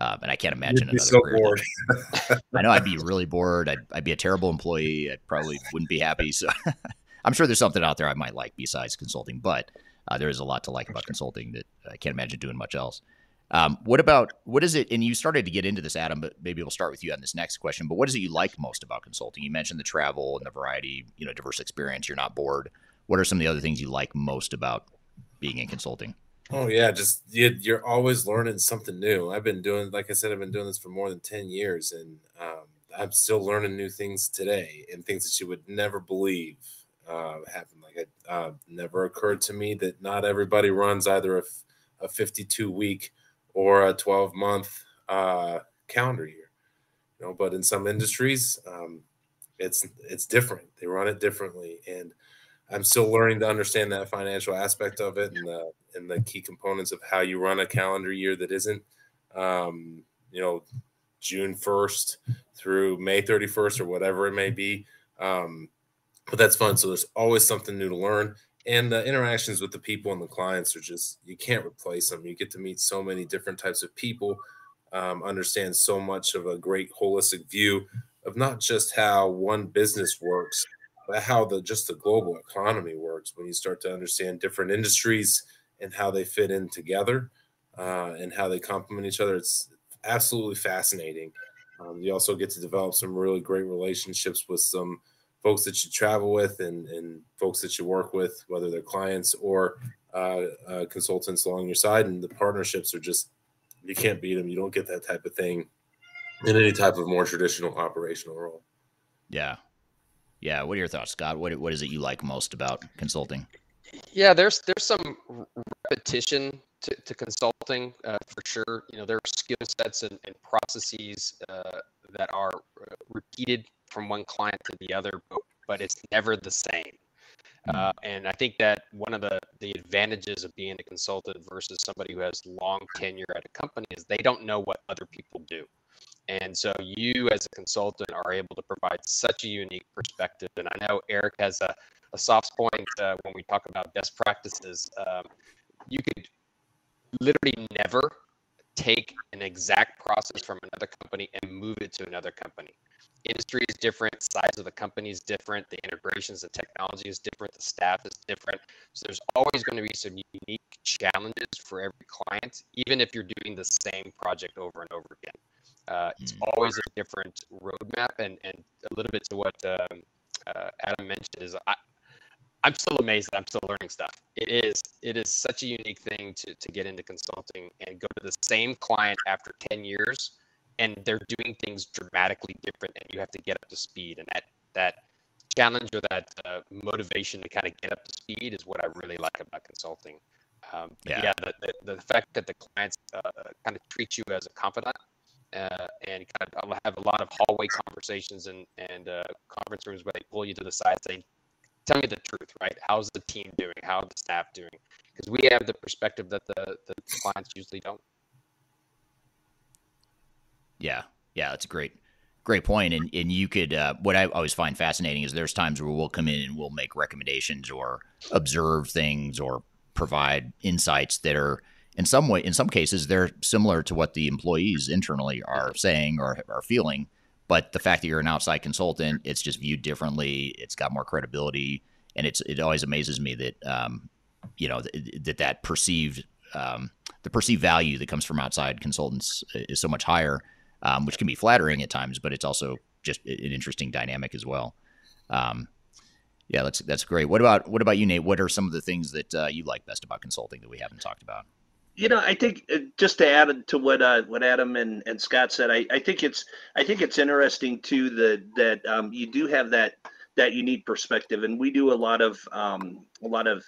Speaker 1: Um, and I can't imagine
Speaker 13: You'd be
Speaker 1: another
Speaker 13: so bored.
Speaker 1: I know I'd be really bored. I'd, I'd be a terrible employee. I probably wouldn't be happy. So I'm sure there's something out there I might like besides consulting, but uh, there is a lot to like about consulting that I can't imagine doing much else. Um, what about what is it? And you started to get into this, Adam, but maybe we'll start with you on this next question. But what is it you like most about consulting? You mentioned the travel and the variety, you know, diverse experience. You're not bored. What are some of the other things you like most about being in consulting?
Speaker 13: Oh yeah, just you, you're always learning something new. I've been doing, like I said, I've been doing this for more than ten years, and um, I'm still learning new things today and things that you would never believe uh, happen. Like it uh, never occurred to me that not everybody runs either a, a 52 week or a 12 month uh, calendar year. You know, but in some industries, um, it's it's different. They run it differently, and I'm still learning to understand that financial aspect of it and the and the key components of how you run a calendar year that isn't, um, you know, June 1st through May 31st or whatever it may be. Um, but that's fun. So there's always something new to learn. And the interactions with the people and the clients are just, you can't replace them. You get to meet so many different types of people, um, understand so much of a great holistic view of not just how one business works, how the just the global economy works when you start to understand different industries and how they fit in together uh, and how they complement each other. It's absolutely fascinating. Um, you also get to develop some really great relationships with some folks that you travel with and, and folks that you work with, whether they're clients or uh, uh, consultants along your side. And the partnerships are just, you can't beat them. You don't get that type of thing in any type of more traditional operational role.
Speaker 1: Yeah, yeah. What are your thoughts, Scott? What what is it you like most about consulting?
Speaker 10: Yeah, there's there's some repetition to, to consulting uh, for sure. You know, there are skill sets and, and processes uh, that are uh, repeated from one client to the other, but, but it's never the same. Uh, and I think that one of the, the advantages of being a consultant versus somebody who has long tenure at a company is they don't know what other people do. And so you as a consultant are able to provide such a unique perspective. And I know Eric has a, a soft point uh, when we talk about best practices. Um, you could literally never take an exact process from another company and move it to another company. Industry is different, size of the company is different, the integrations and technology is different, the staff is different. So there's always going to be some unique challenges for every client, even if you're doing the same project over and over again. Uh, it's always a different roadmap, and and a little bit to what um, uh, Adam mentioned is I, I'm still amazed that I'm still learning stuff. It is it is such a unique thing to to get into consulting and go to the same client after 10 years, and they're doing things dramatically different, and you have to get up to speed. And that that challenge or that uh, motivation to kind of get up to speed is what I really like about consulting. Um,
Speaker 1: Yeah.
Speaker 10: yeah, the, the, the fact that the clients uh, kind of treat you as a confidant uh, and kind of I'll have a lot of hallway conversations and and uh, conference rooms where they pull you to the side saying, "Tell me the truth, right? How's the team doing? How are the staff doing?" Because we have the perspective that the the clients usually don't.
Speaker 1: Yeah, yeah, that's a great, great point. And and you could uh, what I always find fascinating is there's times where we'll come in and we'll make recommendations or observe things or provide insights that are in some way in some cases they're similar to what the employees internally are saying or are feeling. But the fact that you're an outside consultant, it's just viewed differently. It's got more credibility, and it's it always amazes me that um, you know th- that that perceived um, the perceived value that comes from outside consultants is so much higher, um, which can be flattering at times, but it's also just an interesting dynamic as well. Um, yeah, that's that's great. What about what about you, Nate? What are some of the things that uh, you like best about consulting that we haven't talked about?
Speaker 11: You know, I think uh, just to add to what uh, what Adam and, and Scott said, I, I think it's I think it's interesting too that that um, you do have that that unique perspective, and we do a lot of um, a lot of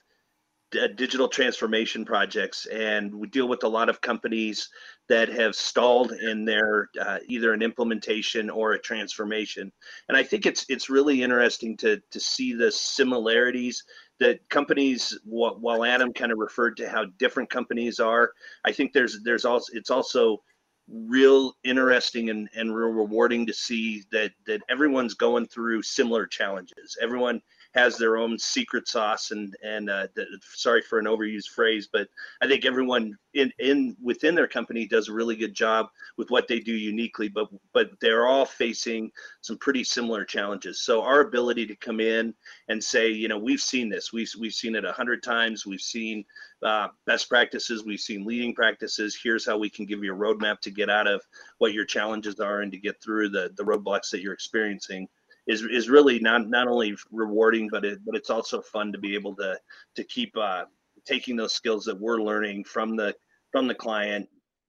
Speaker 11: d- digital transformation projects, and we deal with a lot of companies that have stalled in their uh, either an implementation or a transformation. And I think it's it's really interesting to to see the similarities that companies. While Adam kind of referred to how different companies are, I think there's there's also it's also real interesting and, and real rewarding to see that that everyone's going through similar challenges. Everyone has their own secret sauce and and uh, the, sorry for an overused phrase, but I think everyone in in within their company does a really good job with what they do uniquely. But but they're all facing some pretty similar challenges. So our ability to come in and say, you know, we've seen this, we've we've seen it a hundred times, we've seen uh, best practices, we've seen leading practices. Here's how we can give you a roadmap to get out of what your challenges are and to get through the the roadblocks that you're experiencing is is really not not only rewarding, but it but it's also fun to be able to to keep uh, taking those skills that we're learning from the from the client,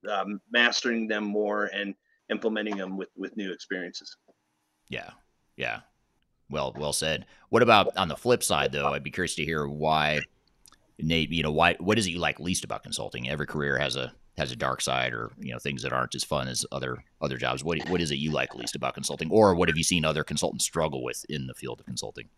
Speaker 11: um, mastering them more, and implementing them with with new experiences.
Speaker 1: Yeah, yeah. Well, well said. What about on the flip side, though? I'd be curious to hear why, Nate. You know, why? What is it you like least about consulting? Every career has a has a dark side or you know things that aren't as fun as other other jobs. What what is it you like least about consulting? Or what have you seen other consultants struggle with in the field of consulting?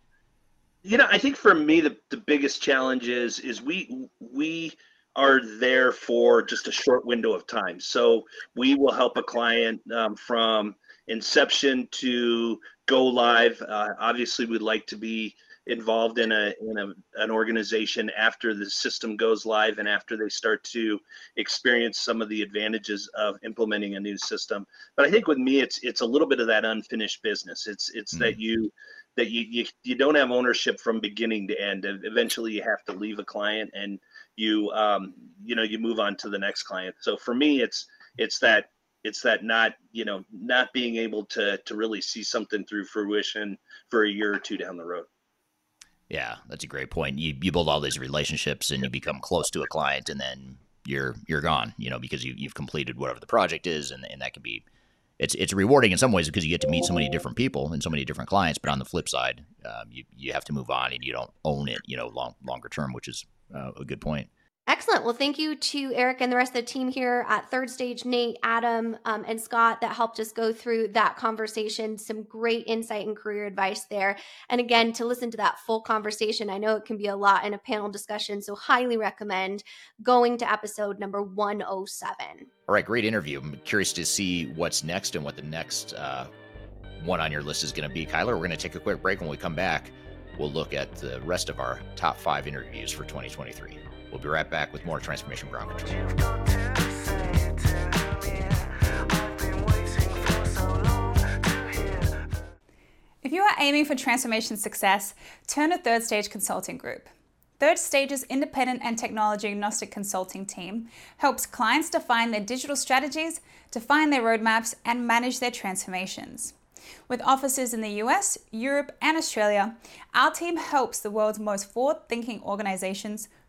Speaker 11: You know i think for me the, the biggest challenge is is we we are there for just a short window of time. So we will help a client um, from inception to go live. Uh, obviously we'd like to be involved in a in a, an organization after the system goes live and after they start to experience some of the advantages of implementing a new system. But i think with me it's it's a little bit of that unfinished business. It's it's mm-hmm. that you that you, you you don't have ownership from beginning to end. Eventually you have to leave a client and you um you know you move on to the next client. So for me it's it's that it's that not you know not being able to to really see something through fruition for a year or two down the road
Speaker 1: yeah, that's a great point. You you build all these relationships and you become close to a client, and then you're you're gone. You know, because you you've completed whatever the project is, and and that can be. It's, it's rewarding in some ways because you get to meet so many different people and so many different clients. But on the flip side, um, you you have to move on and you don't own it, you know, long longer term, which is uh, a good point.
Speaker 4: Excellent. Well, thank you to Eric and the rest of the team here at Third Stage, Nate, Adam, um, and Scott that helped us go through that conversation. Some great insight and career advice there. And again, to listen to that full conversation, I know it can be a lot in a panel discussion, so highly recommend going to episode number 107.
Speaker 1: All right, great interview. I'm curious to see what's next and what the next uh, one on your list is going to be. Kyler, we're going to take a quick break. When we come back, we'll look at the rest of our top five interviews for 2023. We'll be right back with more Transformation Ground Control.
Speaker 14: If you are aiming for transformation success, turn to Third Stage Consulting Group. Third Stage's independent and technology agnostic consulting team helps clients define their digital strategies, define their roadmaps, and manage their transformations. With offices in the US, Europe, and Australia, our team helps the world's most forward thinking organizations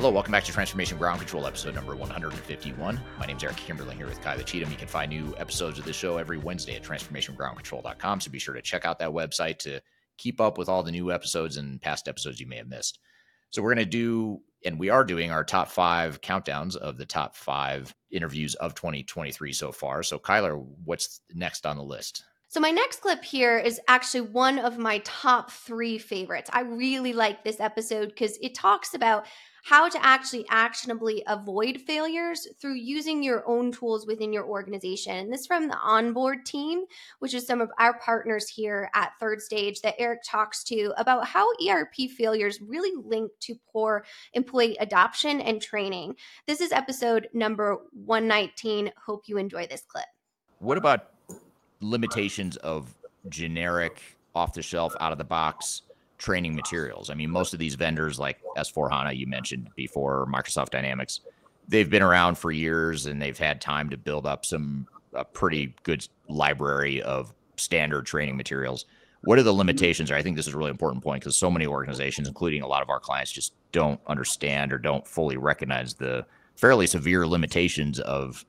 Speaker 1: Hello, welcome back to Transformation Ground Control, episode number 151. My name is Eric Kimberling here with Kyler Cheatham. You can find new episodes of this show every Wednesday at transformationgroundcontrol.com. So be sure to check out that website to keep up with all the new episodes and past episodes you may have missed. So we're going to do, and we are doing our top five countdowns of the top five interviews of 2023 so far. So, Kyler, what's next on the list?
Speaker 4: So, my next clip here is actually one of my top three favorites. I really like this episode because it talks about how to actually actionably avoid failures through using your own tools within your organization. And this from the onboard team, which is some of our partners here at Third Stage that Eric talks to about how ERP failures really link to poor employee adoption and training. This is episode number 119. Hope you enjoy this clip.
Speaker 1: What about limitations of generic off the shelf out of the box training materials. I mean, most of these vendors like S4 HANA you mentioned before, Microsoft Dynamics, they've been around for years and they've had time to build up some a pretty good library of standard training materials. What are the limitations? I think this is a really important point because so many organizations, including a lot of our clients, just don't understand or don't fully recognize the fairly severe limitations of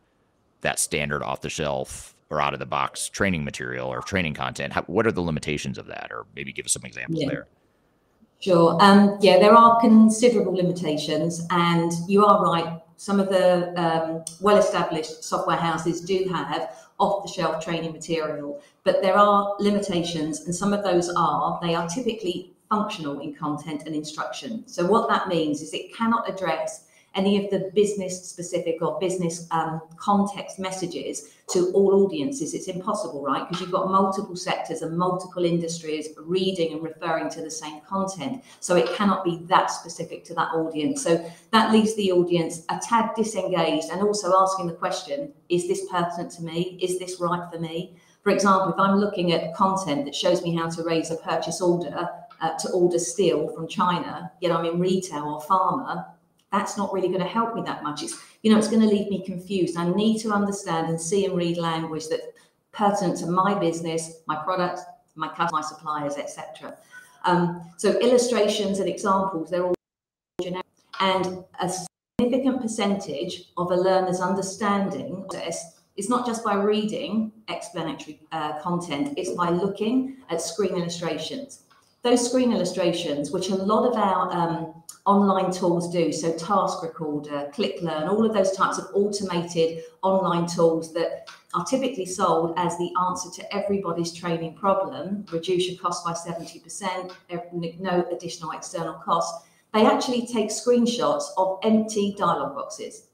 Speaker 1: that standard off the shelf or out of the box training material or training content. How, what are the limitations of that? Or maybe give us some examples yeah. there.
Speaker 15: Sure. Um, yeah, there are considerable limitations, and you are right. Some of the um, well established software houses do have off the shelf training material, but there are limitations, and some of those are they are typically functional in content and instruction. So, what that means is it cannot address any of the business specific or business um, context messages to all audiences. It's impossible, right? Because you've got multiple sectors and multiple industries reading and referring to the same content. So it cannot be that specific to that audience. So that leaves the audience a tad disengaged and also asking the question is this pertinent to me? Is this right for me? For example, if I'm looking at content that shows me how to raise a purchase order uh, to order steel from China, yet I'm in retail or pharma, that's not really going to help me that much. It's, you know, it's going to leave me confused. I need to understand and see and read language that's pertinent to my business, my product, my customers, my suppliers, etc. Um, so illustrations and examples, they're all generic. And a significant percentage of a learner's understanding is not just by reading explanatory uh, content, it's by looking at screen illustrations. Those screen illustrations, which a lot of our um, online tools do. So, Task Recorder, ClickLearn, all of those types of automated online tools that are typically sold as the answer to everybody's training problem, reduce your cost by 70%, no additional external costs. They actually take screenshots of empty dialog boxes.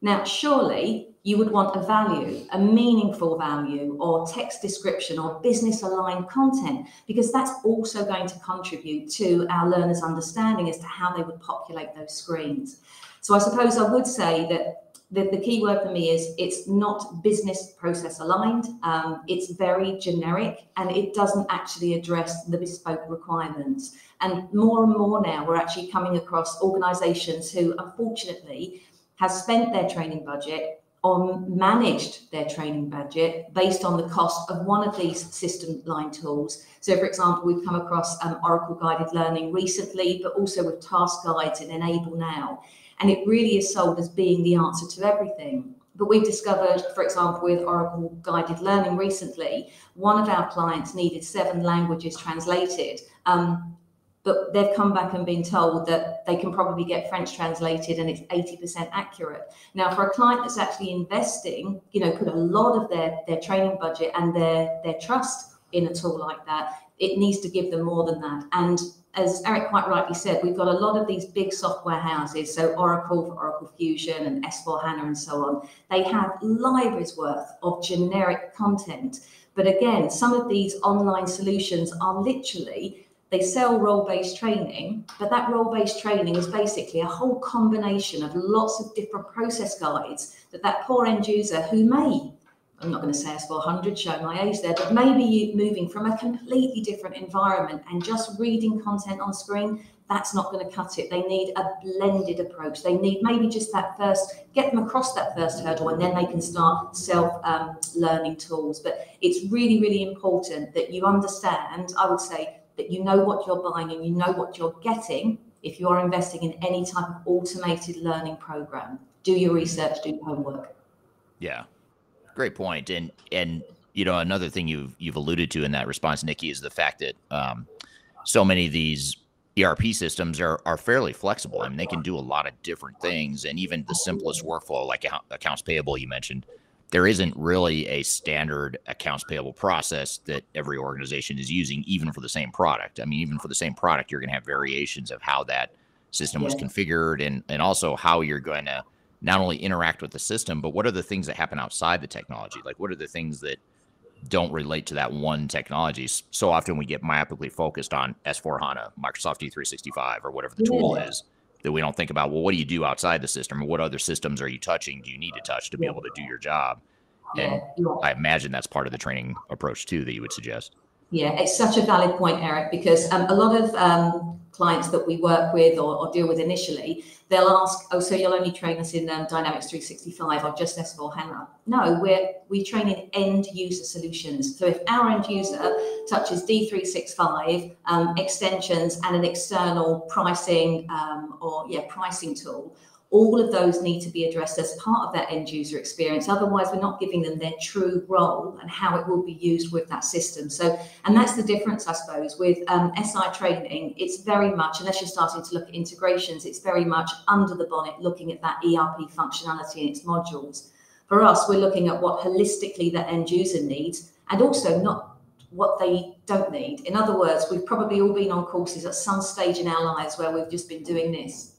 Speaker 15: Now, surely you would want a value, a meaningful value, or text description, or business aligned content, because that's also going to contribute to our learners' understanding as to how they would populate those screens. So, I suppose I would say that the, the key word for me is it's not business process aligned, um, it's very generic, and it doesn't actually address the bespoke requirements. And more and more now, we're actually coming across organizations who, unfortunately, have spent their training budget managed their training budget based on the cost of one of these system line tools. So, for example, we've come across um, Oracle Guided Learning recently, but also with task guides and Enable Now. And it really is sold as being the answer to everything. But we've discovered, for example, with Oracle Guided Learning recently, one of our clients needed seven languages translated. Um, but they've come back and been told that they can probably get French translated and it's 80% accurate. Now, for a client that's actually investing, you know, put a lot of their, their training budget and their, their trust in a tool like that, it needs to give them more than that. And as Eric quite rightly said, we've got a lot of these big software houses, so Oracle for Oracle Fusion and S4 HANA and so on. They have libraries worth of generic content. But again, some of these online solutions are literally they sell role based training, but that role based training is basically a whole combination of lots of different process guides that that poor end user who may, I'm not going to say AS400, show my age there, but maybe you moving from a completely different environment and just reading content on screen, that's not going to cut it. They need a blended approach. They need maybe just that first, get them across that first hurdle, and then they can start self um, learning tools. But it's really, really important that you understand, I would say, that you know what you're buying and you know what you're getting if you are investing in any type of automated learning program. Do your research, do your homework.
Speaker 1: Yeah. Great point. And and you know, another thing you've you've alluded to in that response, Nikki, is the fact that um, so many of these ERP systems are are fairly flexible. I mean, they can do a lot of different things, and even the simplest workflow, like accounts payable, you mentioned, there isn't really a standard accounts payable process that every organization is using, even for the same product. I mean, even for the same product, you're going to have variations of how that system was configured and, and also how you're going to not only interact with the system, but what are the things that happen outside the technology? Like, what are the things that don't relate to that one technology? So often we get myopically focused on S4 HANA, Microsoft D365, or whatever the tool is that we don't think about well what do you do outside the system what other systems are you touching? Do you need to touch to be able to do your job? And i imagine that's part of the training approach too that you would suggest.
Speaker 15: Yeah, it's such a valid point, Eric, because um, a lot of um, clients that we work with or, or deal with initially, they'll ask, "Oh, so you'll only train us in um, Dynamics 365 or just S4 HANA?" No, we're we train in end user solutions. So if our end user touches D365 um, extensions and an external pricing um, or yeah pricing tool, all of those need to be addressed as part of that end user experience. Otherwise, we're not giving them their true role and how it will be used with that system. So, and that's the difference, I suppose, with um, SI training. It's very much, unless you're starting to look at integrations, it's very much under the bonnet, looking at that ERP functionality and its modules. For us, we're looking at what holistically the end user needs and also not what they don't need. In other words, we've probably all been on courses at some stage in our lives where we've just been doing this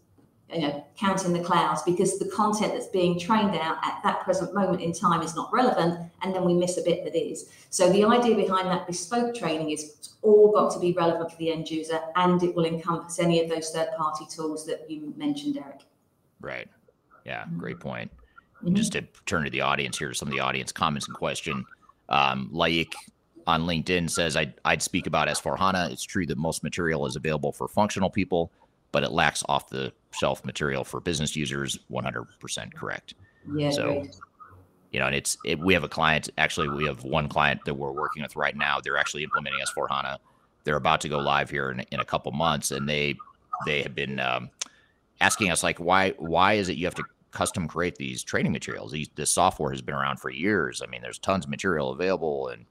Speaker 15: you know, counting the clouds because the content that's being trained out at that present moment in time is not relevant, and then we miss a bit that is. So the idea behind that bespoke training is it's all got to be relevant for the end user, and it will encompass any of those third-party tools that you mentioned, Eric.
Speaker 1: right yeah great point
Speaker 15: Mhm.
Speaker 1: just to turn to the audience here some of the audience comments and question um, laik on linkedin says I'd, I'd speak about s4 hana it's true that most material is available for functional people but it lacks off the shelf material for business users 100% correct.
Speaker 15: Yeah,
Speaker 1: so
Speaker 15: agreed.
Speaker 1: you know and it's it, we have a client actually we have one client that we're working with right now. They're actually implementing s4 hana. They're about to go live here in, in a couple months and they they have been um, asking us like why why is it you have to custom create these training materials? These, this software has been around for years. I mean there's tons of material available and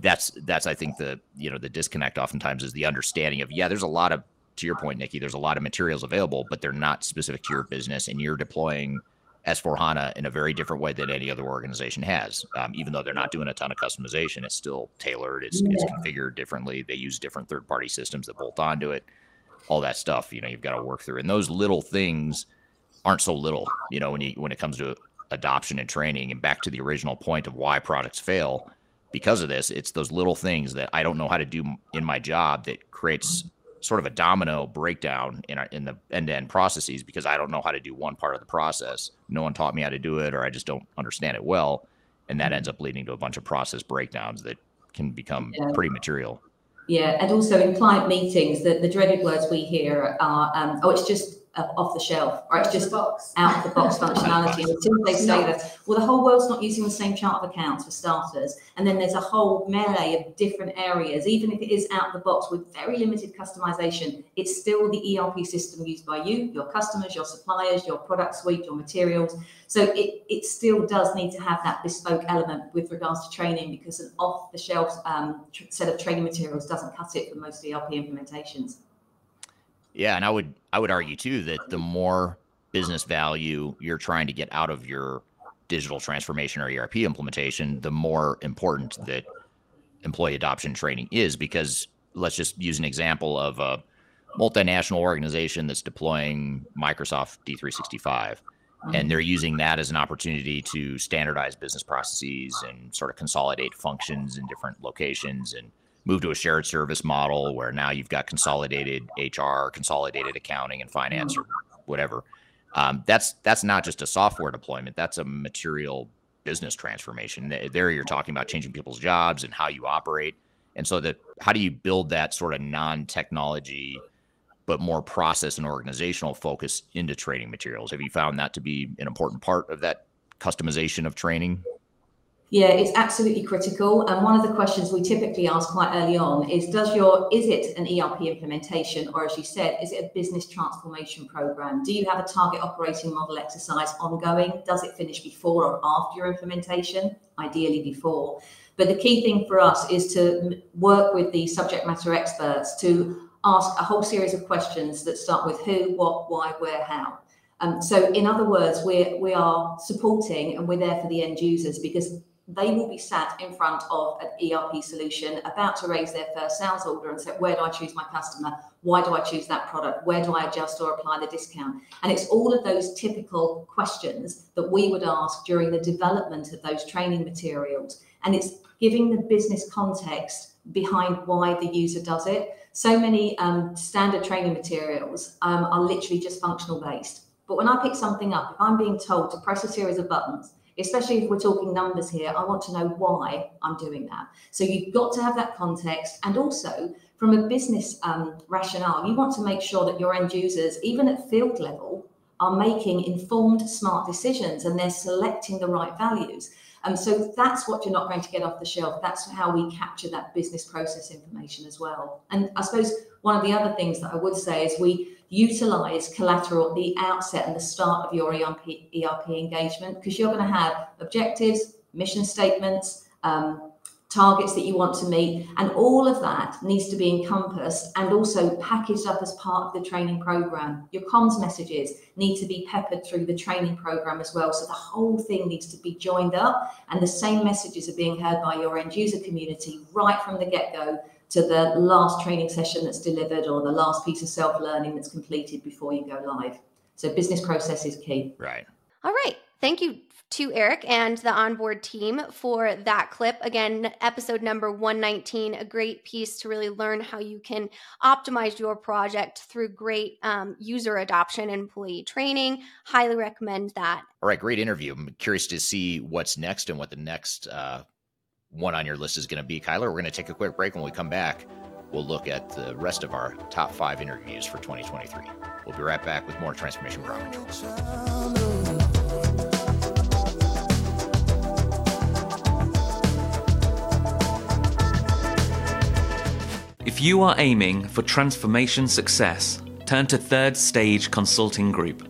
Speaker 1: that's that's i think the you know the disconnect oftentimes is the understanding of yeah there's a lot of to your point nikki there's a lot of materials available but they're not specific to your business and you're deploying S4 HANA in a very different way than any other organization has. Um, even though they're not doing a ton of customization, it's still tailored. It's, it's configured differently. They use different third-party systems that bolt onto it. All that stuff, you know, you've got to work through. And those little things aren't so little, you know, when you when it comes to adoption and training. And back to the original point of why products fail, because of this, it's those little things that I don't know how to do in my job that creates sort of a domino breakdown in our, in the end-to-end processes because I don't know how to do one part of the process. No one taught me how to do it, or I just don't understand it well, and that ends up leading to a bunch of process breakdowns that can become
Speaker 15: Yeah.
Speaker 1: pretty material.
Speaker 15: Yeah, and also in client meetings, the, the dreaded words we hear are, um, oh, it's just off the shelf, or it's just out of the box functionality. And as soon as they say that, well, the whole world's not using the same chart of accounts for starters. And then there's a whole melee of different areas. Even if it is out of the box with very limited customization, it's still the ERP system used by you, your customers, your suppliers, your product suite, your materials. So it, it still does need to have that bespoke element with regards to training because an off the shelf um, set of training materials doesn't cut it for most ERP implementations.
Speaker 1: Yeah, and I would I would argue too that the more business value you're trying to get out of your digital transformation or ERP implementation, the more important that employee adoption training is because let's just use an example of a multinational organization that's deploying Microsoft D365 mm-hmm. and they're using that as an opportunity to standardize business processes and sort of consolidate functions in different locations and move to a shared service model where now you've got consolidated HR, consolidated accounting and finance or whatever. Um, that's that's not just a software deployment. That's a material business transformation. There you're talking about changing people's jobs and how you operate. And so that how do you build that sort of non-technology but more process and organizational focus into training materials? Have you found that to be an important part of that customization of training?
Speaker 15: Yeah, it's absolutely critical. And one of the questions we typically ask quite early on is does your is it an ERP implementation or as you said, is it a business transformation program? Do you have a target operating model exercise ongoing? Does it finish before or after your implementation? Ideally before. But the key thing for us is to work with the subject matter experts to ask a whole series of questions that start with who, what, why, where, how. Um, so, in other words, we we are supporting and we're there for the end users because they will be sat in front of an ERP solution about to raise their first sales order and say, Where do I choose my customer? Why do I choose that product? Where do I adjust or apply the discount? And it's all of those typical questions that we would ask during the development of those training materials. And it's giving the business context behind why the user does it. So many um, standard training materials um, are literally just functional based. But when I pick something up, if I'm being told to press a series of buttons, especially if we're talking numbers here, I want to know why I'm doing that. So you've got to have that context. And also, from a business um, rationale, you want to make sure that your end users, even at field level, are making informed, smart decisions and they're selecting the right values. Um, so that's what you're not going to get off the shelf. That's how we capture that business process information as well. And I suppose one of the other things that I would say is we utilize collateral at the outset and the start of your ERP, ERP engagement because you're going to have objectives, mission statements, um, targets that you want to meet, and all of that needs to be encompassed and also packaged up as part of the training program. Your comms messages need to be peppered through the training program as well. So the whole thing needs to be joined up, and the same messages are being heard by your end user community right from the get go to the last training session that's delivered or the last piece of self learning that's completed before you go live. So, business process is key.
Speaker 1: Right.
Speaker 4: All right. Thank you to Eric and the onboard team for that clip. Again, episode number 119, a great piece to really learn how you can optimize your project through great um, user adoption and employee training. Highly recommend that.
Speaker 1: All right, great interview. I'm curious to see what's next and what the next uh, one on your list is going to be. Kyler, we're going to take a quick break. When we come back, we'll look at the rest of our top five interviews for 2023. We'll be right back with more Transformation Ground Control.
Speaker 8: If you are aiming for transformation success, turn to Third Stage Consulting Group.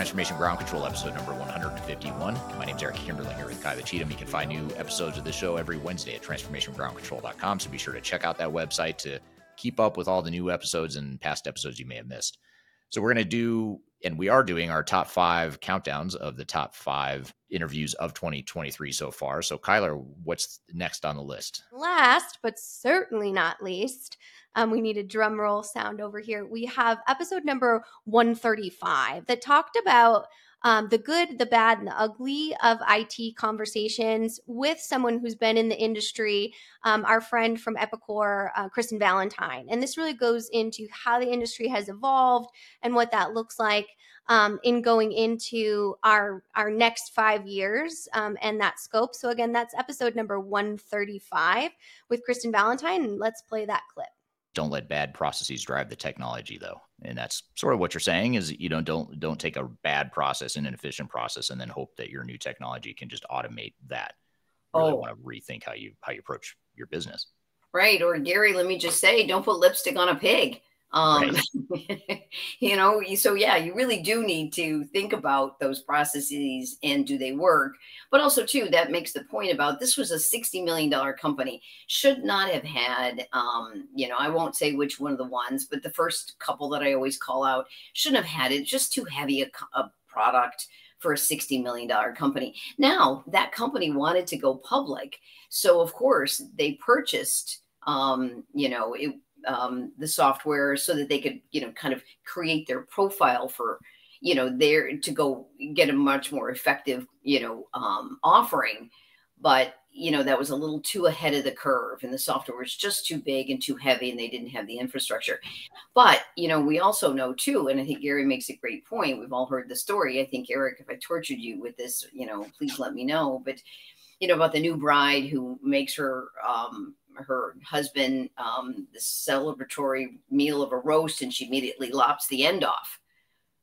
Speaker 1: Transformation Ground Control, episode number 151. My name is Eric Kimberling here with Kyler Cheatham. You can find new episodes of the show every Wednesday at transformationgroundcontrol.com. So be sure to check out that website to keep up with all the new episodes and past episodes you may have missed. So we're going to do, and we are doing our top five countdowns of the top five interviews of 2023 so far. So, Kyler, what's next on the list?
Speaker 4: Last, but certainly not least, um, we need a drum roll sound over here. We have episode number 135 that talked about um, the good, the bad, and the ugly of IT conversations with someone who's been in the industry, um, our friend from Epicor, uh, Kristen Valentine. And this really goes into how the industry has evolved and what that looks like um, in going into our our next five years um, and that scope. So again, that's episode number 135 with Kristen Valentine. And let's play that clip
Speaker 1: don't let bad processes drive the technology though and that's sort of what you're saying is you know don't don't take a bad process and an efficient process and then hope that your new technology can just automate that really
Speaker 16: Oh.
Speaker 1: want to rethink how you how you approach your business
Speaker 16: Right. Or Gary, let me just say, don't put lipstick on a pig. Um, you know, so yeah, you really do need to think about those processes and do they work? But also, too, that makes the point about this was a $60 million company, should not have had, um, you know, I won't say which one of the ones, but the first couple that I always call out shouldn't have had it, just too heavy a, a product for a $60 million company. Now, that company wanted to go public. So, of course, they purchased, um, you know, it, um, the software so that they could, you know, kind of create their profile for, you know, there to go get a much more effective, you know, um, offering. But you know that was a little too ahead of the curve and the software was just too big and too heavy and they didn't have the infrastructure but you know we also know too and i think gary makes a great point we've all heard the story i think eric if i tortured you with this you know please let me know but you know about the new bride who makes her um her husband um the celebratory meal of a roast and she immediately lops the end off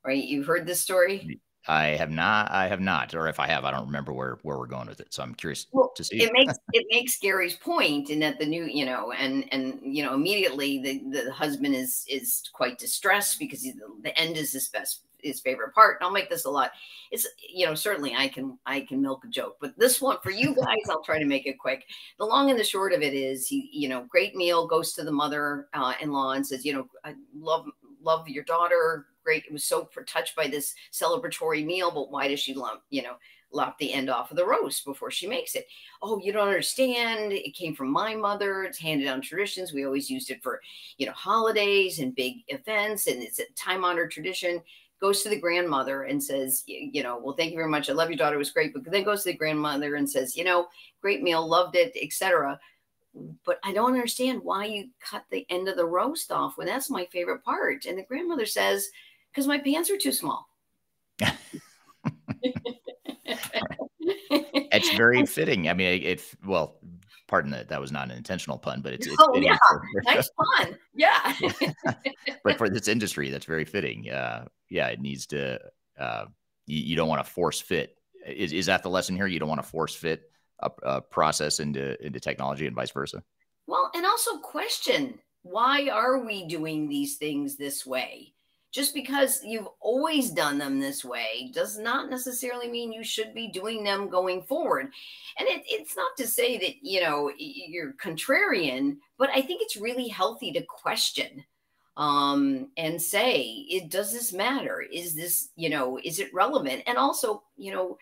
Speaker 16: right you've heard this story
Speaker 1: I have not. I have not, or if I have, I don't remember where where we're going with it. So I'm curious
Speaker 16: well,
Speaker 1: to see.
Speaker 16: It makes it makes Gary's point in that the new, you know, and and you know, immediately the the husband is is quite distressed because he, the end is his best his favorite part. And I'll make this a lot. It's you know certainly I can I can milk a joke, but this one for you guys I'll try to make it quick. The long and the short of it is he you know great meal goes to the mother uh, in law and says you know I love love your daughter great. It was so touched by this celebratory meal, but why does she lump, you know, lop the end off of the roast before she makes it? Oh, you don't understand. It came from my mother. It's handed down traditions. We always used it for, you know, holidays and big events, and it's a time honored tradition. Goes to the grandmother and says, you know, well, thank you very much. I love your daughter. It was great. But then goes to the grandmother and says, you know, great meal, loved it, etc but I don't understand why you cut the end of the roast off when that's my favorite part. And the grandmother says, because my pants are too small.
Speaker 1: it's very fitting. I mean, it's well, pardon that that was not an intentional pun, but it's, it's
Speaker 16: oh yeah, for, nice pun. Yeah.
Speaker 1: but for this industry, that's very fitting. Uh, yeah, it needs to. Uh, you, you don't want to force fit. Is is that the lesson here? You don't want to force fit a, a process into into technology and vice versa.
Speaker 16: Well, and also question why are we doing these things this way? Just because you've always done them this way does not necessarily mean you should be doing them going forward. And it, it's not to say that, you know, you're contrarian, but I think it's really healthy to question um, and say, it, does this matter? Is this, you know, is it relevant? And also, you know,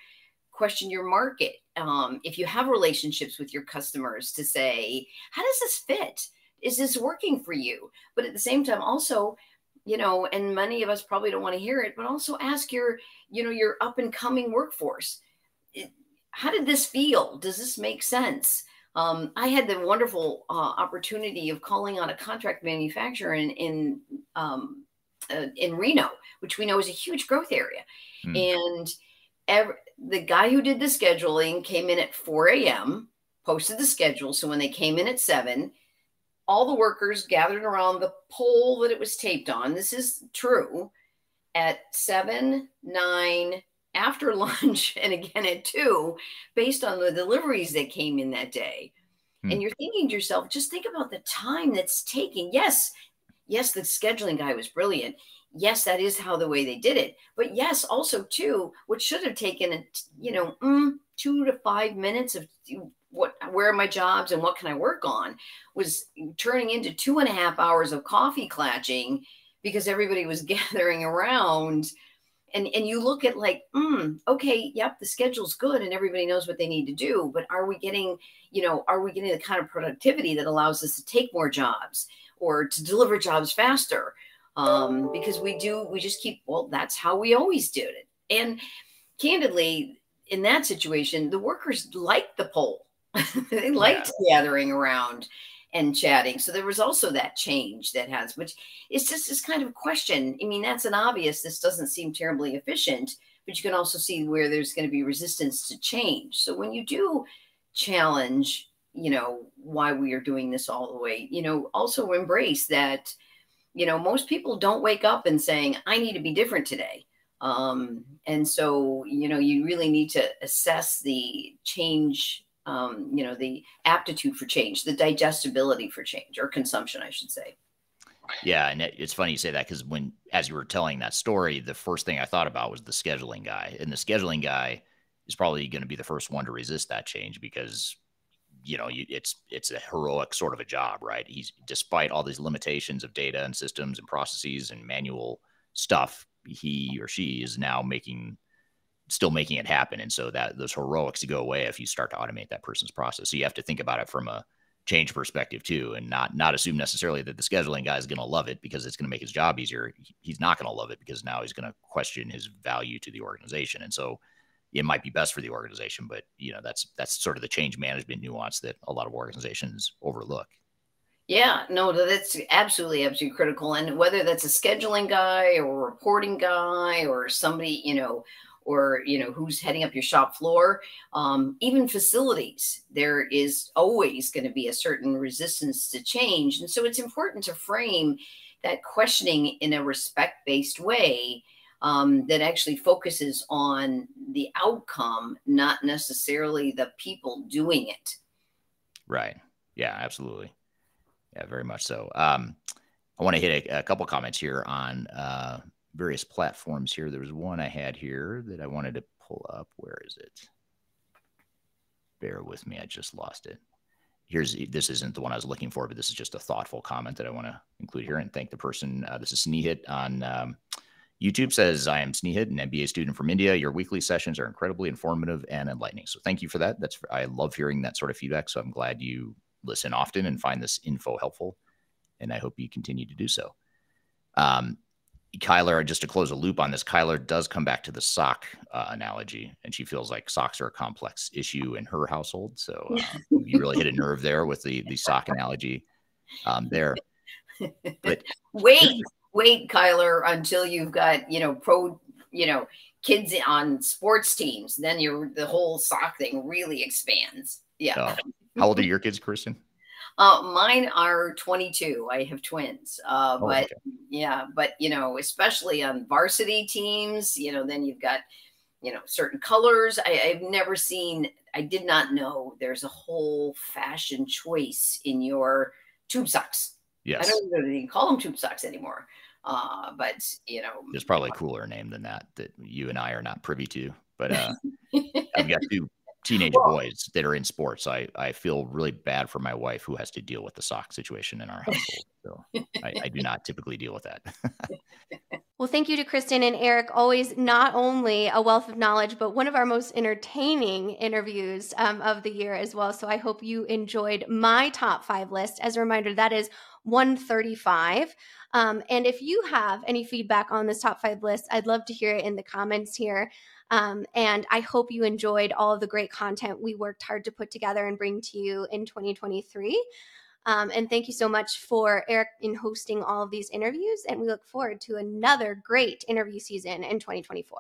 Speaker 16: question your market. Um, if you have relationships with your customers to say, how does this fit? Is this working for you? But at the same time, also, you know, and many of us probably don't want to hear it, but also ask your, you know, your up and coming workforce. How did this feel? Does this make sense? Um, I had the wonderful uh, opportunity of calling on a contract manufacturer in in um, uh, in Reno, which we know is a huge growth area, hmm. and every, the guy who did the scheduling came in at 4 a.m. posted the schedule, so when they came in at seven, all the workers gathered around the pole that it was taped on. This is true at seven, nine, after lunch, and again at two, based on the deliveries that came in that day. Hmm. And you're thinking to yourself, just think about the time that's taking. Yes, yes, the scheduling guy was brilliant. Yes, that is how the way they did it. But yes, also too, what should have taken, you know, mm, two to five minutes of what where are my jobs and what can I work on was turning into two and a half hours of coffee clatching because everybody was gathering around. And, and you look at like, mm, okay, yep, the schedule's good and everybody knows what they need to do, but are we getting, you know, are we getting the kind of productivity that allows us to take more jobs or to deliver jobs faster? Um, because we do, we just keep, well, that's how we always did it. And candidly, in that situation, the workers liked the pole they liked yeah. gathering around and chatting. So there was also that change that has, which is just this kind of question. I mean, that's an obvious, this doesn't seem terribly efficient, but you can also see where there's going to be resistance to change. So when you do challenge, you know, why we are doing this all the way, you know, also embrace that, you know, most people don't wake up and saying, I need to be different today. Um, and so, you know, you really need to assess the change um, you know, the aptitude for change, the digestibility for change or consumption, I should say.
Speaker 1: Yeah, and it's funny you say that because when, as you were telling that story, the first thing I thought about was the scheduling guy, and the scheduling guy is probably going to be the first one to resist that change because, you know, you, it's it's a heroic sort of a job, right? He's despite all these limitations of data and systems and processes and manual stuff, he or she is now making still making it happen. And so that those heroics go away if you start to automate that person's process. So you have to think about it from a change perspective too, and not not assume necessarily that the scheduling guy is going to love it because it's going to make his job easier. He's not going to love it because now he's going to question his value to the organization. And so it might be best for the organization, but you know that's that's sort of the change management nuance that a lot of organizations overlook.
Speaker 16: Yeah, no, that's absolutely, absolutely critical. And whether that's a scheduling guy or a reporting guy or somebody, you know, or you know who's heading up your shop floor um, even facilities there is always going to be a certain resistance to change and so it's important to frame that questioning in a respect-based way um, that actually focuses on the outcome not necessarily the people doing it
Speaker 1: right yeah absolutely yeah very much so um, i want to hit a, a couple comments here on uh, various platforms here. There was one I had here that I wanted to pull up. Where is it? Bear with me. I just lost it. Here's this isn't the one I was looking for, but this is just a thoughtful comment that I want to include here and thank the person. Uh, this is Snehit on um, YouTube says, I am Sneehit, an MBA student from India. Your weekly sessions are incredibly informative and enlightening. So thank you for that. That's I love hearing that sort of feedback. So I'm glad you listen often and find this info helpful. And I hope you continue to do so. Um, Kyler, just to close a loop on this, Kyler does come back to the sock uh, analogy, and she feels like socks are a complex issue in her household. So uh, you really hit a nerve there with the the sock analogy um, there. But
Speaker 16: wait, wait, Kyler, until you've got you know pro, you know kids on sports teams, then your the whole sock thing really expands. Yeah.
Speaker 1: Uh, how old are your kids, Kristen?
Speaker 16: Uh, mine are 22. I have twins. Uh,
Speaker 1: Oh,
Speaker 16: but
Speaker 1: okay.
Speaker 16: yeah, but you know, especially on varsity teams, you know, then you've got, you know, certain colors. I, I've never seen, I did not know there's a whole fashion choice in your tube socks.
Speaker 1: Yes.
Speaker 16: I don't even even call them tube socks anymore. Uh, but you know,
Speaker 1: There's probably a cooler name than that that you and I are not privy to. But uh, I've got two teenage boys that are in sports. I, I feel really bad for my wife who has to deal with the sock situation in our household. So I, I do not typically deal with that.
Speaker 4: Well, thank you to Kristen and Eric. Always not only a wealth of knowledge, but one of our most entertaining interviews um, of the year as well. So I hope you enjoyed my top five list. As a reminder, that is 135. Um, and if you have any feedback on this top five list, I'd love to hear it in the comments here. Um, and I hope you enjoyed all of the great content we worked hard to put together and bring to you in 2023. Um, and thank you so much for Eric in hosting all of these interviews. And we look forward to another great interview season in 2024.